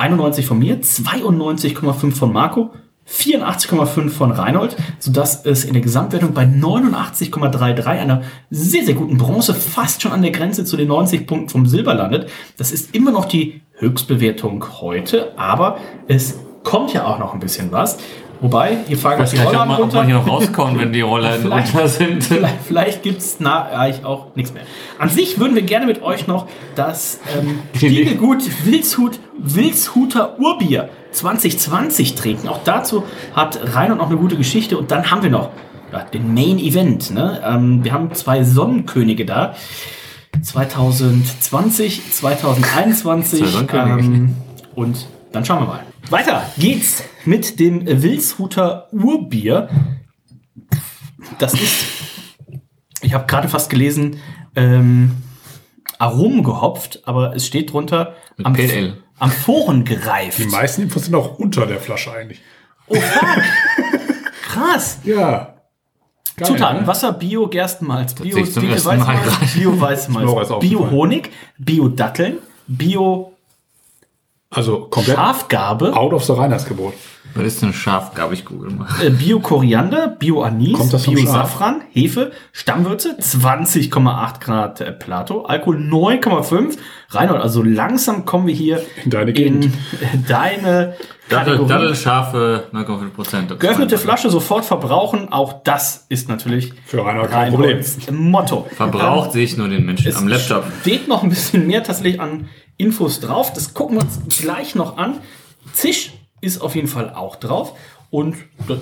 91 von mir, 92,5 von Marco, 84,5 von Reinhold, sodass es in der Gesamtwertung bei 89,33 einer sehr, sehr guten Bronze fast schon an der Grenze zu den 90 Punkten vom Silber landet. Das ist immer noch die Höchstbewertung heute, aber es kommt ja auch noch ein bisschen was. Wobei,
Ich weiß
gleich die Roller
ob man, ob man hier noch rauskommen, wenn die Roller runter sind.
Vielleicht, vielleicht gibt es eigentlich auch nichts mehr. An sich würden wir gerne mit euch noch das ähm, Stiegelgut Wilshut Wilshuter Urbier 2020 trinken. Auch dazu hat Reinhold noch eine gute Geschichte. Und dann haben wir noch ja, den Main Event. Ne? Ähm, wir haben zwei Sonnenkönige da. 2020, 2021.
Zwei Sonnenkönige.
Ähm, und dann schauen wir mal. Weiter geht's mit dem Wilshuter Urbier. Das ist, ich habe gerade fast gelesen, ähm, Aromen gehopft, aber es steht drunter
Mit
am,
Ale.
Amphoren gereift.
Die meisten Infos sind auch unter der Flasche eigentlich.
Oh fuck! Krass!
Ja. Geil,
Zutaten:
ne?
Wasser, Bio, Gerstenmalz, Bio, Weißmalz. Bio, Weißmalz, Bio. Honig, Bio, Datteln, Bio,
Also komplett
Schafgarbe,
out of the Reinheitsgebot.
Was ist denn scharf? Gab ich Google mal.
äh, Bio Koriander, Bio Anis,
Kommt das vom
Bio
Schaf?
Safran, Hefe, Stammwürze, 20,8 Grad äh, Plato, Alkohol 9,5. Reinhold, also langsam kommen wir hier
In deine
in
Gegend.
äh, deine
Dattel,
Kategorie.
Dattel scharfe 9,5 Prozent.
Geöffnete Flasche sofort verbrauchen, auch das ist natürlich
Für Reinhold kein Problem.
Motto.
Verbraucht sehe ich nur den Menschen
Es
am Laptop.
steht noch ein bisschen mehr tatsächlich an Infos drauf. Das gucken wir uns gleich noch an. Zisch ist auf jeden Fall auch drauf. Und da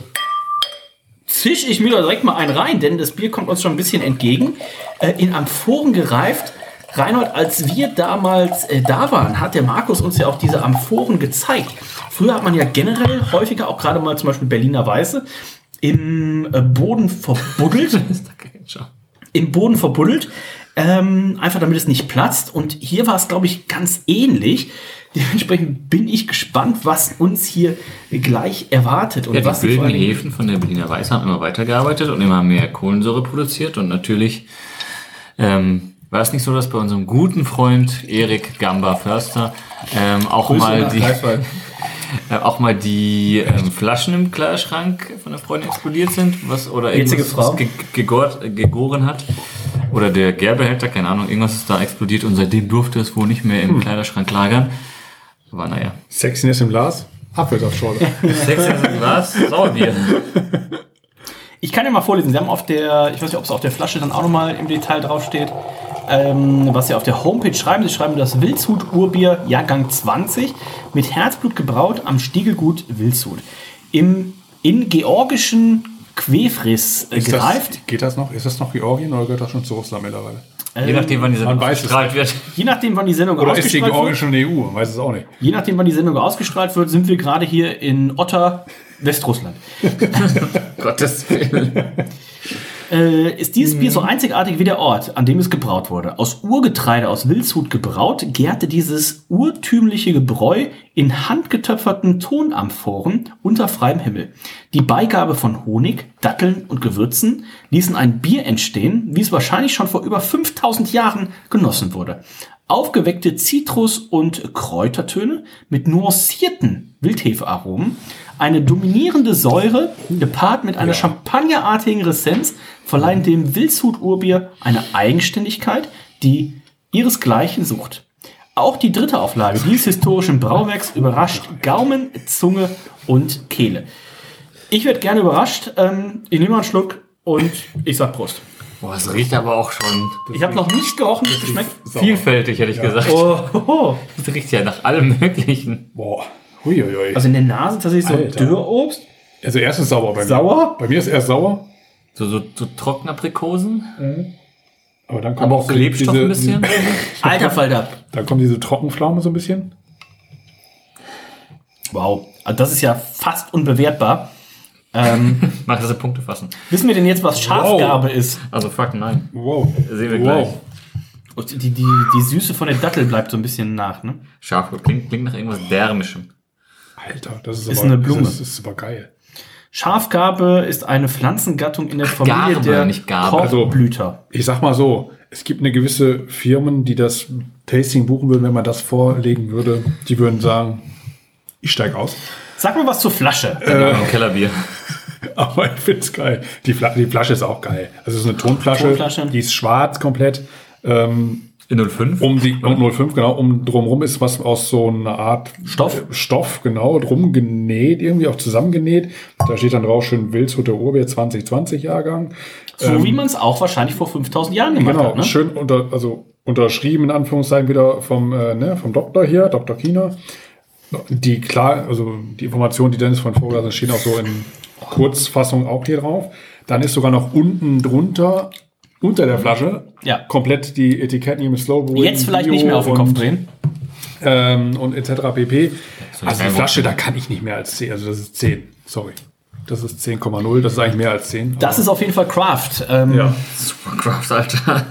zisch ich mir da direkt mal einen rein, denn das Bier kommt uns schon ein bisschen entgegen. Äh, in Amphoren gereift. Reinhold, als wir damals äh, da waren, hat der Markus uns ja auch diese Amphoren gezeigt. Früher hat man ja generell häufiger, auch gerade mal zum Beispiel Berliner Weiße, im äh, Boden verbuddelt im Boden verbuddelt, ähm, einfach damit es nicht platzt. Und hier war es, glaube ich, ganz ähnlich. Dementsprechend bin ich gespannt, was uns hier gleich erwartet. Und
Ja,
was
die wilden Hefen von der Berliner Weiße haben immer weitergearbeitet und immer mehr Kohlensäure produziert. Und natürlich ähm, war es nicht so, dass bei unserem guten Freund Erik Gamba Förster ähm, auch, mal die, äh, auch mal die ähm, Flaschen im Kleiderschrank von der Freundin explodiert sind, was oder irgendwas
Frau.
was ge gegort, äh, gegoren hat. Oder der Gärbehälter, keine Ahnung, irgendwas ist da explodiert und seitdem durfte es wohl nicht mehr
Hm.
im Kleiderschrank lagern. Aber naja.
Sexiness im Glas, Apfelsaftschorle.
Sechs was? Sauerbier.
Ich kann ja mal vorlesen. Sie haben auf der, ich weiß nicht, ob es auf der Flasche dann auch nochmal im Detail draufsteht, ähm, was Sie auf der Homepage schreiben. Sie schreiben das Wildshut Urbier Jahrgang 20 mit Herzblut gebraut am Stiegelgut Wildshut. Im, in georgischen Quefris äh,
Ist
gereift.
das, geht das noch? Ist das noch Georgien oder gehört das schon zu Russland mittlerweile?
Je nachdem, wann die Sendung ausgestrahlt wird.
Je nachdem, wann die Sendung
Oder ist die
ausgestrahlt
Georgien
wird,
schon in der EU? Man weiß es auch nicht.
je nachdem, wann die Sendung ausgestrahlt wird, sind wir gerade hier in Otter, Westrussland.
Gottes Willen.
Äh, ist dieses Bier so einzigartig wie der Ort, an dem es gebraut wurde. Aus Urgetreide aus Wildshut gebraut, gärte dieses urtümliche Gebräu in handgetöpferten Tonamphoren unter freiem Himmel. Die Beigabe von Honig, Datteln und Gewürzen ließen ein Bier entstehen, wie es wahrscheinlich schon vor über 5000 Jahren genossen wurde. Aufgeweckte Zitrus- und Kräutertöne mit nuancierten Wildhefearomen, eine dominierende Säure gepaart mit einer champagnerartigen Ressenz verleihen dem Wildshut-Urbier eine Eigenständigkeit, die ihresgleichen sucht. Auch die dritte Auflage dieses historischen Brauwerks überrascht Gaumen, Zunge und Kehle. Ich werde gerne überrascht. Ähm, ich nehme mal einen Schluck und ich sag Prost.
Boah, es riecht aber auch schon
Ich habe noch nicht gerochen, wie es geschmeckt.
vielfältig, hätte ich gesagt.
Oh, oh, oh.
Es riecht ja nach allem Möglichen.
Boah. Huiuiui.
Also in der Nase tatsächlich so
Alter.
Dürrobst.
Also erst ist sauer bei mir.
Sauer?
Bei mir ist erst sauer,
So, so, so Trockenaprikosen,
aber dann kommt
aber auch
so
Klebstoff
diese,
ein bisschen.
Alter Falter.
Dann kommt diese Trockenpflaume so ein bisschen.
Wow, also das ist ja fast unbewertbar. Ähm,
Mach das Punkte fassen.
wissen wir denn jetzt, was Schafgarbe ist?
Also fuck nein.
Wow.
Sehen wir gleich.
Wow.
Und die, die, die Süße von der Dattel bleibt so ein bisschen nach, ne?
Scharf klingt, klingt nach irgendwas Därmischem.
Alter, das ist,
Ist
aber,
eine Blume.
Das ist, das ist aber geil.
Schafgarbe ist eine Pflanzengattung in der Familie
Garbe,
der
nicht Garbe.
Korbblüter.
Ich sag mal so, es gibt eine gewisse Firmen, die das Tasting buchen würden, wenn man das vorlegen würde. Die würden sagen, ich steig aus.
Sag mal was zur Flasche.
Äh, Kellerbier.
Aber ich find's geil. Die, Fla die Flasche ist auch geil. Also es ist eine Tonflasche,
Tonflasche.
die ist schwarz komplett. Ähm,
In 05?
um die um 05 genau um drumherum ist was aus so einer Art
Stoff?
Stoff genau drum genäht irgendwie auch zusammengenäht da steht dann drauf schön Wildshut der Urbier 2020 Jahrgang
So wie man es auch wahrscheinlich vor 5000 Jahren gemacht
genau
hat, ne?
schön unter also unterschrieben in Anführungszeichen wieder vom äh, ne, vom Doktor hier Dr. Kiener die klar also die Informationen die Dennis von Vogel sind stehen auch so in Kurzfassung auch hier drauf dann ist sogar noch unten drunter unter der Flasche
Ja.
komplett die Etiketten hier mit Slow Brewing,
Jetzt vielleicht
Bio
nicht mehr auf den
und-
Kopf drehen.
ähm, und etc. pp. Also die Flasche, da kann ich nicht mehr als 10. Also das ist 10. Sorry. Das ist 10,0. Das ist eigentlich mehr als 10.
Das ist auf jeden Fall Craft. Ähm,
ja.
Supercraft, Alter.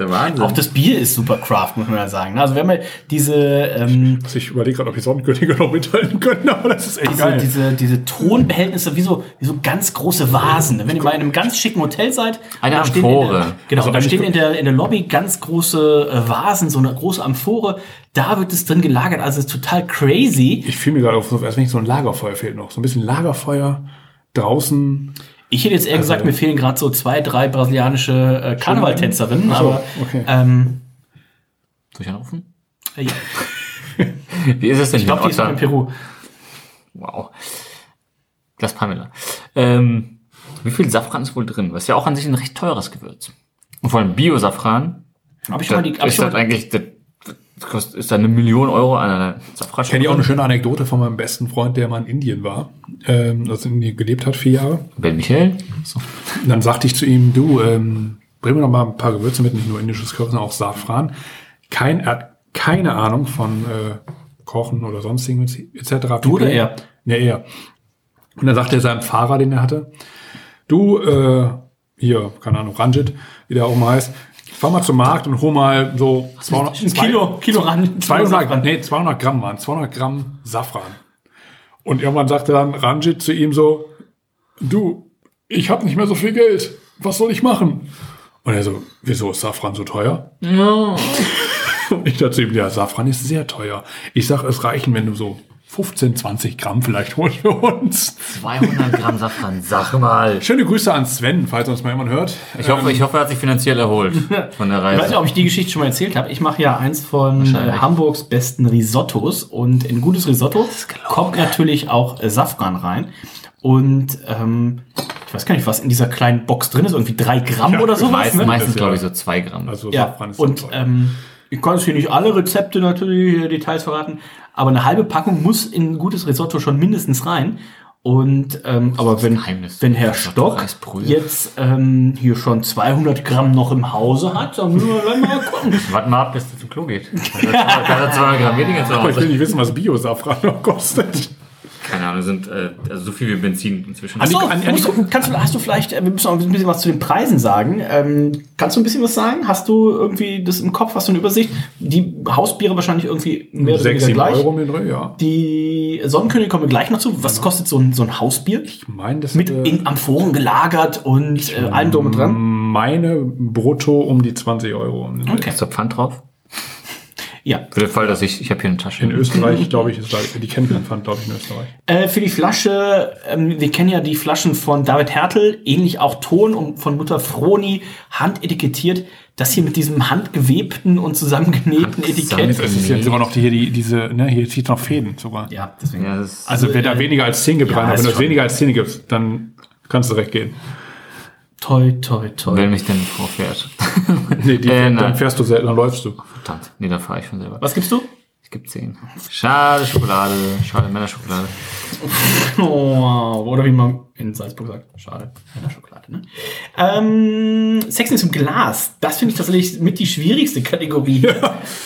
Der Wahnsinn.
Auch das Bier ist super Craft, muss man ja sagen. Also wir haben ja diese, ähm,
Also ich überlege gerade, ob die Sonnenkönige noch mithalten können, aber das ist echt
diese,
geil.
diese, diese Tonbehältnisse wie so, wie so ganz große Vasen. Wenn ihr mal in einem ganz schicken Hotel seid,
Eine
stehen in
Amphore.
der, genau,
Also
da
eigentlich
stehen in der, in der Lobby ganz große äh, Vasen, so eine große Amphore. Da wird es drin gelagert. Also es ist total crazy.
ich fühle mir gerade auf, so, als wenn ich so ein Lagerfeuer fehlt noch. So ein bisschen Lagerfeuer draußen.
Ich hätte jetzt eher gesagt, mir fehlen gerade so zwei, drei brasilianische äh, Karnevaltänzerinnen, aber
okay.
ähm,
Soll ich anrufen?
äh, ja.
Wie ist es denn
ich glaube, die ist noch in Peru.
Wow. Glas Pamela. Ähm, wie viel Safran ist wohl drin? Das ist ja auch an sich ein recht teures Gewürz. Und vor allem Bio-Safran.
Hab ich schon mal die, hab ich
ist
schon
das
mal,
eigentlich, das kostet, ist da eine Million Euro an einer?
Kenne ich auch eine schöne Anekdote von meinem besten Freund, der mal in Indien war. Ähm, also in Indien gelebt hat, vier Jahre.
Ben Michael? So.
Und dann sagte ich zu ihm, du, ähm, bring mir noch mal ein paar Gewürze mit, nicht nur indisches Kochen, sondern auch Safran. Kein, er hat keine Ahnung von äh, Kochen oder sonstigen etc.
Du oder er?
Ja, er. Und dann sagte er seinem Fahrer, den er hatte, du, äh, hier, keine Ahnung, Ranjit, wie der auch mal heißt, fahr mal zum Markt und hol mal so 200,
ein Kilo, Kilo ran.
200, nee, 200 Gramm waren, 200 Gramm Safran. Und irgendwann sagte dann Ranjit zu ihm so, du, ich habe nicht mehr so viel Geld. Was soll ich machen? Und er so, wieso ist Safran so teuer? Und ich dachte zu ihm, ja, Safran ist sehr teuer. Ich sag, es reichen, wenn du so 15, 20 Gramm vielleicht holst für uns.
200 Gramm Safran, sag mal.
Schöne Grüße an Sven, falls uns mal jemand hört.
Ich hoffe, ich hoffe, er hat sich finanziell erholt von der
Ich
Reise.
weiß nicht, ob ich die Geschichte schon mal erzählt habe. Ich mache ja eins von. Hamburgs besten Risottos und in gutes Risotto kommt natürlich auch äh, Safran rein. Und ähm, ich weiß gar nicht, was in dieser kleinen Box drin ist, irgendwie drei Gramm oder sowas.
Meistens,
Ne?
meistens glaube
ja-
ich, so zwei Gramm.
Also
Ja,
Safran ist
und ähm, ich kann jetzt hier nicht alle Rezepte natürlich, äh, Details verraten, aber eine halbe Packung muss in ein gutes Risotto schon mindestens rein. Und ähm, aber wenn,
Geheimnis.
wenn Herr Stock jetzt ähm, hier schon 200 Gramm noch im Hause hat, dann müssen wir mal gucken.
Warte mal ab, bis du zum Klo geht. Da hat 200 Gramm weniger zu
Aber ich will
Hause.
nicht wissen, was Bio-Safran noch kostet.
Keine Ahnung, sind äh, also so viel wie Benzin inzwischen.
Achso,
an- an-
du, kannst du, hast du vielleicht, äh, wir müssen auch ein bisschen was zu den Preisen sagen. Ähm, kannst du ein bisschen was sagen? Hast du irgendwie das im Kopf, hast du eine Übersicht? Die Hausbiere wahrscheinlich irgendwie mehr oder
6,
weniger
7
gleich.
Euro mit drin, ja.
Die Sonnenkönige kommen wir gleich noch zu. Was kostet so ein, so ein Hausbier?
Ich meine, das
Mit
hätte
in Amphoren gelagert und äh, allem drum und dran.
meine brutto um die 20 Euro.
Okay.
Ist da Pfand drauf?
Ja.
Für den Fall, dass ich, ich habe hier eine Tasche.
In Österreich, glaube ich, ist da, die kennen keinen Pfand, glaube ich, in Österreich.
Äh, für die Flasche, ähm, wir kennen ja die Flaschen von David Hertel, ähnlich auch Ton und von Mutter Froni, handetikettiert. Das hier mit diesem handgewebten und zusammengenähten Etikett.
Es ist jetzt sogar noch die, hier die, diese, ne, hier zieht noch Fäden sogar.
Ja, deswegen.
Ja, das ist,
Also, wer da weniger als 10 gibt,
ja,
rein, wenn du weniger als 10 gibst, dann kannst du direkt gehen.
Toi, toi, toi.
wer mich denn vorfährt.
Nee, die,
Äh,
dann fährst du selten, dann läufst du.
Verdammt, nee, da fahre ich schon selber.
Was gibst du?
Ich gebe 10. Schade Schokolade, schade Männerschokolade.
Oh, oder wie man in Salzburg sagt, schade, keine Schokolade, ne? Ähm, Sexiness im Glas, das finde ich tatsächlich mit die schwierigste Kategorie.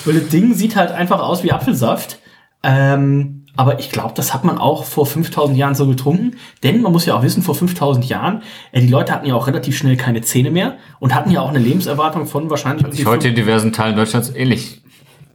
Weil das Ding sieht halt einfach aus wie Apfelsaft. Ähm, Aber ich glaube, das hat man auch vor 5000 Jahren so getrunken. Denn man muss ja auch wissen, vor 5000 Jahren, äh, die Leute hatten ja auch relativ schnell keine Zähne mehr und hatten ja auch eine Lebenserwartung von wahrscheinlich
Sich heute in diversen Teilen Deutschlands ähnlich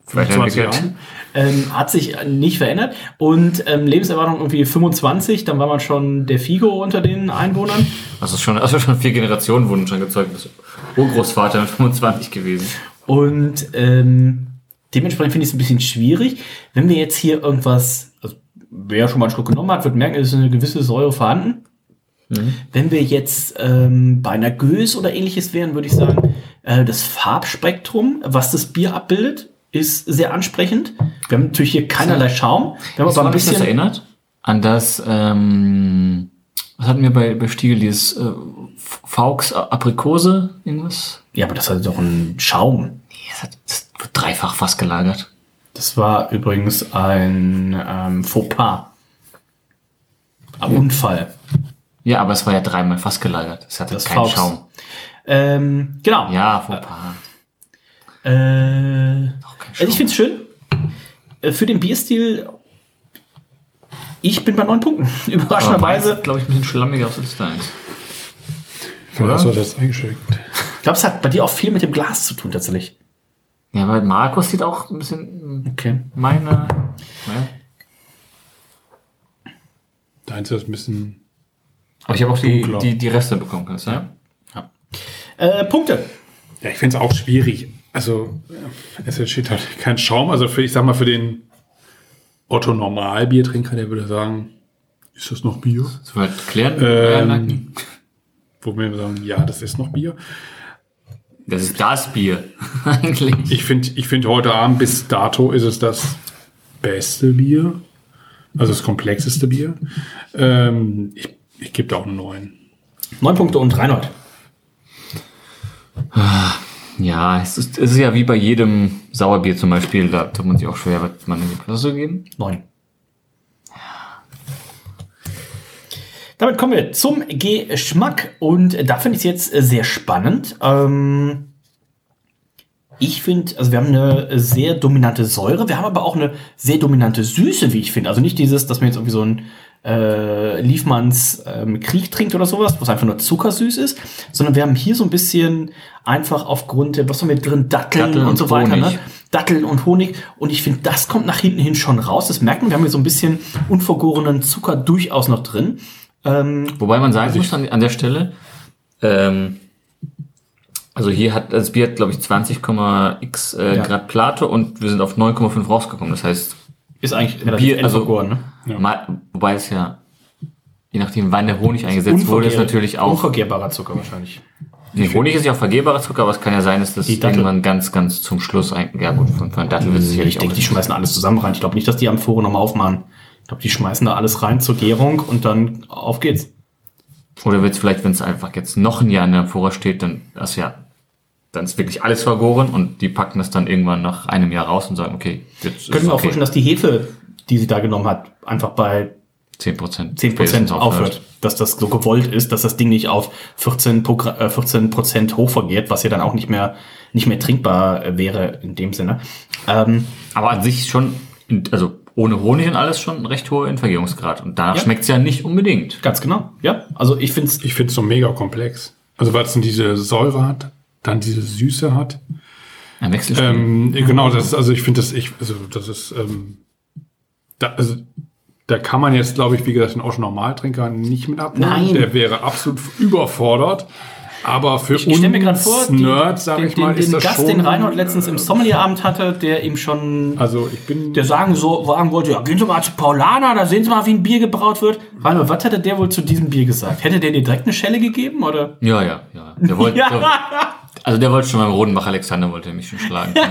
20
weiterentwickelt.
Jahren.
ähm, hat sich nicht verändert. Und ähm, Lebenserwartung irgendwie 25, dann war man schon der Figo unter den Einwohnern.
Also schon, also schon vier Generationen wurden schon gezeugt. Das ist Urgroßvater mit 25 gewesen.
Und ähm, dementsprechend finde ich es ein bisschen schwierig, wenn wir jetzt hier irgendwas, wer schon mal einen Schluck genommen hat, wird merken, es ist eine gewisse Säure vorhanden. Wenn wir jetzt ähm, bei einer Gös oder ähnliches wären, würde ich sagen, äh, das Farbspektrum, was das Bier abbildet, ist sehr ansprechend. Wir haben natürlich hier keinerlei Schaum. Wir haben
Das
aber ein
mich das
bisschen.
erinnert an das, ähm, was hatten wir bei, bei Stiegel, dieses äh, Faux Aprikose, irgendwas?
Ja, aber das hat doch einen Schaum.
Nee, das, hat, das wird dreifach fast gelagert.
Das war übrigens ein ähm, Fauxpas. Ein Unfall.
Ja, aber es war ja dreimal fast gelagert. Es hatte
Das
keinen
Faux.
Schaum.
Ähm, genau.
Ja, Fauxpas.
Äh,
kein
also ich finde es schön. Äh, Für den Bierstil, ich bin bei neun Punkten. Überraschenderweise.
glaube ich, ein bisschen schlammiger aus als deins.
Vielleicht hat das eingeschickt.
Ich glaube, es hat bei dir auch viel mit dem Glas zu tun, tatsächlich.
Ja, weil Markus sieht auch ein bisschen
Okay.
meine. Ne?
Deins ist ein bisschen.
Aber ich habe auch die, die, die Reste bekommen, kannst du ja?
Äh, Punkte.
Ja, ich finde es auch schwierig. Also, es entsteht halt kein Schaum. Also, für, ich sag mal, für den Otto Normal-Biertrinker, der würde sagen, ist das noch Bier?
Das halt klären.
Ähm. Wo wir sagen, ja, das ist noch Bier.
Das ist das Bier. Eigentlich.
Ich finde, ich finde heute Abend bis dato ist es das beste Bier. Also das komplexeste Bier. Ähm, ich ich gebe da auch eine 9.
Neun Punkte und Reinhold.
Ja, es ist, es ist ja wie bei jedem Sauerbier zum Beispiel, da tut man sich auch schwer, wird man in die Klasse geben.
Neun. Damit kommen wir zum Geschmack und da finde ich es jetzt äh, sehr spannend. Ähm, ich finde, also wir haben eine sehr dominante Säure, wir haben aber auch eine sehr dominante Süße, wie ich finde. Also nicht dieses, dass man jetzt irgendwie so ein äh, Liefmanns ähm, Krieg trinkt oder sowas, wo es einfach nur zuckersüß ist, sondern wir haben hier so ein bisschen einfach aufgrund der, was haben wir drin, Datteln,
Datteln
und
und
so weiter,
Honig.
ne? Datteln und Honig. Und ich finde, das kommt nach hinten hin schon raus. Das merkt man. Wir haben hier so ein bisschen unvergorenen Zucker durchaus noch drin. Ähm,
Wobei man sagen muss an, an der Stelle, ähm, also hier hat das Bier, glaube ich, 20,x äh,
Ja.
Grad Plate und wir sind auf 9,5 rausgekommen. Das heißt,
ist eigentlich
Bier, also,
unvergoren, ne?
mal, wobei es ja, je nachdem, wann der Honig eingesetzt wurde, ist natürlich auch.
Unvergehrbarer Zucker wahrscheinlich.
Nee, Honig ist ja auch vergehbarer Zucker, aber es kann ja sein, dass das irgendwann ganz, ganz zum Schluss ein, ja gut, von, von Dattel wird es sicherlich
Ich denke,
auch
die schmeißen alles zusammen rein. Ich glaube nicht, dass die Amphore nochmal aufmachen. Ich glaube, die schmeißen da alles rein zur Gärung und dann auf geht's.
Oder wird es vielleicht, wenn es einfach jetzt noch ein Jahr in der Amphora steht, dann das ja, dann ist wirklich alles vergoren und die packen das dann irgendwann nach einem Jahr raus und sagen, okay, jetzt ist
Können wir auch vorstellen, dass die Hefe, die sie da genommen hat, einfach bei
10 Prozent.
10% aufhört. Dass das so gewollt ist, dass das Ding nicht auf 14, Pogra- äh, 14% hochvergeht, was ja dann auch nicht mehr, nicht mehr trinkbar wäre in dem Sinne. Ähm,
Aber an sich schon, also ohne Honig und alles schon ein recht hoher Vergärungsgrad. Und danach
Ja.
schmeckt's ja nicht unbedingt.
ganz genau. Ja, also ich finde es
Ich finde es so mega komplex. Also weil es dann diese Säure hat, dann diese Süße hat.
Ein Wechselspiel.
Ähm, genau, das ist, also ich finde das, ich, also das ist, ähm, da, also da kann man jetzt, glaube ich, wie gesagt, den Ocean Normaltrinker nicht mit abnehmen.
Nein.
Der wäre absolut überfordert. Aber für
Ich
uns
stelle mir gerade vor, die-
Nerds, sage
den,
ich mal,
den,
ist
den
das
Gast,
schon.
den Reinhold letztens im Sommelierabend hatte, der ihm schon,
Also ich bin.
der sagen so, sagen wollte, ja, gehen Sie mal zu Paulaner, da sehen Sie mal, wie ein Bier gebraut wird. Reinhold, was hätte der wohl zu diesem Bier gesagt? Hätte der dir direkt eine Schelle gegeben, oder?
ja, ja, ja. Der wollte,
Ja.
der, also der wollte schon beim Rodenbach Alexander wollte er mich schon schlagen.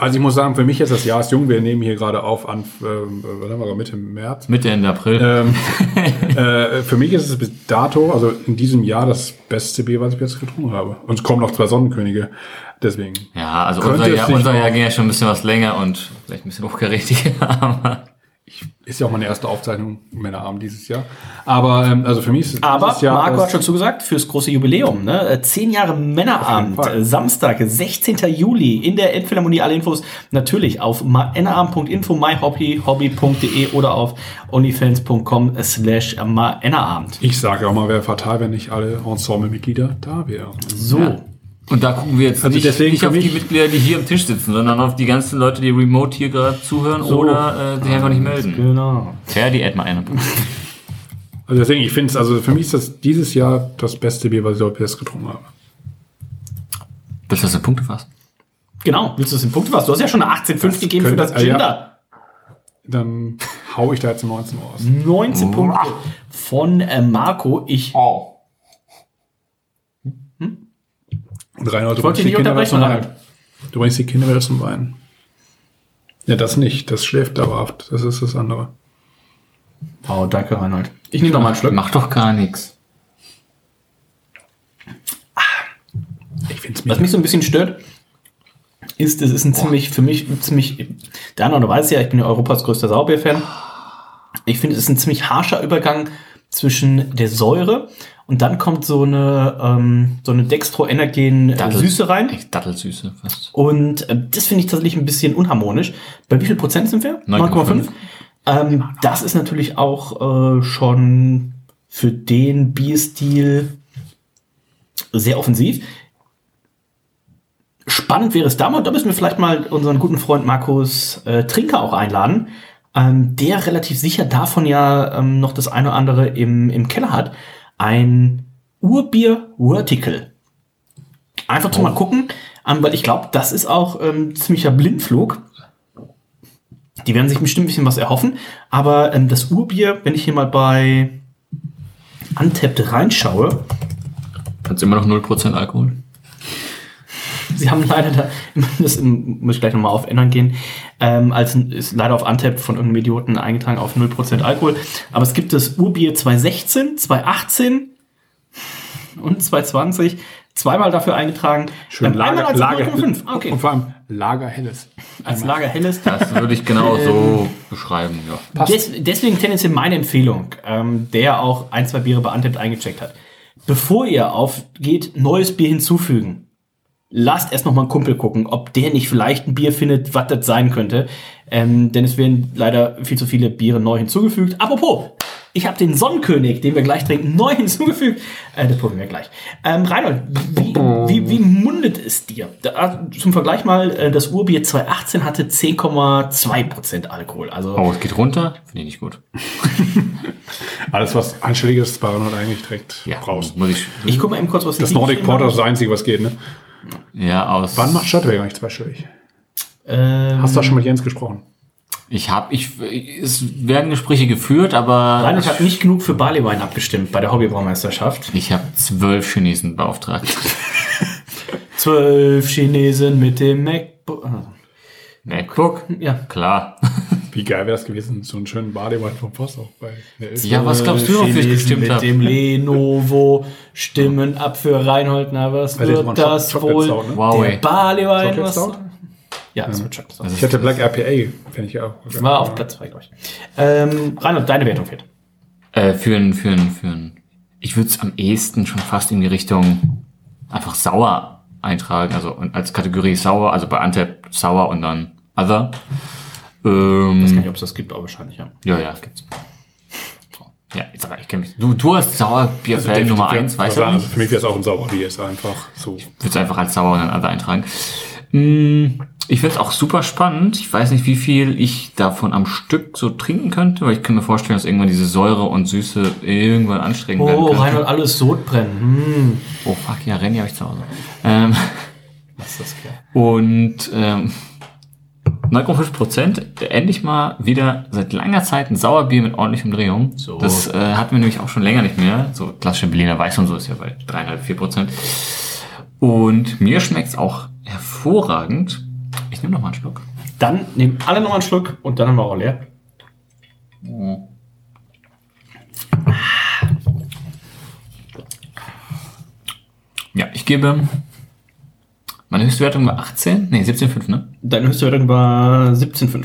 Also ich muss sagen, für mich ist das Jahr ist jung. Wir nehmen hier gerade auf an, ähm, was haben wir, Mitte März.
Mitte Ende April.
Ähm, äh, für mich ist es bis dato, also in diesem Jahr, das beste Bier, was ich jetzt getrunken habe. Und es kommen noch zwei Sonnenkönige. Deswegen.
ja, also unser Jahr, unser Jahr ging ja schon ein bisschen was länger und vielleicht ein bisschen hochkarätiger. Aber
ich, ist ja auch meine erste Aufzeichnung Männerabend dieses Jahr. Aber ähm, also für mich ist es
Aber
Jahr
Marco hat schon zugesagt, fürs große Jubiläum, ne? Äh, Zehn Jahre Männerabend, äh, Samstag, 16. Juli in der Elbphilharmonie. Alle Infos natürlich auf männerabend.info, myhobby, hobby.de oder auf onlyfans.com slash männerabend.
Ich sage auch mal, wäre fatal, wenn nicht alle Ensemble-Mitglieder da wären.
So.
Ja. Und da gucken wir jetzt
Also
nicht,
deswegen
nicht auf die Mitglieder, die hier am Tisch sitzen, sondern auf die ganzen Leute, die remote hier gerade zuhören oder äh, sich einfach nicht melden.
Genau.
Ferdi at mal
Also deswegen, ich finde es, also für mich ist das dieses Jahr das beste Bier, was ich dort jetzt getrunken habe.
Willst du das in Punkte fassen?
Genau. Willst du das in Punkte was? Du hast ja schon eine 18,5 gegeben für das
äh, ja.
Gender.
Dann hau ich da jetzt 19 raus.
19 Punkte von äh, Marco. Ich
Und Reinhold, du bringst die Kinder zum Weinen. Du bringst die Kinder wieder zum Weinen. Ja, das nicht. Das schläft dauerhaft. Das ist das andere.
Oh, danke, Reinhold. Ich nehme noch mal einen Schluck.
Macht doch gar nichts.
Ich finde es
Was mich so ein bisschen stört, ist, es ist ein ziemlich, für mich, ein ziemlich, der andere weiß ja, ich bin ja Europas größter Sauerbier-Fan. Ich finde, es ist ein ziemlich harscher Übergang zwischen der Säure und dann kommt so eine, ähm, so eine Dextroenergen
Dattel-
Süße rein.
Echt Dattelsüße fast.
Und äh, das finde ich tatsächlich ein bisschen unharmonisch. Bei wie viel Prozent sind wir?
9,5.
Ähm, das ist natürlich auch äh, schon für den Bierstil sehr offensiv. Spannend wäre es da mal, da müssen wir vielleicht mal unseren guten Freund Markus äh, Trinker auch einladen, ähm, der relativ sicher davon ja ähm, noch das eine oder andere im, im Keller hat. Ein Urbier Vertical. Einfach zum mal gucken, ähm, weil ich glaube, das ist auch ähm, ziemlicher Blindflug. Die werden sich bestimmt ein bisschen was erhoffen, aber ähm, das Urbier, wenn ich hier mal bei Untapped reinschaue,
Hat's immer noch 0% Alkohol?
Sie haben leider da, das muss ich gleich nochmal auf ändern gehen, ähm, als ist leider auf Untapped von irgendeinem Idioten eingetragen auf 0% Alkohol. Aber es gibt das Urbier 2016, 2018 und 2020 zweimal dafür eingetragen.
Schön
Ähm, einmal
Lager,
als
Lager,
0,5. Ah, okay.
Und vor allem Lager Helles.
Als Lager helles.
Das würde ich genau so beschreiben, ja.
Des, deswegen tendenziell meine Empfehlung, ähm, der auch ein, zwei Biere bei Untapped eingecheckt hat. Bevor ihr aufgeht, neues Bier hinzufügen. Lasst erst noch mal einen Kumpel gucken, ob der nicht vielleicht ein Bier findet, was das sein könnte. Ähm, denn es werden leider viel zu viele Biere neu hinzugefügt. Apropos, ich habe den Sonnenkönig, den wir gleich trinken, neu hinzugefügt. Äh, das probieren wir gleich. Ähm, Reinhold, wie, wie, wie mundet es dir? Da, zum Vergleich mal, äh, das Urbier 2018 hatte 10,2% Alkohol. Also
Oh, es geht runter? Finde ich nicht gut.
Alles, was anständiges ist, Reinhold eigentlich direkt
Ja,
raus.
muss ich.
Ich gucke mal eben kurz, was
Das Nordic Porter ist das Einzige, was geht, ne?
Ja, aus.
Wann macht Stadtwerk eigentlich zweistellig?
Ähm,
Hast du auch schon mit Jens gesprochen?
Ich habe, ich, es werden Gespräche geführt, aber
Reinhold hat nicht genug für Barleywein abgestimmt bei der Hobbybraumeisterschaft.
ich habe zwölf Chinesen beauftragt.
Zwölf Chinesen mit dem MacBook.
MacBook?
Ja.
Klar.
Wie geil wäre das gewesen, so einen schönen Badewein vom Post auch bei der Elf.
Ja, was glaubst du, wofür ich gestimmt
mit
habe?
dem Lenovo stimmen ab für Reinhold. Na, was
die
wird das
Chocolate
wohl?
Stout, ne?
Barleywein,
Chocolate
was? Ja, das wird Chocolate Stout.
Ich hätte Black RPA, finde ich auch.
War auf Platz 2, glaube ich. Ähm, Reinhold, deine Wertung fehlt.
Äh, für ein, für ein, für ein. Ich würde es am ehesten schon fast in die Richtung einfach sauer eintragen. Also und als Kategorie sauer, also bei Antep sauer und dann other.
Ich weiß gar
Ähm,
nicht, ob es das gibt, aber wahrscheinlich, ja.
ja, ja, gibt's. So. Ja, jetzt aber ich kenne mich. Du, du hast Sauerbier-Fan Nummer eins, weißt du?
Also für mich wäre es auch ein Sauerbier, ist einfach so.
würde es einfach als sauer und dann eintragen. Mm, Ich finde es auch super spannend. Ich weiß nicht, wie viel ich davon am Stück so trinken könnte, weil ich kann mir vorstellen, dass irgendwann diese Säure und Süße irgendwann anstrengend werden
Oh,
könnte.
Reinhold, alles Sodbrennen. Hm.
Oh fuck, ja, Renny habe ich zu Hause. Ähm,
Was ist das geil.
und ähm, 9,5 Prozent, endlich mal wieder seit langer Zeit ein Sauerbier mit ordentlichem Umdrehung.
So.
Das äh, hatten wir nämlich auch schon länger nicht mehr. So klassische Berliner Weiß und so ist ja bei 3,5, 4 Prozent. Und mir schmeckt's auch hervorragend. Ich nehme noch mal einen Schluck.
Dann nehmen alle noch einen Schluck und dann haben wir auch leer.
Ja, ich gebe meine höchste Wertung war 18, nee 17,5, ne?
Deine höchste Wertung war 17,5.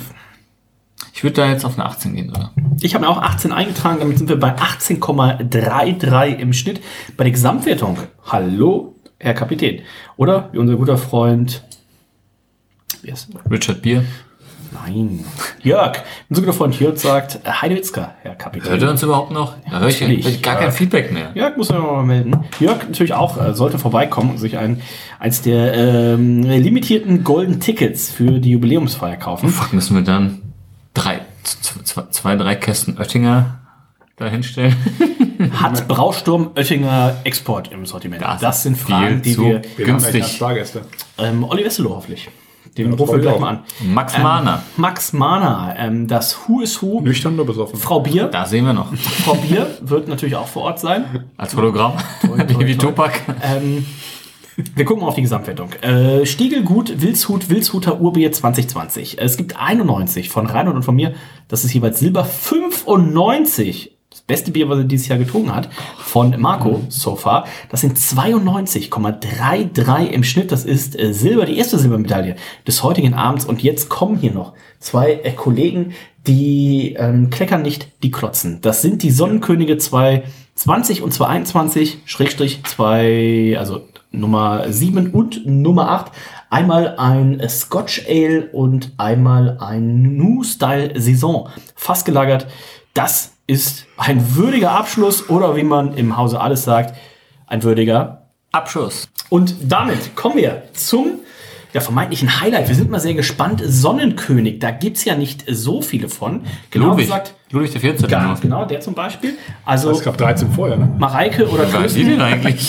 Ich würde da jetzt auf eine 18 gehen, oder?
Ich habe mir auch 18 eingetragen, damit sind wir bei 18,33 im Schnitt. Bei der Gesamtwertung, hallo, Herr Kapitän. Oder wie unser guter Freund, er?
Richard Beer.
Nein, Jörg. Unser guter Freund Jörg sagt, Heidewitzka, Herr Kapitän.
Hört er uns überhaupt noch? Da höre ich,
natürlich.
ich gar kein Feedback mehr.
Jörg muss man mal melden. Jörg natürlich auch äh, sollte vorbeikommen und sich ein, eins der ähm, limitierten Golden Tickets für die Jubiläumsfeier kaufen.
Fuck, müssen wir dann drei, zwei, drei Kästen Oettinger da hinstellen?
Hat Brausturm Oettinger Export im Sortiment? Das, sind Fragen, die wir.
Haben
günstig.
als Stargäste.
Ähm, Olli Wesselow hoffentlich. Den
Ja,
rufen wir gleich
auch.
mal an.
Max
Ähm,
Mahner.
Max Mahner, ähm, das Who is Who.
Nüchtern oder besoffen?
Frau Bier.
Da sehen wir noch.
Frau Bier wird natürlich auch vor Ort sein.
Als Hologramm.
toi,
Wie
toi.
Tupac.
Ähm, wir gucken mal auf die Gesamtwertung. Äh, Stiegelgut, Wilshut, Wilshuter Urbier 2020. Es gibt 91 von Reinhold und von mir. Das ist jeweils Silber 95. Das beste Bier, was er dieses Jahr getrunken hat, von Marco so far. Das sind 92,33 im Schnitt. Das ist äh, Silber, die erste Silbermedaille des heutigen Abends. Und jetzt kommen hier noch zwei äh, Kollegen, die ähm, kleckern nicht, die klotzen. Das sind die Sonnenkönige 220 und 221, Schrägstrich 2, also Nummer 7 und Nummer 8. Einmal ein Scotch Ale und einmal ein New Style Saison. Fast gelagert. Das ist ein würdiger Abschluss oder wie man im Hause alles sagt, ein würdiger
Abschuss.
und damit kommen wir zum ja, vermeintlichen Highlight. Wir sind mal sehr gespannt. Sonnenkönig, da gibt's ja nicht so viele von. Genau
Ludwig.
gesagt,
Ludwig der 14.
ganz genau, der zum Beispiel. Also
Es gab 13 vorher, ne?
Mareike oder Kirsten?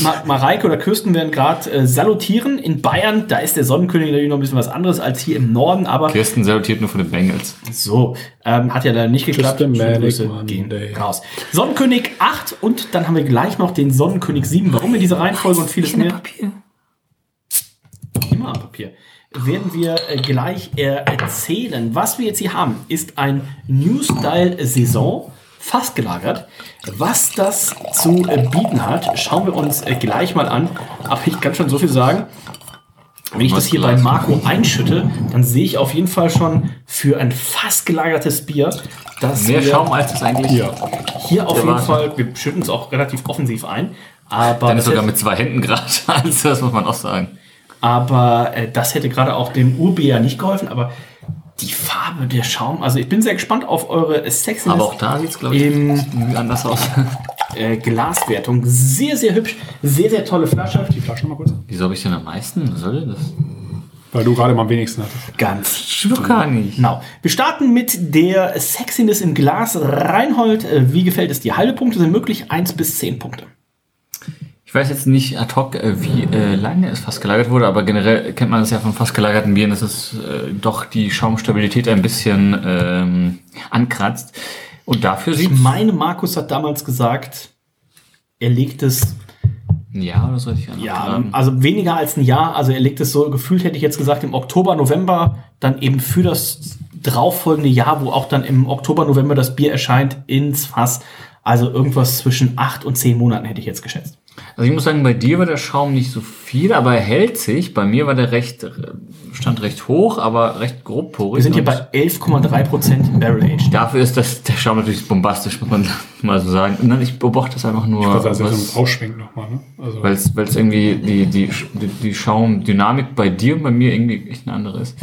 Ma Mareike oder Kirsten werden gerade äh, salutieren. In Bayern, da ist der Sonnenkönig natürlich noch ein bisschen was anderes als hier im Norden, aber
Kirsten salutiert nur von den Bengals.
so, ähm, hat ja leider nicht geklappt. Grüße gehen raus. Sonnenkönig 8 und dann haben wir gleich noch den Sonnenkönig 7. Warum in dieser Reihenfolge und vieles mehr? Immer am Papier. Werden wir äh, gleich äh, erzählen. Was wir jetzt hier haben, ist ein New Style Saison, fast gelagert. Was das zu äh, bieten hat, schauen wir uns äh, gleich mal an. Aber ich kann schon so viel sagen. Wenn ich das hier bei Marco einschütte, dann sehe ich auf jeden Fall schon für ein fast gelagertes Bier, dass
Mehr
wir
Schaum als das eigentlich.
Hier.
hier auf jeden. Fall, wir schütten es auch relativ offensiv ein. Aber
Dann ist sogar mit zwei Händen gerade. Also das muss man auch sagen.
Aber äh, das hätte gerade auch dem Urbier ja nicht geholfen. Aber die Farbe, der Schaum, also ich bin sehr gespannt auf eure Sexiness
Aber auch da sieht es, glaube ich, anders aus.
äh, Glaswertung. Sehr, sehr hübsch, sehr, sehr tolle Flasche.
Die Flasche noch mal kurz.
Wieso habe ich denn am meisten? Was soll denn das?
Weil du gerade mal am wenigsten hattest.
Ganz
doch gar nicht.
Genau. Wir starten mit der Sexiness im Glas. Reinhold, äh, wie gefällt es dir? Halbe Punkte sind möglich, 1 bis 10 Punkte.
Ich weiß jetzt nicht ad hoc, äh, wie äh, lange es fast gelagert wurde, aber generell kennt man das ja von fast gelagerten Bieren, dass es äh, doch die Schaumstabilität ein bisschen ähm, ankratzt. Und dafür
Ich
sieht
meine, Markus hat damals gesagt, er legt es
ein Jahr oder so hätte ich
Ja, also weniger als ein Jahr. Also er legt es so, gefühlt hätte ich jetzt gesagt, im Oktober, November, dann eben für das darauffolgende Jahr, wo auch dann im Oktober, November das Bier erscheint, ins Fass. Also irgendwas zwischen acht und zehn Monaten hätte ich jetzt geschätzt.
Also ich muss sagen, bei dir war der Schaum nicht so viel, aber er hält sich. Bei mir war der recht, äh, stand recht hoch, aber recht grobporig.
Wir sind hier bei 11,3% Barrel Age.
Dafür ist das, der Schaum natürlich bombastisch, muss man mal so sagen. Und dann, ich beobachte das einfach nur,
Also, also
was-
so ausschwenkt nochmal, ne? Also,
weil es irgendwie die, die, die, die Schaumdynamik bei dir und bei mir irgendwie echt eine andere ist.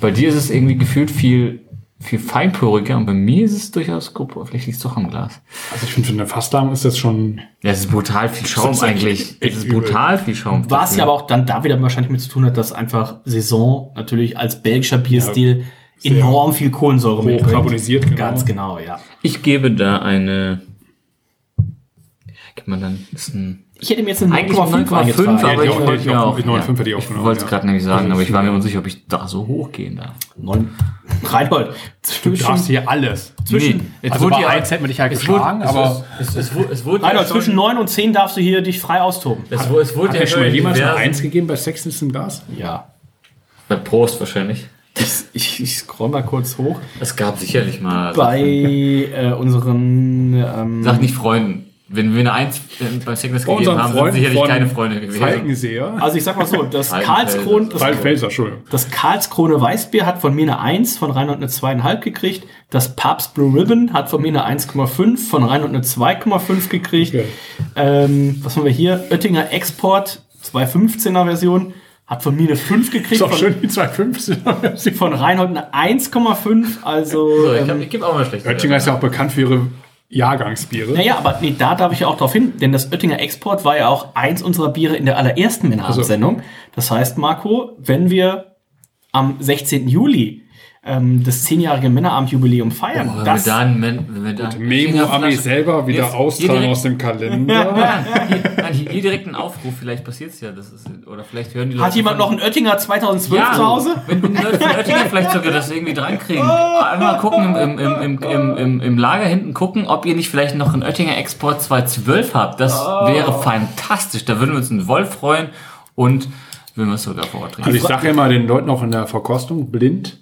Bei dir ist es irgendwie gefühlt viel, viel feinporiger und bei mir ist es durchaus grob, vielleicht liegt es doch am Glas.
also ich finde, für eine Fassdarm ist das schon.
Ja, es ist brutal viel Schaum
Das
eigentlich. Es ist
übel.
brutal viel Schaum.
Was ja aber auch dann da wieder wahrscheinlich mit zu tun hat, dass einfach Saison natürlich als belgischer Bierstil
sehr
enorm viel Kohlensäure mitbringt.
carbonisiert, genau.
Ganz genau, ja.
Ich gebe da eine. Gibt man dann? Ist ein,
Ich hätte mir jetzt eine
eigentlich
9,5
9,5,
eingetragen.
aber ich
die
mir
auch- 9,5 hätte ich auch
ich
genommen,
wollte es
ja.
gerade nämlich sagen,
Also
aber ich war mir unsicher, ob ich da so hoch gehen darf.
Neun. Reinhold,
Du darfst
zwischen,
hier alles.
zwischen,
jetzt
Also
wurde
bei
ja-
eins hätten wir dich ja
es
geschlagen,
wurde-
aber
Es, es, es, wurde- es wurde
Reinhold, zwischen 9 und 10 darfst du hier dich frei austoben.
Es, wurde- es wurde
hat
ja
schon mal
in
jemals eine
diversen-
1 gegeben bei Sexiness im Glas?
Ja.
Bei Prost wahrscheinlich.
Ich, ich, ich scroll mal kurz hoch.
Es gab sicherlich mal.
Bei äh, unseren ähm,
Sag nicht Freunden. Wenn wir eine Eins äh, bei Sickness gegeben
unseren
haben, sind
Freunden
sicherlich keine Freunde gewesen.
Falkenseher.
Also ich sag mal so, das
Altenfelser.
Karlskron, das, das Karlskrone Weißbier hat von mir eine 1, von Reinhold eine 2,5 gekriegt. Das Papst Blue Ribbon hat von mir eine 1,5, von Reinhold eine 2,5 gekriegt.
Okay.
Ähm, was haben wir hier? Oettinger Export, 215er Version, hat von mir eine 5 gekriegt.
Ist auch
von,
schön, die 2,15.
von Reinhold eine 1,5. Also,
So, ich,
ähm,
ich gebe auch mal schlecht.
Oettinger ist ja auch bekannt für ihre Jahrgangsbiere.
naja, aber nee, da darf ich ja auch drauf hin, denn das Oettinger Export war ja auch eins unserer Biere in der allerersten Männerabend-Sendung. Das heißt, Marco, wenn wir am 16. Juli ähm, das zehnjährige Männerabend-Jubiläum feiern,
Oh, wenn
das,
wir dann, wenn, wenn wir dann
Memo Ami selber wieder austragen aus dem Kalender.
Ja, hier, hier, hier direkt einen Aufruf, vielleicht passiert's ja. Das ist, oder vielleicht hören die Leute.
hat jemand noch einen Oettinger 2012
ja,
zu Hause?
Wenn, Leute von Oettinger vielleicht sogar das irgendwie drankriegen. Einmal gucken im, im, im, im, im, im Lager hinten gucken, ob ihr nicht vielleicht noch einen Oettinger Export 212 habt. Das wäre fantastisch. Da würden wir uns einen Wolf freuen und würden wir es sogar vor Ort trinken.
Also ich sage ja immer den Leuten auch in der Verkostung, blind,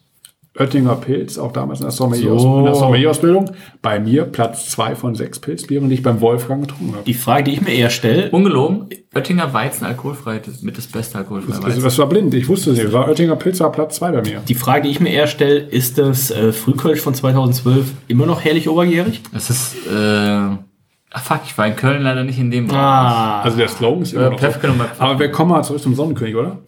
Oettinger Pilz, auch damals in der Sommelier-
So.
Sommelier-Ausbildung, bei mir Platz zwei von sechs Pilzbieren, die ich beim Wolfgang getrunken habe.
Die Frage, die ich mir eher stelle,
Ungelogen, Oettinger Weizen alkoholfrei, das mit das beste alkoholfreie
Also
Weizen.
das war blind, ich wusste es nicht. War Oettinger Pilz war Platz zwei bei mir.
die Frage, die ich mir eher stelle, ist das äh, Frühkölsch von 2012 immer noch herrlich oberjährig?
Das ist, äh, ach fuck, ich war in Köln leider nicht in dem Raum.
Ah.
Also der Slogan ist immer
Äh,
noch so. Aber wir kommen mal zurück zum Sonnenkönig, oder?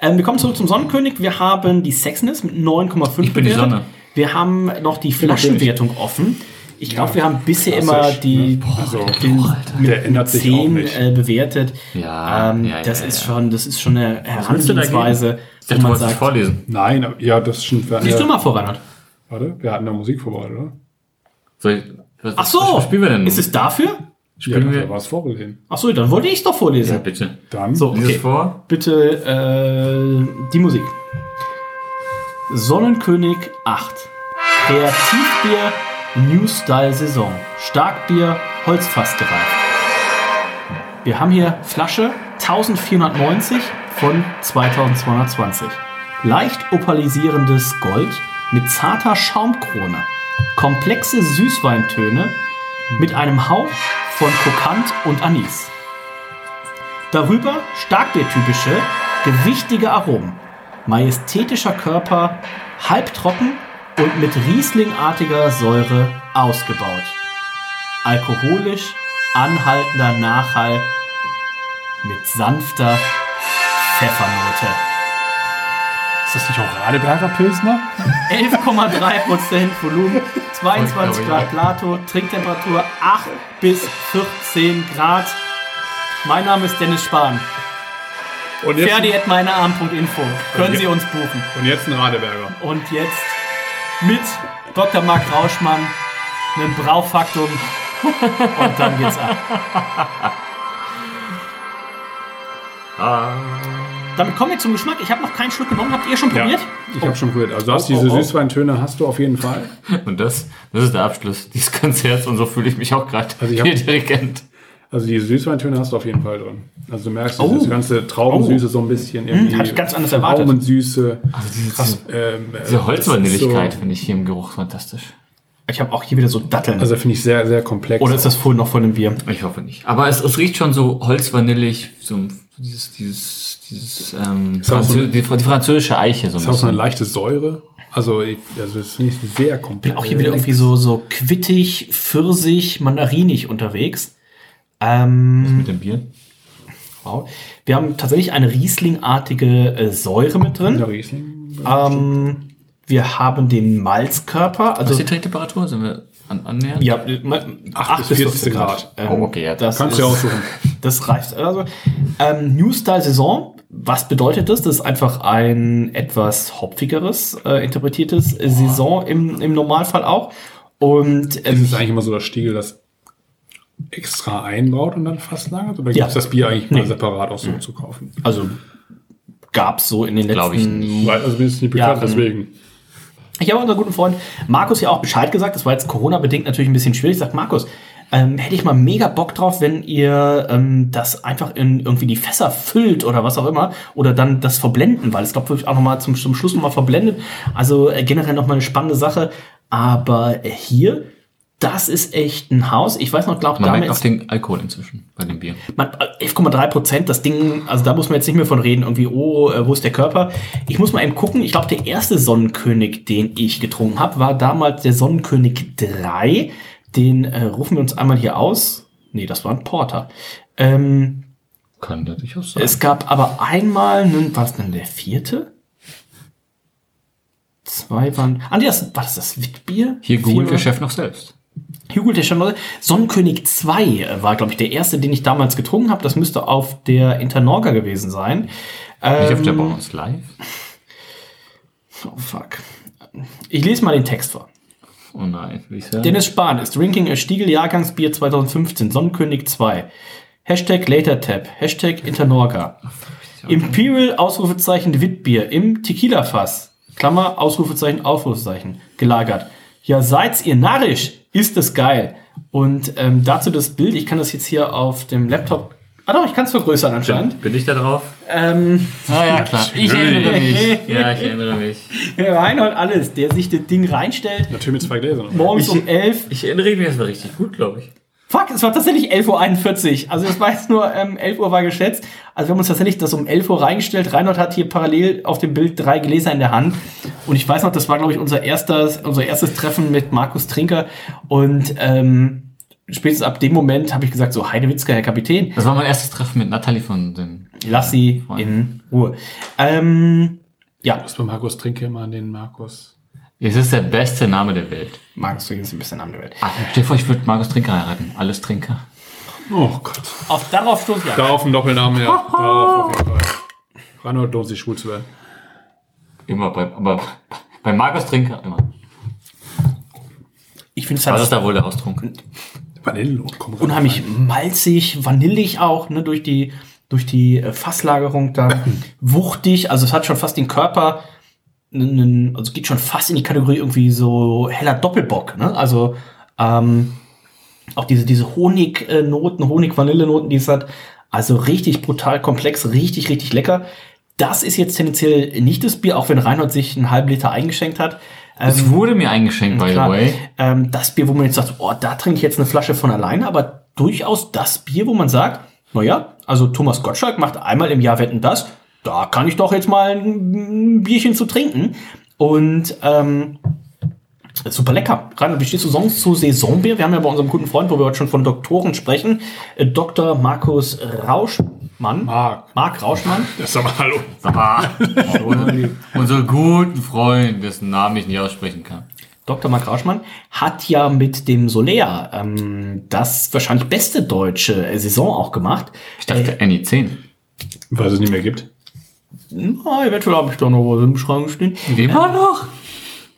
Ähm, wir kommen zurück zum Sonnenkönig. Wir haben die Sexness mit 9,5
Ich bin die. Sonne.
Wir haben noch die Flaschenwertung offen. Ich glaube, wir haben bisher immer die,
ne? Also,
den mit,
der ändert sich
10
auch nicht.
äh, bewertet.
Ja,
ähm,
ja, ja,
das
ja,
ist
ja.
schon, das ist schon eine? Herangehensweise,
Ich
wo
dachte, du wolltest
sagt,
vorlesen.
Nein, aber- ja, das stimmt.
Liest du
ja,
mal vor, Reinhard.
warte, wir hatten da Musik vorbereitet, oder?
Soll ich, was,
Ach so,
was spielen wir denn?
ist es dafür?
Ja,
Spielen wir-
da war es vorgelesen.
Ach so, dann wollte ich es doch
ja,
vorlesen.
bitte.
Dann,
So, okay.
vor.
Bitte äh, die Musik. Sonnenkönig 8. Kreativbier New Style Saison. Starkbier Holzfass gereift. Wir haben hier Flasche 1490 von 2220. Leicht opalisierendes Gold mit zarter Schaumkrone. Komplexe Süßweintöne mit einem Hauch von Kokant und Anis. Darüber starkbiertypische, gewichtige Aromen. Majestätischer Körper, halbtrocken und mit Rieslingartiger Säure ausgebaut. Alkoholisch, anhaltender Nachhall mit sanfter Pfeffernote.
Ist das nicht auch Radeberger Pilsner?
11,3% Volumen, 22
glaub ich
Grad. Plato, Trinktemperatur 8 bis 14 Grad. Mein Name ist Dennis Spahn.
Und jetzt,
Ferdi.meinearm.info. Können Sie uns buchen.
und jetzt ein Radeberger.
Und jetzt mit Dr. Marc Rauschmann, einem Braufaktum. Und dann geht's ab. Damit kommen wir zum Geschmack. Ich habe noch keinen Schluck genommen. Habt ihr schon
Ja,
probiert?
ich habe schon probiert. Also hast
Oh,
diese
oh, oh.
Süßweintöne hast du auf jeden Fall.
Und das, das ist der Abschluss dieses Konzerts und so fühle ich mich auch gerade
Also ich hab-
Dirigent.
Also diese Süßweintöne hast du auf jeden Fall drin. Also du merkst,
Oh.
das ganze Traubensüße so ein bisschen irgendwie.
hab ich ganz anders erwartet.
Traumensüße.
Also diese,
Ähm, äh,
diese Holzvanilligkeit
das ist
finde ich hier im Geruch fantastisch.
Ich habe auch hier wieder so Datteln.
So, also finde ich sehr, sehr komplex.
Oder ist das vorhin noch von dem Bier?
Ich hoffe nicht. Aber es, es riecht schon so holzvanillig, so dieses, dieses, dieses, ähm, Franzö
ein-
die, die französische Eiche so ein
ist auch so eine leichte Säure. Also, ich, also das finde ich sehr komplex.
Bin auch hier wieder irgendwie so, so quittig, pfirsich, mandarinig unterwegs. Ähm,
Mit dem Bier.
wow. Wir haben tatsächlich eine Rieslingartige äh, Säure mit drin.
Der Riesling.
Ähm, wir haben den Malzkörper.
Was
Also
ist die Trinktemperatur? Sind wir an, annähernd?
ja, äh,
Acht bis 14 Grad.
Ähm,
Oh, okay, ja.
das
Kannst
ist,
du ja aussuchen.
Das reicht. Also, ähm, New Style Saison. Was bedeutet das? Das ist einfach ein etwas hopfigeres, äh, interpretiertes Saison im, im Normalfall auch. Und
Ist
ähm,
es eigentlich immer so, dass Stiegel das extra einbaut und dann fast lagert? Oder
Ja.
gibt es das Bier eigentlich mal
Nee.
separat auch so zu kaufen?
also gab es so in den letzten
Weil, also mir ist es nicht bekannt,
Ja,
deswegen.
Ich habe unseren guten Freund Markus ja auch Bescheid gesagt. Das war jetzt Corona-bedingt natürlich ein bisschen schwierig. Ich sag, Markus, ähm, hätte ich mal mega Bock drauf, wenn ihr ähm, das einfach in irgendwie die Fässer füllt oder was auch immer. Oder dann das verblenden, weil es glaube ich auch nochmal zum, zum Schluss nochmal verblendet. Also äh, generell nochmal eine spannende Sache. Aber äh, hier das ist echt ein Haus. Ich weiß noch, glaube
Man merkt auch den Alkohol inzwischen bei dem Bier.
man, 11,3 Prozent, das Ding, also da muss man jetzt nicht mehr von reden, irgendwie, oh, äh, wo ist der Körper? Ich muss mal eben gucken, ich glaube, der erste Sonnenkönig, den ich getrunken habe, war damals der Sonnenkönig 3. Den äh, rufen wir uns einmal hier aus. Nee, das war ein Porter. Ähm,
Kann der durchaus sein.
es gab aber einmal, einen, was denn der vierte? Zwei waren, ah, nee, das, war das das Witbier?
Hier googelt der Chef noch selbst.
Hugo der schon Sonnenkönig 2 war, glaube ich, der erste, den ich damals getrunken habe. Das müsste auf der Internorga gewesen sein.
Nicht auf der
Ähm,
Bonus Live.
Oh, fuck. Ich lese mal den Text vor.
Oh nein, wie ist?
Dennis Spahn ist Drinking a Stiegel Jahrgangsbier 2015, Sonnenkönig 2. Hashtag LaterTap, Hashtag Internorga. Imperial, Ausrufezeichen Witbier im Tequila-Fass. Klammer, Ausrufezeichen, Ausrufezeichen. Gelagert. Ja, seid's ihr narrisch? Ist es geil. Und ähm, dazu das Bild, ich kann das jetzt hier auf dem Laptop. Ah doch, ich kann es vergrößern anscheinend.
Bin ich da drauf?
Ähm,
Ah ja, klar. Ich erinnere mich. Ja, ich erinnere mich.
Reinhold alles, der sich das Ding reinstellt,
Natürlich mit zwei Gläsern.
morgens
Ich-
um 11
Ich erinnere mich, das war richtig gut, glaube ich.
Fuck, es war tatsächlich 11.41 Uhr. Also das war jetzt nur ähm, 11 Uhr war geschätzt. Also wir haben uns tatsächlich das um 11 Uhr reingestellt. Reinhold hat hier parallel auf dem Bild drei Gläser in der Hand. Und ich weiß noch, das war, glaube ich, unser erstes, unser erstes Treffen mit Markus Trinker. Und ähm, spätestens ab dem Moment habe ich gesagt, so Heidewitzka, Herr Kapitän,
Das war mein erstes Treffen mit Nathalie von den.
lass sie in Ruhe. Ähm, ja,
Das bei Markus Trinke immer an den Markus.
Es ist der beste Name der Welt.
Markus Trinker ist ein bisschen Name der Welt.
Ah, stell dir vor, ich würde Markus Trinker heiraten. Alles Trinker.
Oh Gott.
Auf, darauf stoßen wir.
Darauf ein Doppelnamen, ja. Darauf auf jeden Fall. Reinhold lohnt sich schwul zu werden.
Immer bei, aber bei Markus Trinker immer.
Ich finde es
Was
halt
ist da wohl der Austrunk?
Vanillelohn, komm rein.
unheimlich malzig, vanillig auch, ne, durch die, durch die äh, Fasslagerung da. Wuchtig, also es hat schon fast den Körper, nen- also geht schon fast in die Kategorie irgendwie so heller Doppelbock, ne? Also ähm, auch diese, diese Honignoten, Honig-Vanille-Noten, die es hat. Also richtig brutal komplex, richtig, richtig lecker. Das ist jetzt tendenziell nicht das Bier, auch wenn Reinhold sich einen halben Liter eingeschenkt hat.
Es
Ähm,
wurde mir eingeschenkt, by the way.
Ähm, das Bier, wo man jetzt sagt, oh, da trinke ich jetzt eine Flasche von alleine, aber durchaus das Bier, wo man sagt, naja, also Thomas Gottschalk macht einmal im Jahr Wetten das, da kann ich doch jetzt mal ein Bierchen zu trinken. Und ähm, super lecker. Gerade besteht du sonst zu Saisonbier. Wir haben ja bei unserem guten Freund, wo wir heute schon von Doktoren sprechen, äh, Dr. Markus Rauschmann.
Marc.
Marc Rauschmann.
Das sag mal Hallo.
Ah, unser guten Freund, dessen Namen ich nicht aussprechen kann.
Dr. Marc Rauschmann hat ja mit dem Soler ähm, das wahrscheinlich beste deutsche äh, Saison auch gemacht.
Ich dachte, Annie 10.
Weil es nicht mehr gibt.
Na, eventuell habe ich da noch was im Schrank stehen.
Wie war noch?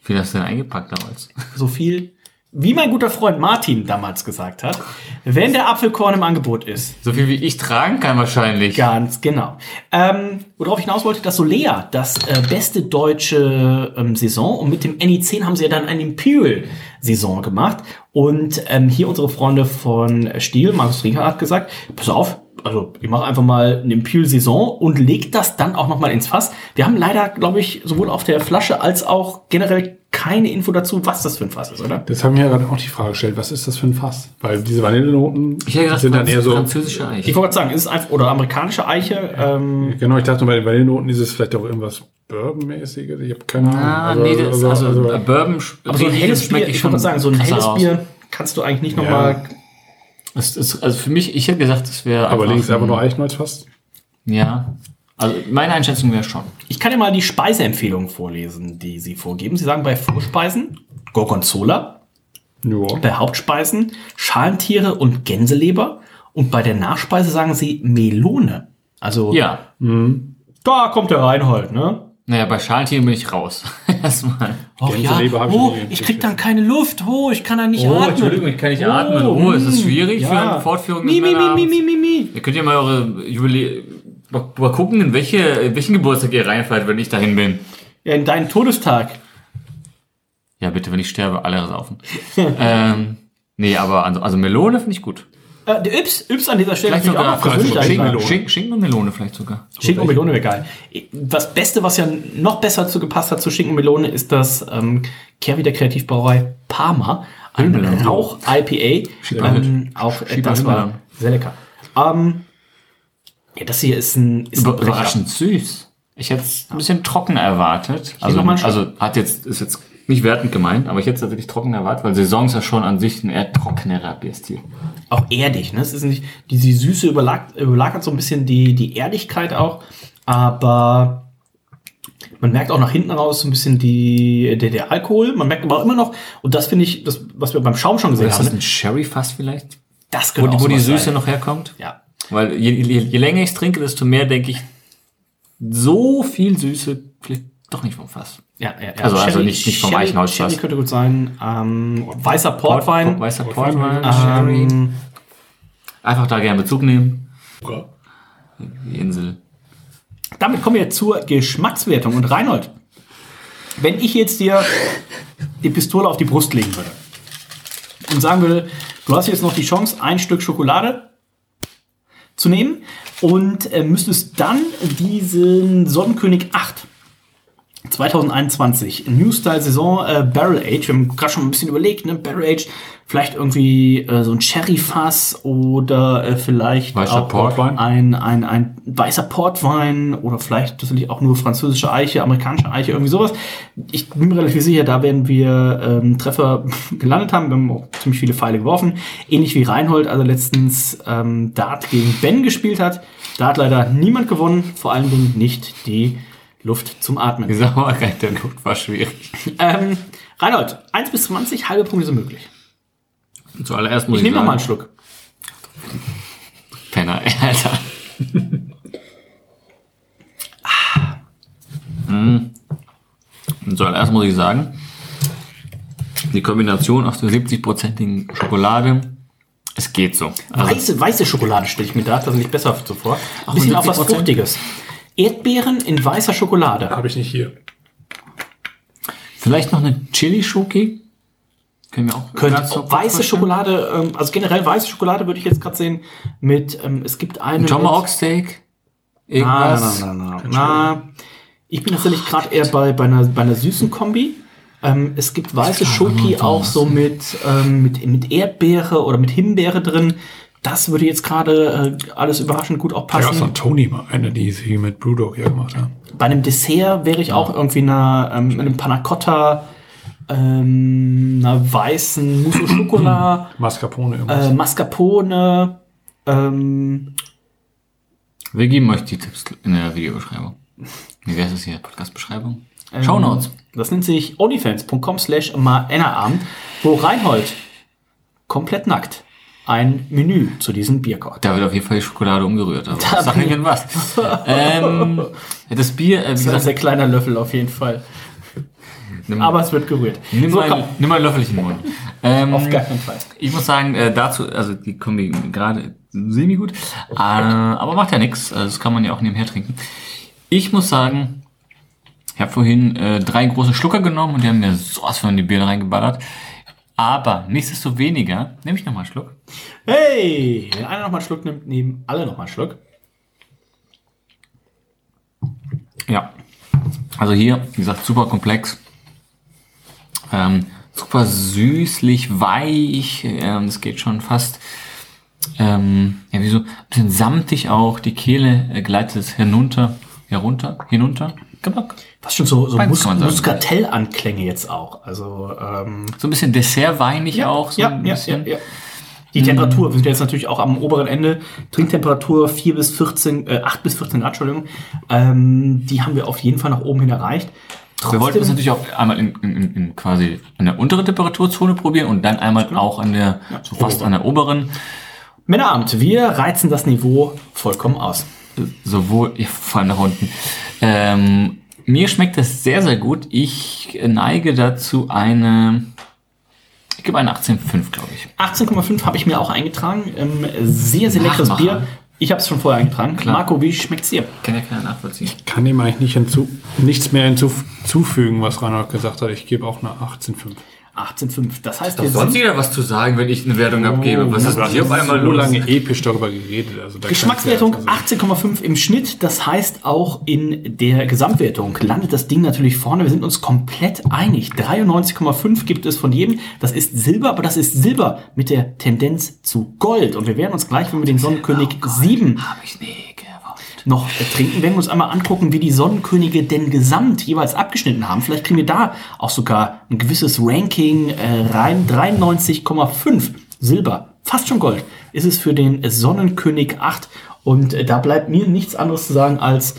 Wie hast du denn eingepackt damals?
So viel, wie mein guter Freund Martin damals gesagt hat, wenn der Apfelkorn im Angebot ist.
So viel wie ich tragen kann wahrscheinlich.
Ganz genau. Ähm, worauf ich hinaus wollte, das Solea, das äh, beste deutsche ähm, Saison. Und mit dem NI10 haben sie ja dann eine Imperial-Saison gemacht. Und ähm, hier unsere Freunde von Stiel, Markus Rieger hat gesagt, pass auf, also ich mache einfach mal eine Imperial-Saison und leg das dann auch noch mal ins Fass. Wir haben leider, glaube ich, sowohl auf der Flasche als auch generell keine Info dazu, was das für ein Fass ist, oder?
Das haben wir ja gerade auch die Frage gestellt, was ist das für ein Fass? Weil diese Vanillenoten
Ich hätte gedacht,
sind dann eher so.
französische
Ich
Eiche.
wollte gerade sagen, ist es einfach, oder amerikanische Eiche, ähm,
Genau, ich dachte bei den Vanillenoten ist es vielleicht auch irgendwas Bourbon-mäßiges. Ich habe keine Ahnung.
Ah,
Also-
nee, das ist also,
also-
äh, Bourbon
Aber so ein helles Bier, ich würde sagen, so ein helles. Bier kannst du eigentlich nicht
Ja.
Es ist, also für mich, ich hätte gesagt, es wäre.
aber links einfach
ein-
nur Eichenholz fast.
Ja. Also meine Einschätzung wäre schon.
Ich kann ja mal die Speiseempfehlungen vorlesen, die sie vorgeben. Sie sagen bei Vorspeisen Gorgonzola,
Ja.
bei Hauptspeisen Schalentiere und Gänseleber und bei der Nachspeise sagen sie Melone. Also
Ja.
da kommt der Reinhold, ne?
Naja, bei Schalentieren bin ich raus. Erstmal.
Oh, ja, oh ich krieg dann keine Luft. Oh, ich kann da nicht atmen.
ich kann nicht atmen. Oh, ist das schwierig für eine Fortführung des
Mi, mi, mi, mi, mi, mi, mi.
Ihr könnt ja mal eure Jubiläe... Mal mal gucken, in, welche, in welchen Geburtstag ihr reinfallt, wenn ich dahin bin.
Ja, in deinen Todestag.
Ja, bitte, wenn ich sterbe, alle saufen. ähm, nee, aber also, also Melone finde ich gut.
Äh, der Yps, Yps an dieser Stelle
Vielleicht sogar
auch noch persönlich
Schinken-
eigentlich-
Melone.
Schinken, Schinken und Melone vielleicht sogar.
Schinken und Melone wäre geil. Das Beste, was ja noch besser zu gepasst hat zu Schinken und Melone, ist das ähm, Kerwi der Kreativbrauerei Parma. Ein. Rauch-IPA. Ähm, auch das war sehr lecker. Ähm, ja, das hier ist ein, ist ein Brecher.
Überraschend süß. Ich hätte es ein bisschen trockener erwartet. Also, also hat jetzt, ist jetzt nicht wertend gemeint, aber ich hätte es tatsächlich trockener erwartet, weil Saison ist ja schon an sich ein eher trockenerer Bierstil.
auch erdig. Ne? Es ist nicht, diese Süße überlag, überlagert so ein bisschen die, die Erdigkeit auch, aber man merkt auch nach hinten raus so ein bisschen die, der, der Alkohol. Man merkt aber auch immer noch, und das finde ich, das, was wir beim Schaum schon gesehen
Ist
haben,
das
ne?
ein Sherry-Fass vielleicht?
das
Wo,
könnte auch
wo die Süße
sein.
noch herkommt?
Ja.
Weil je, je, je länger ich es trinke, desto mehr denke ich, so viel Süße vielleicht doch nicht vom Fass.
Ja, ja, ja.
Also- also nicht- nicht vom
Sherry,
Eichenholz
Sherry könnte gut sein. Ähm, weißer Portwein.
Weißer Portwein, Sherry.
ähm,
Einfach da gerne Bezug nehmen. Die Insel.
damit kommen wir zur Geschmackswertung. Und Reinhold, wenn ich jetzt dir die Pistole auf die Brust legen würde und sagen würde, du hast jetzt noch die Chance, ein Stück Schokolade zu nehmen und äh, müsstest dann diesen Sonnenkönig 8 2021 New Style Saison äh, Barrel Age. Wir haben gerade schon ein bisschen überlegt, ne? Barrel Age, vielleicht irgendwie äh, so ein Cherry Fass oder äh, vielleicht
Weißer
auch
Portwein.
ein, ein, ein weißer Portwein oder vielleicht natürlich auch nur französische Eiche, amerikanische Eiche, irgendwie sowas. Ich bin mir relativ sicher, da werden wir ähm, Treffer gelandet haben. Wir haben auch ziemlich viele Pfeile geworfen. Ähnlich wie Reinhold, also letztens ähm, Dart gegen Ben gespielt hat. Da hat leider niemand gewonnen, vor allen Dingen nicht die Luft zum Atmen.
Die Sauerkeit der Luft war schwierig.
Ähm, Reinhold, 1 bis 20, halbe Punkte sind möglich.
Zuallererst muss
Ich
ich,
nehme noch
sagen,
mal einen Schluck.
Penner, Alter. Mm. Und Zuallererst muss ich sagen, die Kombination aus der 70-prozentigen Schokolade, es geht so. Also,
Weiße, weiße Schokolade stelle ich mir da tatsächlich besser so vor. Ein bisschen auch was
70%?
Fruchtiges. Erdbeeren in weißer Schokolade.
Habe ich nicht hier.
vielleicht noch eine Chili-Schoki? Können wir auch.
Könnte auch weiße? Schokolade, ähm, also generell weiße Schokolade würde ich jetzt gerade sehen mit, ähm, es gibt eine.
Tomahawk Steak? Irgendwas?
na, na, na, na. Ich bin tatsächlich gerade eher bei, bei, einer, bei einer süßen Kombi. Ähm, es gibt weiße Schoki auch so mit, ähm, mit, mit Erdbeere oder mit Himbeere drin. Das würde jetzt gerade äh, alles überraschend gut auch
Da gab es
passen.
von Tony mal eine, die sie mit Brewdog hier gemacht haben.
Bei einem Dessert wäre ich auch irgendwie einer, ähm, mit einem Panna Cotta, ähm, einer weißen Mousse au Chocolat,
Mascarpone irgendwas.
äh, Mascarpone, ähm,
Wir geben euch die Tipps in der Videobeschreibung. Wie wäre es hier? Podcast-Beschreibung? Show Notes.
Das nennt sich onlyfans.com slash Abend, wo Reinhold komplett nackt ein Menü zu diesem Bier kocht.
Da wird auf jeden Fall die Schokolade umgerührt. Aber
Da
sag
ich-
irgendwas. ähm, das Bier, äh,
Das ist ein sehr kleiner Löffel auf jeden Fall.
nimm,
Aber es wird gerührt.
nimm,
So,
mal, nimm mal ein Löffelchen in den Mund. Ähm,
auf gar keinen Fall.
Ich muss sagen, äh, dazu, also die Kombi gerade semi gut, äh, aber macht ja nichts. Also das kann man ja auch nebenher trinken. Ich muss sagen, ich habe vorhin äh, drei große Schlucker genommen und die haben mir sowas von die Birne reingeballert. Aber nichtsdestoweniger, nehme ich nochmal einen Schluck.
Hey, wenn einer nochmal einen Schluck nimmt, nehmen alle nochmal einen Schluck.
Ja. Also hier, wie gesagt, super komplex. Ähm, super süßlich, weich. Ähm, das geht schon fast. Ähm, ja, wie so ein bisschen samtig auch. Die Kehle äh, gleitet es hinunter, herunter, hinunter. Geblock.
Was schon so, so Mus. Muskatelanklänge jetzt auch. Also, ähm,
So ein bisschen dessertweinig auch. So
ja,
ein
ja, ja,
bisschen.
ja. Die Temperatur, wir sind jetzt natürlich auch am oberen Ende. Trinktemperatur 4 bis 14, äh, 8 bis 14 Grad, Entschuldigung. Ähm, die haben wir auf jeden Fall nach oben hin erreicht.
Wir wollten es natürlich auch einmal in, in, in quasi an der unteren Temperaturzone probieren und dann einmal auch an der, so fast an der oberen.
Männerabend, wir reizen das Niveau vollkommen aus.
sowohl ja, vor allem nach unten. Ähm, mir schmeckt das sehr, sehr gut. Ich neige dazu eine, ich gebe eine 18,5, glaube ich.
18,5 habe ich mir auch eingetragen. Ähm, sehr, sehr leckeres
Nachmacher.
Bier. Ich habe es schon vorher eingetragen. Marco, wie schmeckt's dir?
Kann ja keiner nachvollziehen.
Kann dem eigentlich nicht hinzu, nichts mehr hinzufügen, was Reinhold gesagt hat. Ich gebe auch eine 18,5.
18,5. Das heißt,
Doch sonst jeder was zu sagen, wenn ich eine Wertung abgebe. Was ist
Du hast
hier auf einmal
so
los?
lange episch darüber geredet. Also da
Geschmackswertung
kannst du ja-
18,5 im Schnitt. Das heißt, auch in der Gesamtwertung landet das Ding natürlich vorne. Wir sind uns komplett einig. 93,5 gibt es von jedem. Das ist Silber, aber das ist Silber mit der Tendenz zu Gold. Und wir werden uns gleich, wenn wir den Sonnenkönig 7
Hab ich gewollt.
Noch äh, trinken, werden wir uns einmal angucken, wie die Sonnenkönige denn gesamt jeweils abgeschnitten haben. Vielleicht kriegen wir da auch sogar ein gewisses Ranking äh, rein. 93,5 Silber, fast schon Gold, ist es für den Sonnenkönig 8. Und äh, da bleibt mir nichts anderes zu sagen als,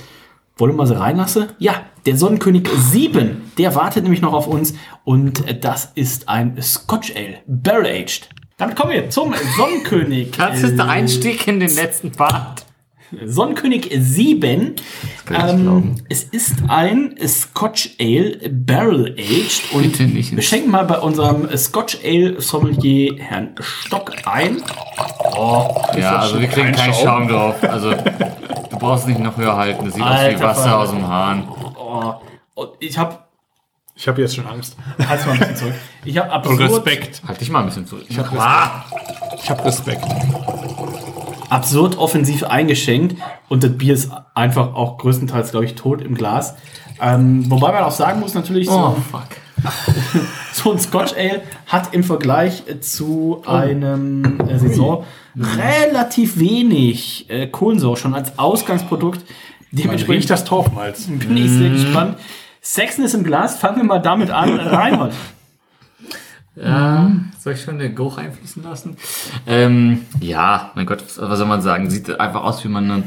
wollen wir mal sie reinlassen? Ja, der Sonnenkönig 7, der wartet nämlich noch auf uns. Und äh, das ist ein Scotch Ale, Barrel Aged. Damit kommen wir zum Sonnenkönig.
Das ist der Einstieg in den letzten Part.
Sonnenkönig 7.
kann ich nicht
Ähm, es ist ein Scotch Ale Barrel Aged und
Bitte nicht.
wir schenken mal bei unserem Scotch Ale Sommelier Herrn Stock ein. Oh,
Ja, also wir kriegen keinen Schaum drauf. Also du brauchst nicht noch höher halten. Das sieht aus wie
Alter
Wasser
Falter.
aus dem Hahn.
oh. Ich habe
Ich habe jetzt schon Angst.
Halt's mal ein bisschen zurück. Ich habe absurd,
Respekt.
Halt dich mal ein bisschen zurück.
Ich habe Respekt. Ich habe Respekt.
Absurd offensiv eingeschenkt und das Bier ist einfach auch größtenteils, glaube ich, tot im Glas. Ähm, wobei man auch sagen muss, natürlich, so,
Oh, fuck.
so ein Scotch Ale hat im Vergleich zu einem äh, Saison relativ wenig äh, Kohlensäure schon als Ausgangsprodukt. Dementsprechend
riecht das Torfmalz.
bin ich sehr gespannt. Sexen ist im Glas, fangen wir mal damit an. Reinhold.
Ja, soll ich schon den Geruch einfließen lassen? Ähm, ja, mein Gott, was, soll man sagen? Sieht einfach aus, wie man dann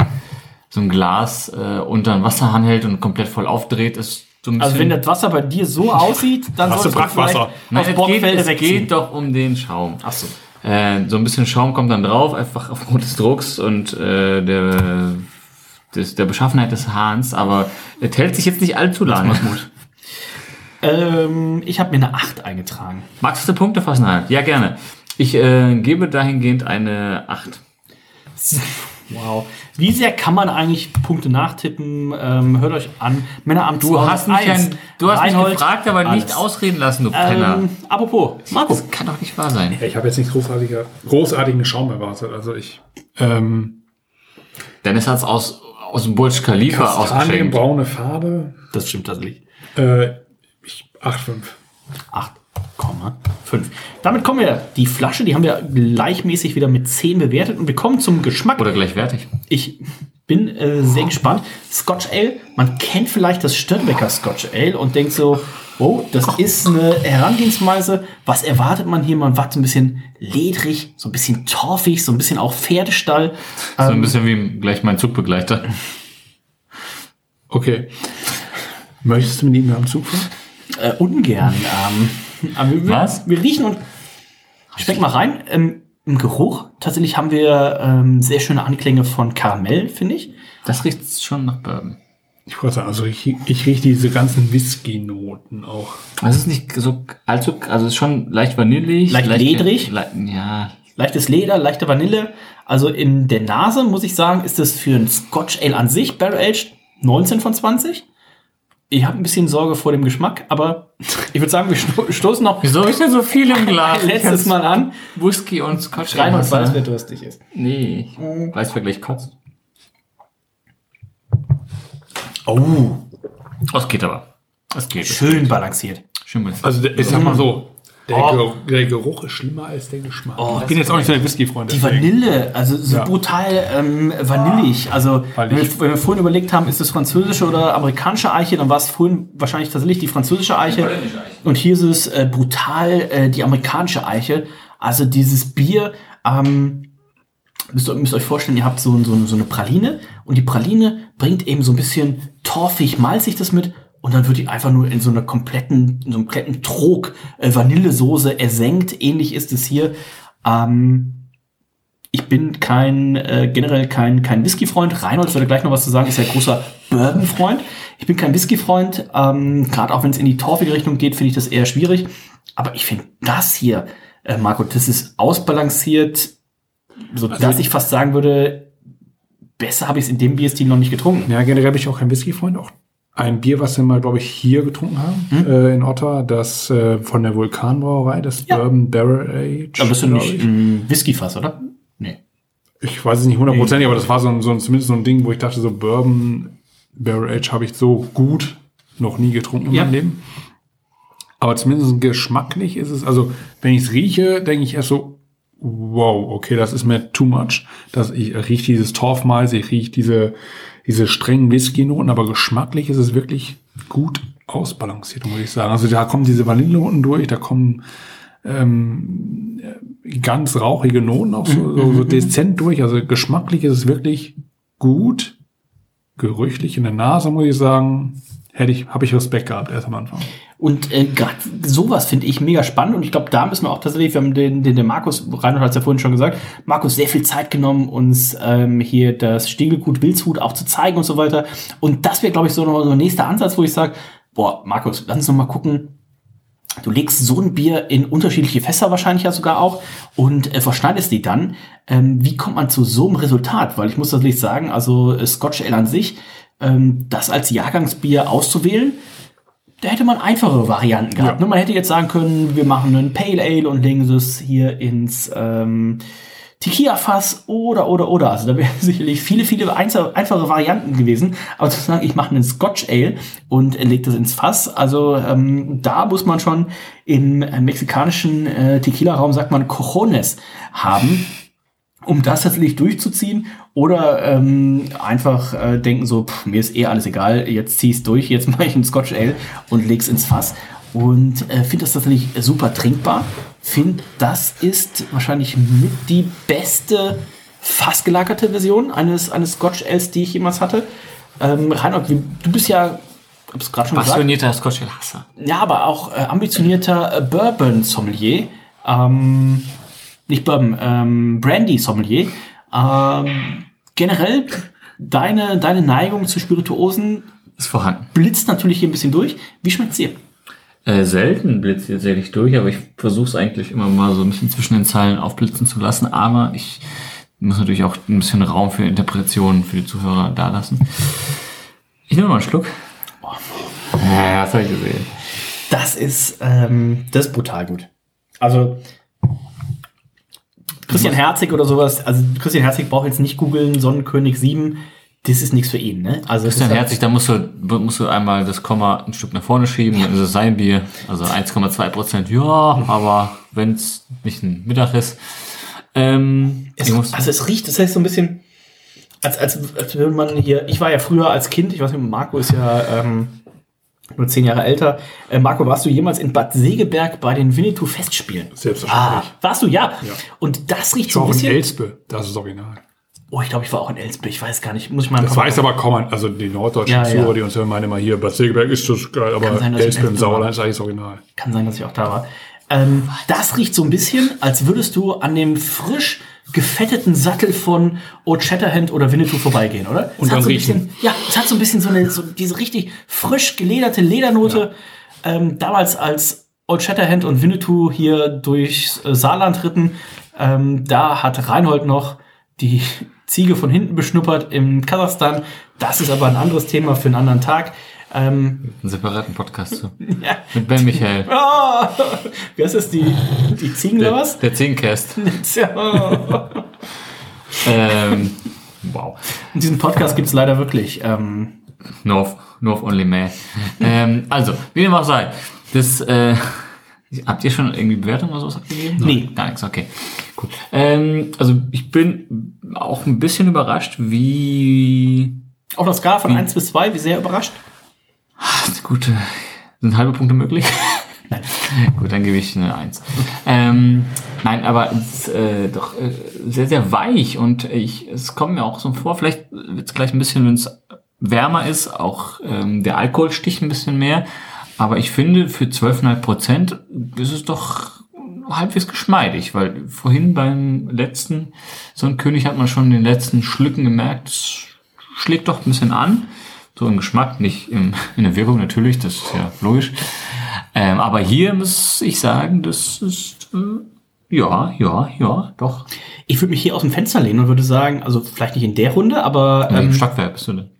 so ein Glas äh, unter einen Wasserhahn hält und komplett voll aufdreht. Ist so ein bisschen,
Also wenn das Wasser bei dir so aussieht, dann
Hast du Brackwasser?
Nein,
auf
es geht, es geht doch um den Schaum.
Ach so.
Äh, so ein bisschen Schaum kommt dann drauf, einfach aufgrund des Drucks und äh, der, des, der Beschaffenheit des Hahns, aber es hält sich jetzt nicht allzu lange.
Ähm, ich habe mir eine 8 eingetragen.
Magst du Punkte fassen? Nein. Ja, gerne. Ich äh, gebe dahingehend eine 8.
Wow. Wie sehr kann man eigentlich Punkte nachtippen? Ähm, hört euch an. Männer am
Du hast mich, ein, du hast mich
Reinhold,
gefragt, aber nicht
alles.
ausreden lassen, du Penner.
Ähm, apropos, Marco.
Das kann doch nicht wahr sein.
Ja, ich habe jetzt nicht großartiger, großartigen Schaum erwartet. Also ich ähm,
Dennis hat's aus, aus dem Burj Khalifa ausgeschenkt.
Kastanienbraune Farbe.
Das stimmt tatsächlich.
Äh, ich 8,5.
8,5. Damit kommen wir. Die Flasche, die haben wir gleichmäßig wieder mit 10 bewertet und wir kommen zum Geschmack.
Oder gleichwertig.
Ich bin äh, sehr gespannt. Scotch Ale, man kennt vielleicht das Störbecker Scotch Ale und denkt so, oh, das ist eine Herangehensweise. Was erwartet man hier? Man wartet so ein bisschen ledrig, so ein bisschen torfig, so ein bisschen auch Pferdestall.
So
Ähm,
ein bisschen wie gleich mein Zugbegleiter.
Okay. Möchtest du mit ihm am Zug fahren?
Äh, ungern. Ähm, aber wir,
Was?
Wir riechen und schmeck mal rein. Ähm, Im Geruch tatsächlich haben wir ähm, sehr schöne Anklänge von Karamell, finde ich.
Das riecht schon nach Bourbon.
Ich wollte sagen, also ich, ich rieche diese ganzen Whisky-Noten auch.
Es ist nicht so allzu, also es ist schon leicht vanillig.
Leicht ledrig?
Le, ja,
Leichtes Leder, leichte Vanille. Also in der Nase, muss ich sagen, ist es für ein Scotch Ale an sich, Barrel Aged, 19 von 20. Ich habe ein bisschen Sorge vor dem Geschmack, aber ich würde sagen, wir sto stoßen noch
Wieso ist denn so viel im Glas?
letztes Mal an.
Whisky und Scotch.
Reinhold
Wasser.
weiß, wer durstig ist.
Nee, ich weiß, wer gleich kotzt.
Oh,
Das geht aber. Das geht.
schön balanciert.
Schön mit.
Also ich sag mal so, der,
Oh.
Geruch, der Geruch ist schlimmer als der Geschmack.
Oh,
ich bin jetzt auch nicht so der Whisky-Freund.
Die
deswegen.
Vanille, also so
Ja.
brutal ähm, vanillig. Also
Weil
wenn wir, wenn wir vorhin überlegt haben, ist das französische oder amerikanische Eiche, dann war es vorhin wahrscheinlich tatsächlich die französische Eiche. Und hier ist es äh, brutal äh, die amerikanische Eiche. Also dieses Bier, ähm, müsst ihr müsst euch vorstellen, ihr habt so, so, so eine Praline und die Praline bringt eben so ein bisschen torfig, malzig das mit und dann wird die einfach nur in so einer kompletten, in so einem kompletten Trog äh, Vanillesoße ersenkt. Ähnlich ist es hier. Ähm, ich bin kein, äh, generell kein, kein Whisky-Freund. Reinhold würde gleich noch was zu sagen, ist ja großer Bourbon-Freund. Ich bin kein Whisky-Freund. Ähm, Gerade auch wenn es in die torfige Richtung geht, finde ich das eher schwierig. Aber ich finde das hier, äh, Marco, das ist ausbalanciert, so dass ich fast sagen würde, besser habe ich es in dem Bierstil noch nicht getrunken.
Ja, generell bin ich auch kein Whisky-Freund. Auch ein Bier, was wir mal, glaube ich, hier getrunken haben,
Hm?
äh, in Ottawa, das äh, von der Vulkanbrauerei, das Bourbon Barrel Age.
Aber bist du nicht
ich.
ein Whiskyfass, oder? Nee.
ich weiß es nicht hundertprozentig, aber das war so ein, so ein, zumindest so ein Ding, wo ich dachte, so Bourbon Barrel Age habe ich so gut noch nie getrunken in
Ja.
meinem Leben. Aber zumindest geschmacklich ist es, also wenn ich es rieche, denke ich erst so, wow, okay, das ist mir too much. Das, ich rieche dieses Torfmalz, ich rieche diese, diese strengen Whisky-Noten, aber geschmacklich ist es wirklich gut ausbalanciert, muss ich sagen. Also da kommen diese Vanillenoten durch, da kommen ähm, ganz rauchige Noten auch so, so, so dezent durch. Also geschmacklich ist es wirklich gut. Gerüchlich in der Nase, muss ich sagen, hätte ich, habe ich Respekt gehabt erst am Anfang.
Und äh, gerade sowas finde ich mega spannend und ich glaube, da müssen wir auch tatsächlich, wir haben den, den, den Markus, Reinhold hat es ja vorhin schon gesagt, Markus sehr viel Zeit genommen, uns ähm, hier das Stiegelgut Wildshut auch zu zeigen und so weiter. Und das wäre, glaube ich, so noch so ein nächster Ansatz, wo ich sage, boah, Markus, lass uns noch mal gucken, Du legst so ein Bier in unterschiedliche Fässer wahrscheinlich ja sogar auch und äh, verschneidest die dann. Ähm, wie kommt man zu so einem Resultat? Weil ich muss natürlich sagen, also äh, Scotch Ale an sich, das als Jahrgangsbier auszuwählen, da hätte man einfache Varianten gehabt. Ne? Man hätte jetzt sagen können, wir machen einen Pale Ale und legen es hier ins ähm, Tequila-Fass oder, oder, oder. Also da wären sicherlich viele, viele einfache Varianten gewesen. Aber zu sagen, ich mache einen Scotch Ale und lege das ins Fass, also ähm, da muss man schon im mexikanischen äh, Tequila-Raum, sagt man, Cojones haben, um das tatsächlich durchzuziehen oder ähm, einfach äh, denken so, pff, mir ist eh alles egal, jetzt zieh ich's durch, jetzt mache ich einen Scotch Ale und leg's ins Fass und äh, finde das tatsächlich super trinkbar. Finde, das ist wahrscheinlich mit die beste fassgelagerte Version eines, eines Scotch Ales, die ich jemals hatte. Ähm, Reinhold, du bist ja, hab's gerade schon gesagt,
Passionierter Scotch Ale Hasser.
ja, aber auch äh, ambitionierter äh, Bourbon-Sommelier. Ähm, nicht Bourbon, ähm, Brandy-Sommelier. Ähm, generell, deine, deine Neigung zu Spirituosen
Ist vorhanden.
blitzt natürlich hier ein bisschen durch. Wie schmeckt's dir?
Äh, selten blitzt jetzt ehrlich durch, aber ich versuche es eigentlich immer mal so ein bisschen zwischen den Zeilen aufblitzen zu lassen. Aber ich muss natürlich auch ein bisschen Raum für Interpretationen für die Zuhörer da lassen. Ich nehme mal einen Schluck. Ja, das habe ich gesehen.
Das ist, ähm, das ist brutal gut. Also, Christian Herzig oder sowas, also Christian Herzig braucht jetzt nicht googeln, Sonnenkönig 7, das ist nichts für ihn, ne? Also,
Christian Herzig, da musst du, musst du einmal das Komma ein Stück nach vorne schieben, dann ist es sein Bier. Also 1,2 Prozent, ja, aber wenn es nicht ein Mittag ist. Ähm,
Es, also es riecht, das heißt so ein bisschen, als, als, als würde man hier, ich war ja früher als Kind, ich weiß nicht, Marco ist ja ähm, nur zehn Jahre älter. Äh, Marco, warst du jemals in Bad Segeberg bei den Winnetou Festspielen?
Selbstverständlich.
Ah, warst du, ja. Und das riecht
Ich
so
war
ein
auch in
bisschen.
Elspe, das ist original.
Oh, ich glaube, ich war auch in Elspe, ich weiß gar nicht. Muss ich mal
Das weiß aber kaum, also die norddeutschen
Ja,
Zuhörer,
ja.
die uns hören, meinen immer hier, Bad Segeberg ist das geil, aber
sein,
Elspe im
war.
Sauerland ist eigentlich das Original.
Kann sein, dass ich auch da war. Ähm, das riecht so ein bisschen, als würdest du an dem frisch gefetteten Sattel von Old Shatterhand oder Winnetou vorbeigehen, oder?
Und
es hat
dann
so ein
riechen.
bisschen, ja, es hat so ein bisschen so eine, so diese richtig frisch gelederte Ledernote. Ähm, damals als Old Shatterhand und Winnetou hier durchs äh, Saarland ritten, ähm, da hat Reinhold noch die Ziege von hinten beschnuppert im Kasachstan. Das ist aber ein anderes Thema für einen anderen Tag. Ähm,
einen separaten Podcast zu.
ja.
Mit Ben Michael.
Wie heißt das, die, die Ziegen oder
Der,
was?
der.
Tja.
ähm, wow.
Und diesen Podcast gibt's leider wirklich. Ähm,
North, North Only Man. ähm, also, wie dem auch sei. Das, äh, habt ihr schon irgendwie Bewertung oder sowas abgegeben?
Nee.
Gar nichts, okay. Gut. Ähm, also, ich bin auch ein bisschen überrascht, wie
auf einer Skala von 1 bis 2, wie sehr überrascht?
Gut, sind halbe Punkte möglich? Nein. Gut, dann gebe ich eine Eins. Ähm, nein, aber es ist äh, doch äh, sehr, sehr weich und ich, es kommt mir auch so vor, vielleicht wird es gleich ein bisschen, wenn es wärmer ist, auch ähm, der Alkohol sticht ein bisschen mehr. Aber ich finde, für 12,5 Prozent ist es doch halbwegs geschmeidig, weil vorhin beim letzten so ein König hat man schon in den letzten Schlücken gemerkt, es schlägt doch ein bisschen an. So im Geschmack, nicht im, in der Wirkung natürlich, das ist ja logisch. Ähm, aber hier muss ich sagen, das ist äh, ja, ja, ja, doch.
Ich würde mich hier aus dem Fenster lehnen und würde sagen, also vielleicht nicht in der Runde, aber ähm,
Stockwerk bist du denn?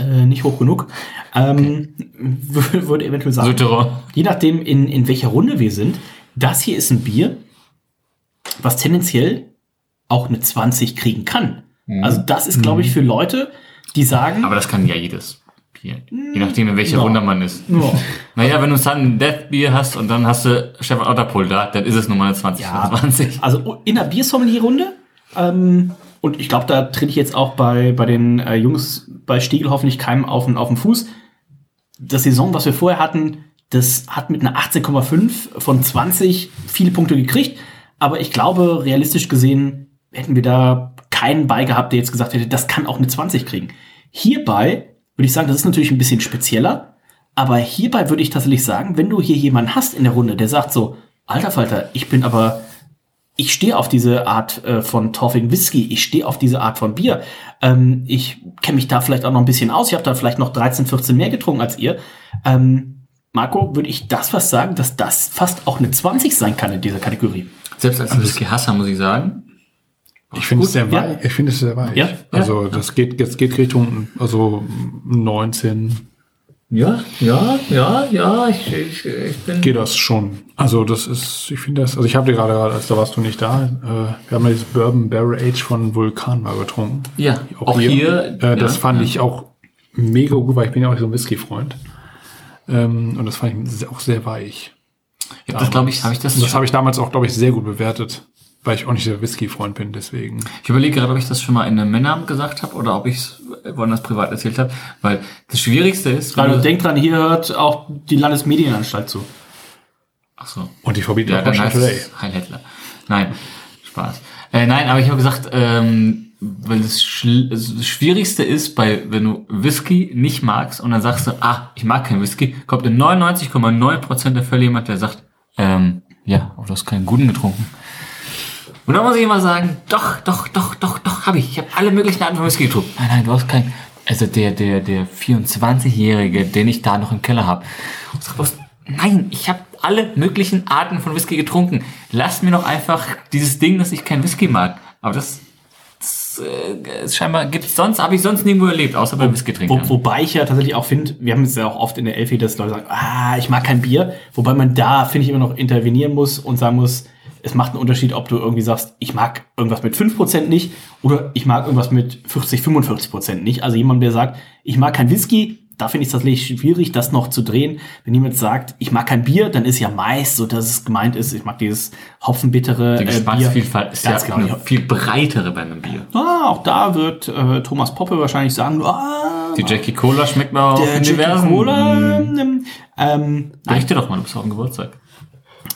Äh, nicht hoch genug. Ähm, wür- Würde eventuell sagen.
Sütterer.
je nachdem, in, in welcher Runde wir sind, das hier ist ein Bier, was tendenziell auch eine 20 kriegen kann. Also das ist, glaube ich, für Leute, die sagen,
Aber das kann ja jedes Bier. Je nachdem, in welcher
Ja.
Runde man ist.
ja,
Naja, wenn du Sun Death Bier hast und dann hast du Stefan Otterpohl da, dann ist es nun mal eine 20
Ja.
von 20.
also in der Biersommelier-Runde. Ähm, und ich glaube, da trete ich jetzt auch bei, bei den äh, Jungs bei Stiegel hoffentlich keinem auf den, auf den Fuß. Das Saison, was wir vorher hatten, das hat mit einer 18,5 von 20 viele Punkte gekriegt. Aber ich glaube, realistisch gesehen, hätten wir da keinen bei gehabt, der jetzt gesagt hätte, das kann auch eine 20 kriegen. Hierbei würde ich sagen, das ist natürlich ein bisschen spezieller. Aber hierbei würde ich tatsächlich sagen, wenn du hier jemanden hast in der Runde, der sagt so, alter Falter, ich bin aber ich stehe auf diese Art äh, von torfigen Whisky, ich stehe auf diese Art von Bier. Ähm, ich kenne mich da vielleicht auch noch ein bisschen aus. Ich habe da vielleicht noch 13, 14 mehr getrunken als ihr. Ähm, Marco, würde ich das was sagen, dass das fast auch eine 20 sein kann in dieser Kategorie?
Selbst als Whisky-Hasser muss ich sagen.
Ich finde es sehr
ja.
weich. Ich finde es sehr weich.
Ja,
Also das geht, das geht Richtung also 19
Ja, ja, ja, ja, ich, ich, ich bin.
geht das schon. Also das ist, ich finde das, also ich habe dir gerade, als da warst du nicht da, äh, wir haben ja dieses Bourbon Barrel Age von Vulkan mal getrunken.
Ja, auch hier,
äh, das
ja,
fand
ja.
ich auch mega gut, weil ich bin ja auch so ein Whisky-Freund. Ähm, und das fand ich auch sehr weich.
Ich hab das, glaube ich, habe ich das.
Das habe ich damals auch, glaube ich, sehr gut bewertet, weil ich auch nicht der Whisky-Freund bin, deswegen.
Ich überlege gerade, ob ich das schon mal in einem Männerabend gesagt habe oder ob ich es woanders privat erzählt habe, weil das Schwierigste ist,
Also
du-
denkt dran, hier hört auch die Landesmedienanstalt zu.
Ach so.
Und die verbieten
Ja,
auch
Heil Hitler. Nein, Spaß. Äh, nein, aber ich habe gesagt, ähm, weil das, also das Schwierigste ist, bei wenn du Whisky nicht magst und dann sagst du, ah, ich mag keinen Whisky, kommt in 99,9% der Fälle jemand, der sagt, ähm, ja, aber du hast keinen guten getrunken. Und dann muss ich immer sagen, doch, doch, doch, doch, doch, habe ich. Ich habe alle möglichen Arten von Whisky getrunken. Nein, nein, du hast keinen. Also der, der, der 24-Jährige, den ich da noch im Keller habe. Nein, ich habe alle möglichen Arten von Whisky getrunken. Lass mir doch einfach dieses Ding, dass ich kein Whisky mag. Aber das, das äh, scheinbar gibt's sonst, habe ich sonst nirgendwo erlebt, außer bei Whisky trinken.
Wo, wobei ich ja tatsächlich auch finde, wir haben es ja auch oft in der Elfi, dass Leute sagen, ah, ich mag kein Bier. Wobei man da, finde ich, immer noch intervenieren muss und sagen muss, es macht einen Unterschied, ob du irgendwie sagst, ich mag irgendwas mit 5% nicht oder ich mag irgendwas mit 40, 45% nicht. Also jemand, der sagt, ich mag kein Whisky, da finde ich es tatsächlich schwierig, das noch zu drehen. Wenn jemand sagt, ich mag kein Bier, dann ist ja meist so, dass es gemeint ist, ich mag dieses hopfenbittere
Die
äh.
Geschmacksvielfalt ist
Ganz
ja
genau.
eine viel breitere bei einem Bier.
Ah, auch da wird äh, Thomas Poppe wahrscheinlich sagen, ah,
Die Jackie Cola schmeckt mir auch
der
in
Jackie
diversen.
Cola. Ähm, ähm,
Berichte doch mal, du bist auf dem Geburtstag.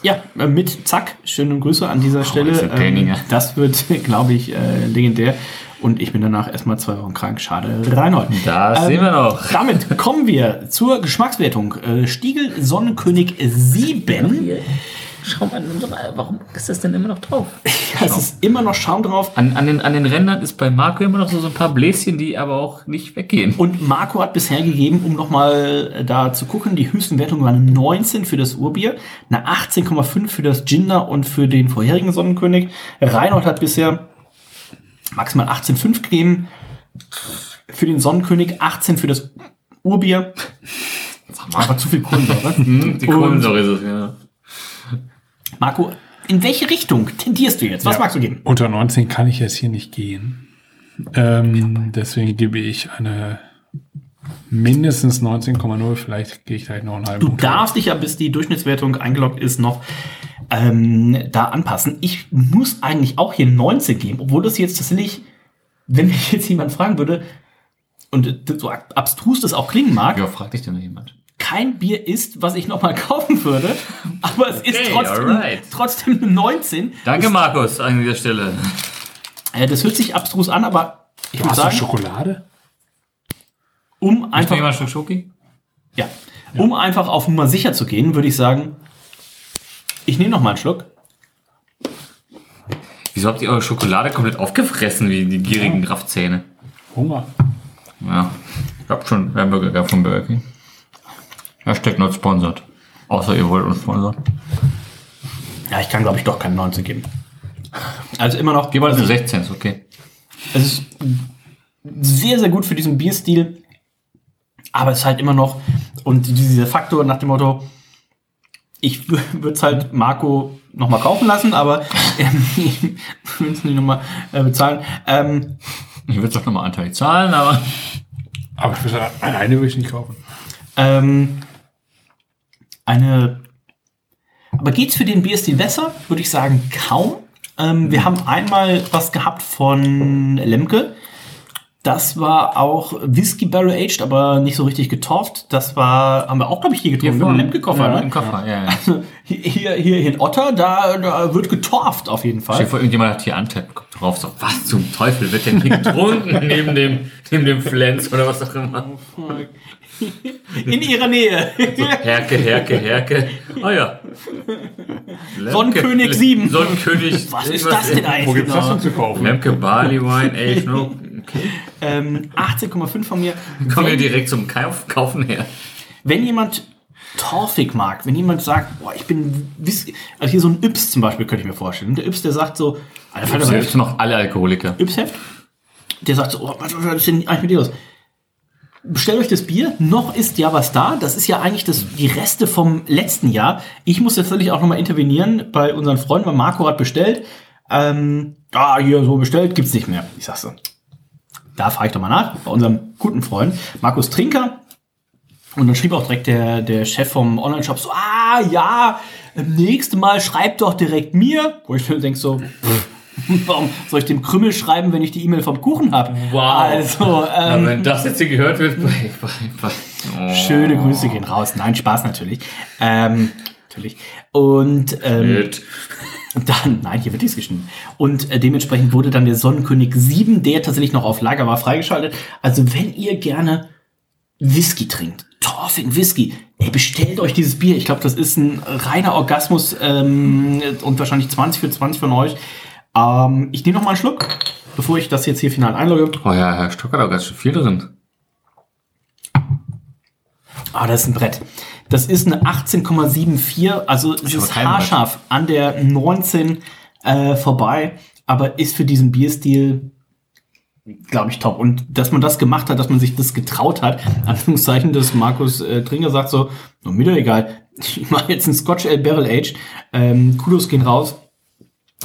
Ja, äh, mit Zack. Schöne Grüße an dieser Stelle.
ist ein Traininger.
das wird, glaube ich, äh, legendär. Und ich bin danach erstmal zwei Wochen krank. Schade. Reinhold.
Das sehen wir noch.
Damit kommen wir zur Geschmackswertung. Äh, Stiegel Sonnenkönig 7.
Schau mal, warum ist das denn immer noch drauf?
Ja, es ist immer noch Schaum drauf.
An, an, den, an den Rändern ist bei Marco immer noch so, so ein paar Bläschen, die aber auch nicht weggehen.
Und Marco hat bisher gegeben, um nochmal da zu gucken, die höchsten Wertungen waren 19 für das Urbier, eine 18,5 für das Ginger und für den vorherigen Sonnenkönig. Reinhold hat bisher maximal 18,5 gegeben. Für den Sonnenkönig 18 für das Urbier. Aber zu viel Kohlensäure.
Hm, die Kohlensäure ist es, ja.
Marco, in welche Richtung tendierst du jetzt? Was
Ja.
magst du geben?
Unter 19 kann ich jetzt hier nicht gehen. Ähm, deswegen gebe ich eine mindestens 19,0. Vielleicht gehe ich gleich noch einen halben
Du
Punkt.
darfst dich ja, bis die Durchschnittswertung eingeloggt ist, noch ähm, da anpassen. Ich muss eigentlich auch hier 19 geben, obwohl das jetzt tatsächlich, wenn mich jetzt jemand fragen würde, und so ab- abstrus das auch klingen mag,
Ja, fragt dich denn noch jemand?
Kein Bier ist, was ich nochmal kaufen würde, aber es ist
Okay,
trotzdem,
alright.
trotzdem eine 19.
Danke, Markus, an dieser Stelle.
Äh, das hört sich abstrus an, aber ich
du
sagen,
Schokolade?
um
Einfach jemand ein Stück Schoki?
ja, um einfach auf Nummer sicher zu gehen, würde ich sagen, ich nehme noch mal einen Schluck.
Wieso habt ihr eure Schokolade komplett aufgefressen, wie die gierigen Kraftzähne?
Hunger.
Ja, ich hab schon Hamburger von Burger King. Hashtag not sponsored. Außer ihr wollt uns sponsern.
Ja, ich kann, glaube ich, doch keine 19 geben. Also immer noch,
Gib mal eine 16, ist okay.
es ist sehr, sehr gut für diesen Bierstil. aber es ist halt immer noch, und dieser Faktor nach dem Motto, ich würde es halt Marco nochmal kaufen lassen, aber ähm, ich würde es nicht nochmal äh, bezahlen. Ähm,
Ich würde es doch nochmal anteilig zahlen, aber.
Aber ich würde alleine würde ich nicht kaufen.
ähm, eine, aber geht's für den BSD besser? Würde ich sagen, kaum. Ähm, wir haben einmal was gehabt von Lemke. Das war auch Whisky Barrel Aged, aber nicht so richtig getorft. Das war, haben wir auch, glaube ich, hier getrunken.
vorne.
Im Lemke-Koffer,
ja,
ne?
Im Koffer, ja, ja.
Also, hier, hier in Otter, da, da wird getorft auf jeden Fall.
dir vor, irgendjemand hat hier Antep, kommt drauf, so, was zum Teufel wird denn hier getrunken neben dem, neben dem Flens oder was auch immer.
In ihrer Nähe.
Herke, Herke, Herke. Oh ja.
Sonnenkönig 7.
Sonnenkönig.
Was ist das denn eigentlich?
Wo gibt's das denn zu kaufen?
Lemke Barley Wine, ey, no. Okay.
Ähm, 18,5 von mir.
Kommen wir direkt zum Kauf, Kaufen her.
Wenn jemand torfig mag, wenn jemand sagt, boah, ich bin also hier so ein Yps zum Beispiel könnte ich mir vorstellen. Der Yps, der sagt so, Alter, was
Selbst noch alle Alkoholiker.
Yps-Heft, der sagt so, oh, was, was ist denn eigentlich mit dir los? Bestellt euch das Bier, noch ist ja was da. Das ist ja eigentlich das, die Reste vom letzten Jahr. Ich muss tatsächlich auch nochmal intervenieren bei unseren Freunden, weil Marco hat bestellt. Ähm, ah, hier so bestellt, gibt's nicht mehr. Ich sag so. Da frage ich doch mal nach, bei unserem guten Freund, Markus Trinker. Und dann schrieb auch direkt der, der Chef vom Online-Shop so, ah ja, nächste Mal schreibt doch direkt mir. Wo ich mir denke so, pff, warum soll ich dem Krümmel schreiben, wenn ich die E-Mail vom Kuchen habe?
Wow.
Also, ähm,
wenn das jetzt hier gehört wird, oh.
schöne Grüße gehen raus. Nein, Spaß natürlich. Ähm, natürlich. Und ähm, dann, nein, hier wird nichts geschnitten. Und äh, dementsprechend wurde dann der Sonnenkönig 7, der tatsächlich noch auf Lager war, freigeschaltet. Also wenn ihr gerne Whisky trinkt, Torfing Whisky, ey, bestellt euch dieses Bier. Ich glaube, das ist ein reiner Orgasmus ähm, und wahrscheinlich 20 für 20 von euch. Ähm, ich nehme noch mal einen Schluck, bevor ich das jetzt hier final einlogge.
Oh ja, Herr Stock hat auch ganz schön viel drin.
Ah, das ist ein Brett. Das ist eine 18,74, also es ist
kein Brett.
haarscharf an der 19 äh, vorbei, aber ist für diesen Bierstil, glaube ich, top. Und dass man das gemacht hat, dass man sich das getraut hat, Anführungszeichen, dass Markus äh, Tringer sagt so, no, mir doch egal, ich mache jetzt einen Scotch Ale Barrel Age, ähm, Kudos gehen raus.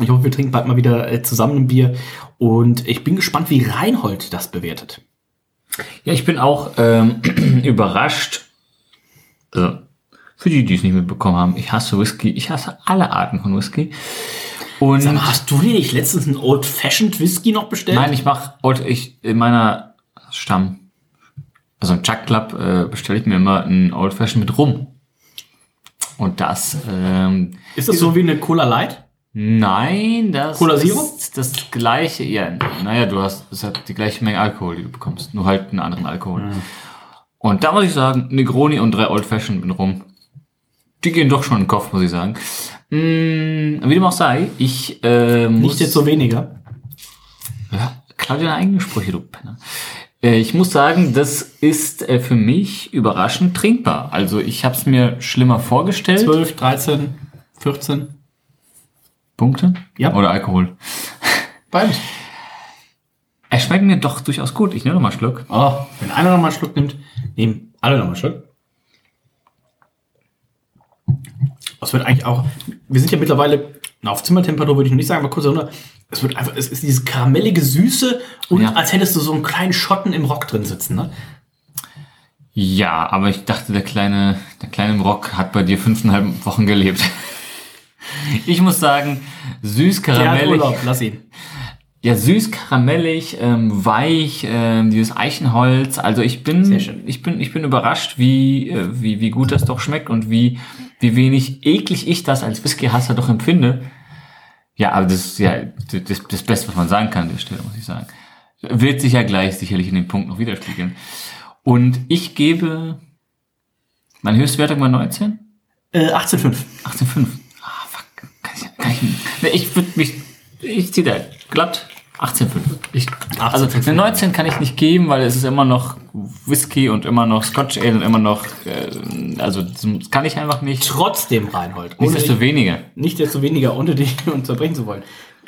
Ich hoffe, wir trinken bald mal wieder äh, zusammen ein Bier und ich bin gespannt, wie Reinhold das bewertet.
Ja, ich bin auch ähm, überrascht. Also, für die, die es nicht mitbekommen haben, ich hasse Whisky. Ich hasse alle Arten von Whisky. Und
Sag mal, hast du dir nicht letztens einen Old Fashioned Whisky noch bestellt?
nein, ich mache ich in meiner Stamm, also im Chuck Club, äh, bestelle ich mir immer einen Old Fashioned mit Rum. Und das, ähm,
Ist das so wie eine Cola Light?
Nein, das
Cola Zero?
ist das gleiche. Ja, naja, du hast, es hat die gleiche Menge Alkohol, die du bekommst, nur halt einen anderen Alkohol. Und da muss ich sagen, Negroni und drei Old Fashioned mit Rum. Die gehen doch schon in den Kopf, muss ich sagen. Mm, wie dem auch sei, ich äh, muss...
Nicht jetzt so weniger.
Ja, klar deine eigenen Sprüche, du Penner. Äh, Ich muss sagen, das ist äh, für mich überraschend trinkbar. Also ich habe es mir schlimmer vorgestellt.
12, 13, 14.
Punkte?
Ja.
Oder Alkohol.
Beides.
Er schmeckt mir doch durchaus gut. Ich nehme noch mal einen Schluck.
Oh, wenn einer noch mal einen Schluck nimmt, nehmen alle noch mal einen Schluck. Es wird eigentlich auch, wir sind ja mittlerweile, na, auf Zimmertemperatur würde ich noch nicht sagen, aber kurz runter. Es wird einfach, es ist diese karamellige Süße und
Ja.
als hättest du so einen kleinen Schotten im Rock drin sitzen, ne?
Ja, aber ich dachte, der kleine, der kleine Rock hat bei dir fünfeinhalb Wochen gelebt. Ich muss sagen, süß karamellig.
Urlaub, lass ihn.
Ja, süß, karamellig, ähm, weich, ähm, dieses Eichenholz. Also ich bin, ich bin, ich bin überrascht, wie, äh, wie, wie gut das doch schmeckt und wie, wie wenig eklig ich das als Whisky-Hasser doch empfinde. Ja, aber das ist ja das, das Beste, was man sagen kann an der Stelle, muss ich sagen. Wird sich ja gleich sicherlich in den Punkt noch widerspiegeln. Und ich gebe, meine Höchstwertung war 19?
Äh, 18,5.
18,5. Ich, würde mich, ich ziehe da glatt 18,5. Ich, also
18,5.
eine 19 kann ich nicht geben, weil es ist immer noch Whisky und immer noch Scotch Ale und immer noch, äh, also das kann ich einfach nicht.
Trotzdem, Reinhold.
Nichtsdestoweniger.
nicht desto weniger, ohne dich unterbrechen zu wollen,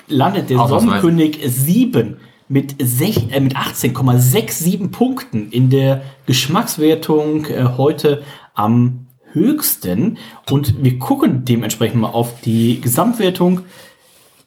landet der. Sonnenkönig 7 mit, sech, äh, mit 18,67 Punkten in der Geschmackswertung äh, heute am höchsten. Und wir gucken dementsprechend mal auf die Gesamtwertung.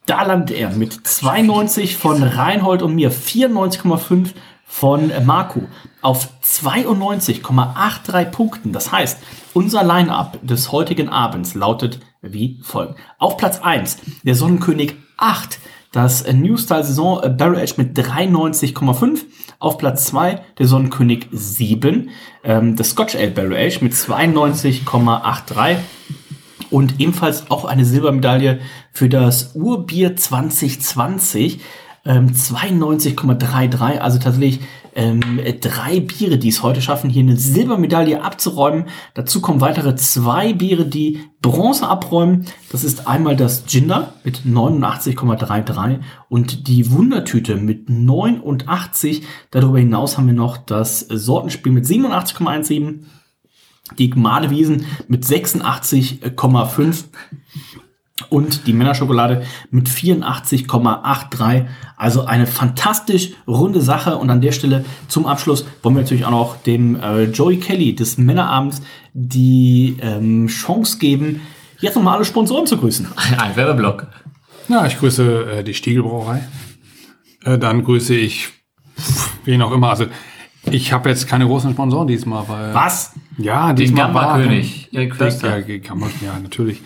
Da landet er mit 92 von Reinhold und mir, 94,5 von Marco auf 92,83 Punkten. Das heißt, unser Line-up des heutigen Abends lautet wie folgt. Auf Platz 1 der Sonnenkönig 8, das New Style Saison Barrel Edge mit 93,5. Auf Platz 2 der Sonnenkönig 7, ähm, das Scotch Ale Barrel Age mit 92,83. Und ebenfalls auch eine Silbermedaille für das Urbier 2020 ähm, 92,33. Also tatsächlich ähm, drei Biere, die es heute schaffen, hier eine Silbermedaille abzuräumen. Dazu kommen weitere zwei Biere, die Bronze abräumen. Das ist einmal das Ginger mit 89,33 und die Wundertüte mit 89. Darüber hinaus haben wir noch das Sortenspiel mit 87,17. Die Madewiesen mit 86,5 und die Männerschokolade mit 84,83. Also eine fantastisch runde Sache. Und an der Stelle zum Abschluss wollen wir natürlich auch noch dem äh, Joey Kelly des Männerabends die ähm, Chance geben, jetzt nochmal alle Sponsoren zu grüßen.
Ein Werbeblock.
Ja, ich grüße äh, die Stiegelbrauerei. Äh, dann grüße ich wen auch immer. Also ich habe jetzt keine großen Sponsoren diesmal, weil
Was?
ja
Den
diesmal war
Gamba-König.
Ja, ja natürlich.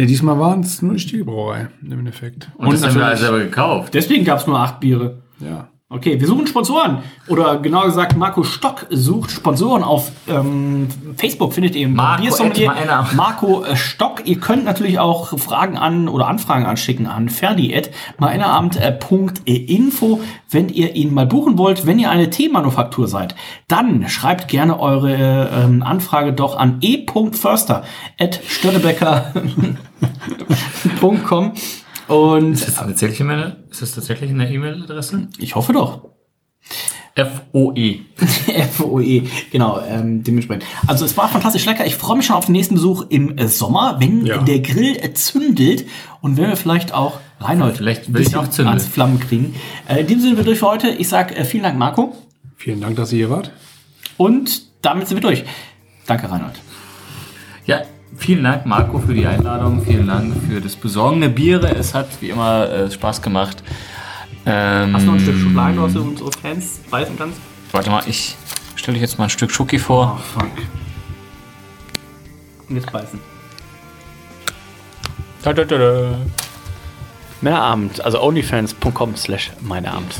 Nee, diesmal waren es nur die Stiegelbrauerei im Endeffekt.
Und, das haben wir also selber gekauft.
Deswegen gab es nur acht Biere.
ja.
Okay, wir suchen Sponsoren. Oder genauer gesagt, Marco Stock sucht Sponsoren auf ähm, Facebook, findet ihr
Marco
Marco äh, Stock. Ihr könnt natürlich auch Fragen an oder Anfragen anschicken an ferdi.meinerabend.info, wenn ihr ihn mal buchen wollt. Wenn ihr eine Teemanufaktur seid, dann schreibt gerne eure ähm, Anfrage doch an e.förster at störtebecker.com und
Ist das tatsächlich eine, ist das tatsächlich eine E-Mail-Adresse?
ich hoffe doch.
F-O-E.
FOE, genau, ähm, dementsprechend. Also es war fantastisch lecker. Ich freue mich schon auf den nächsten Besuch im äh, Sommer, wenn
Ja.
der Grill äh, zündelt und wenn wir vielleicht auch Reinhold
Vielleicht
ein
will ich auch zündeln.
ans Flammen kriegen. Äh, in dem Sinne sind wir durch für heute. Ich sage äh, vielen Dank, Marco.
Vielen Dank, dass ihr hier wart.
Und damit sind wir durch. Danke, Reinhold.
Ja, vielen Dank, Marco, für die Einladung. Vielen Dank für das Besorgen der Biere. Es hat wie immer äh, Spaß gemacht. Ähm,
Hast du noch ein Stück Schokolade, was du unsere Fans beißen kannst?
Warte mal, ich stelle dir jetzt mal ein Stück Schoki vor.
fuck. Und jetzt beißen.
Männerabend, also onlyfans.com slash meineabend.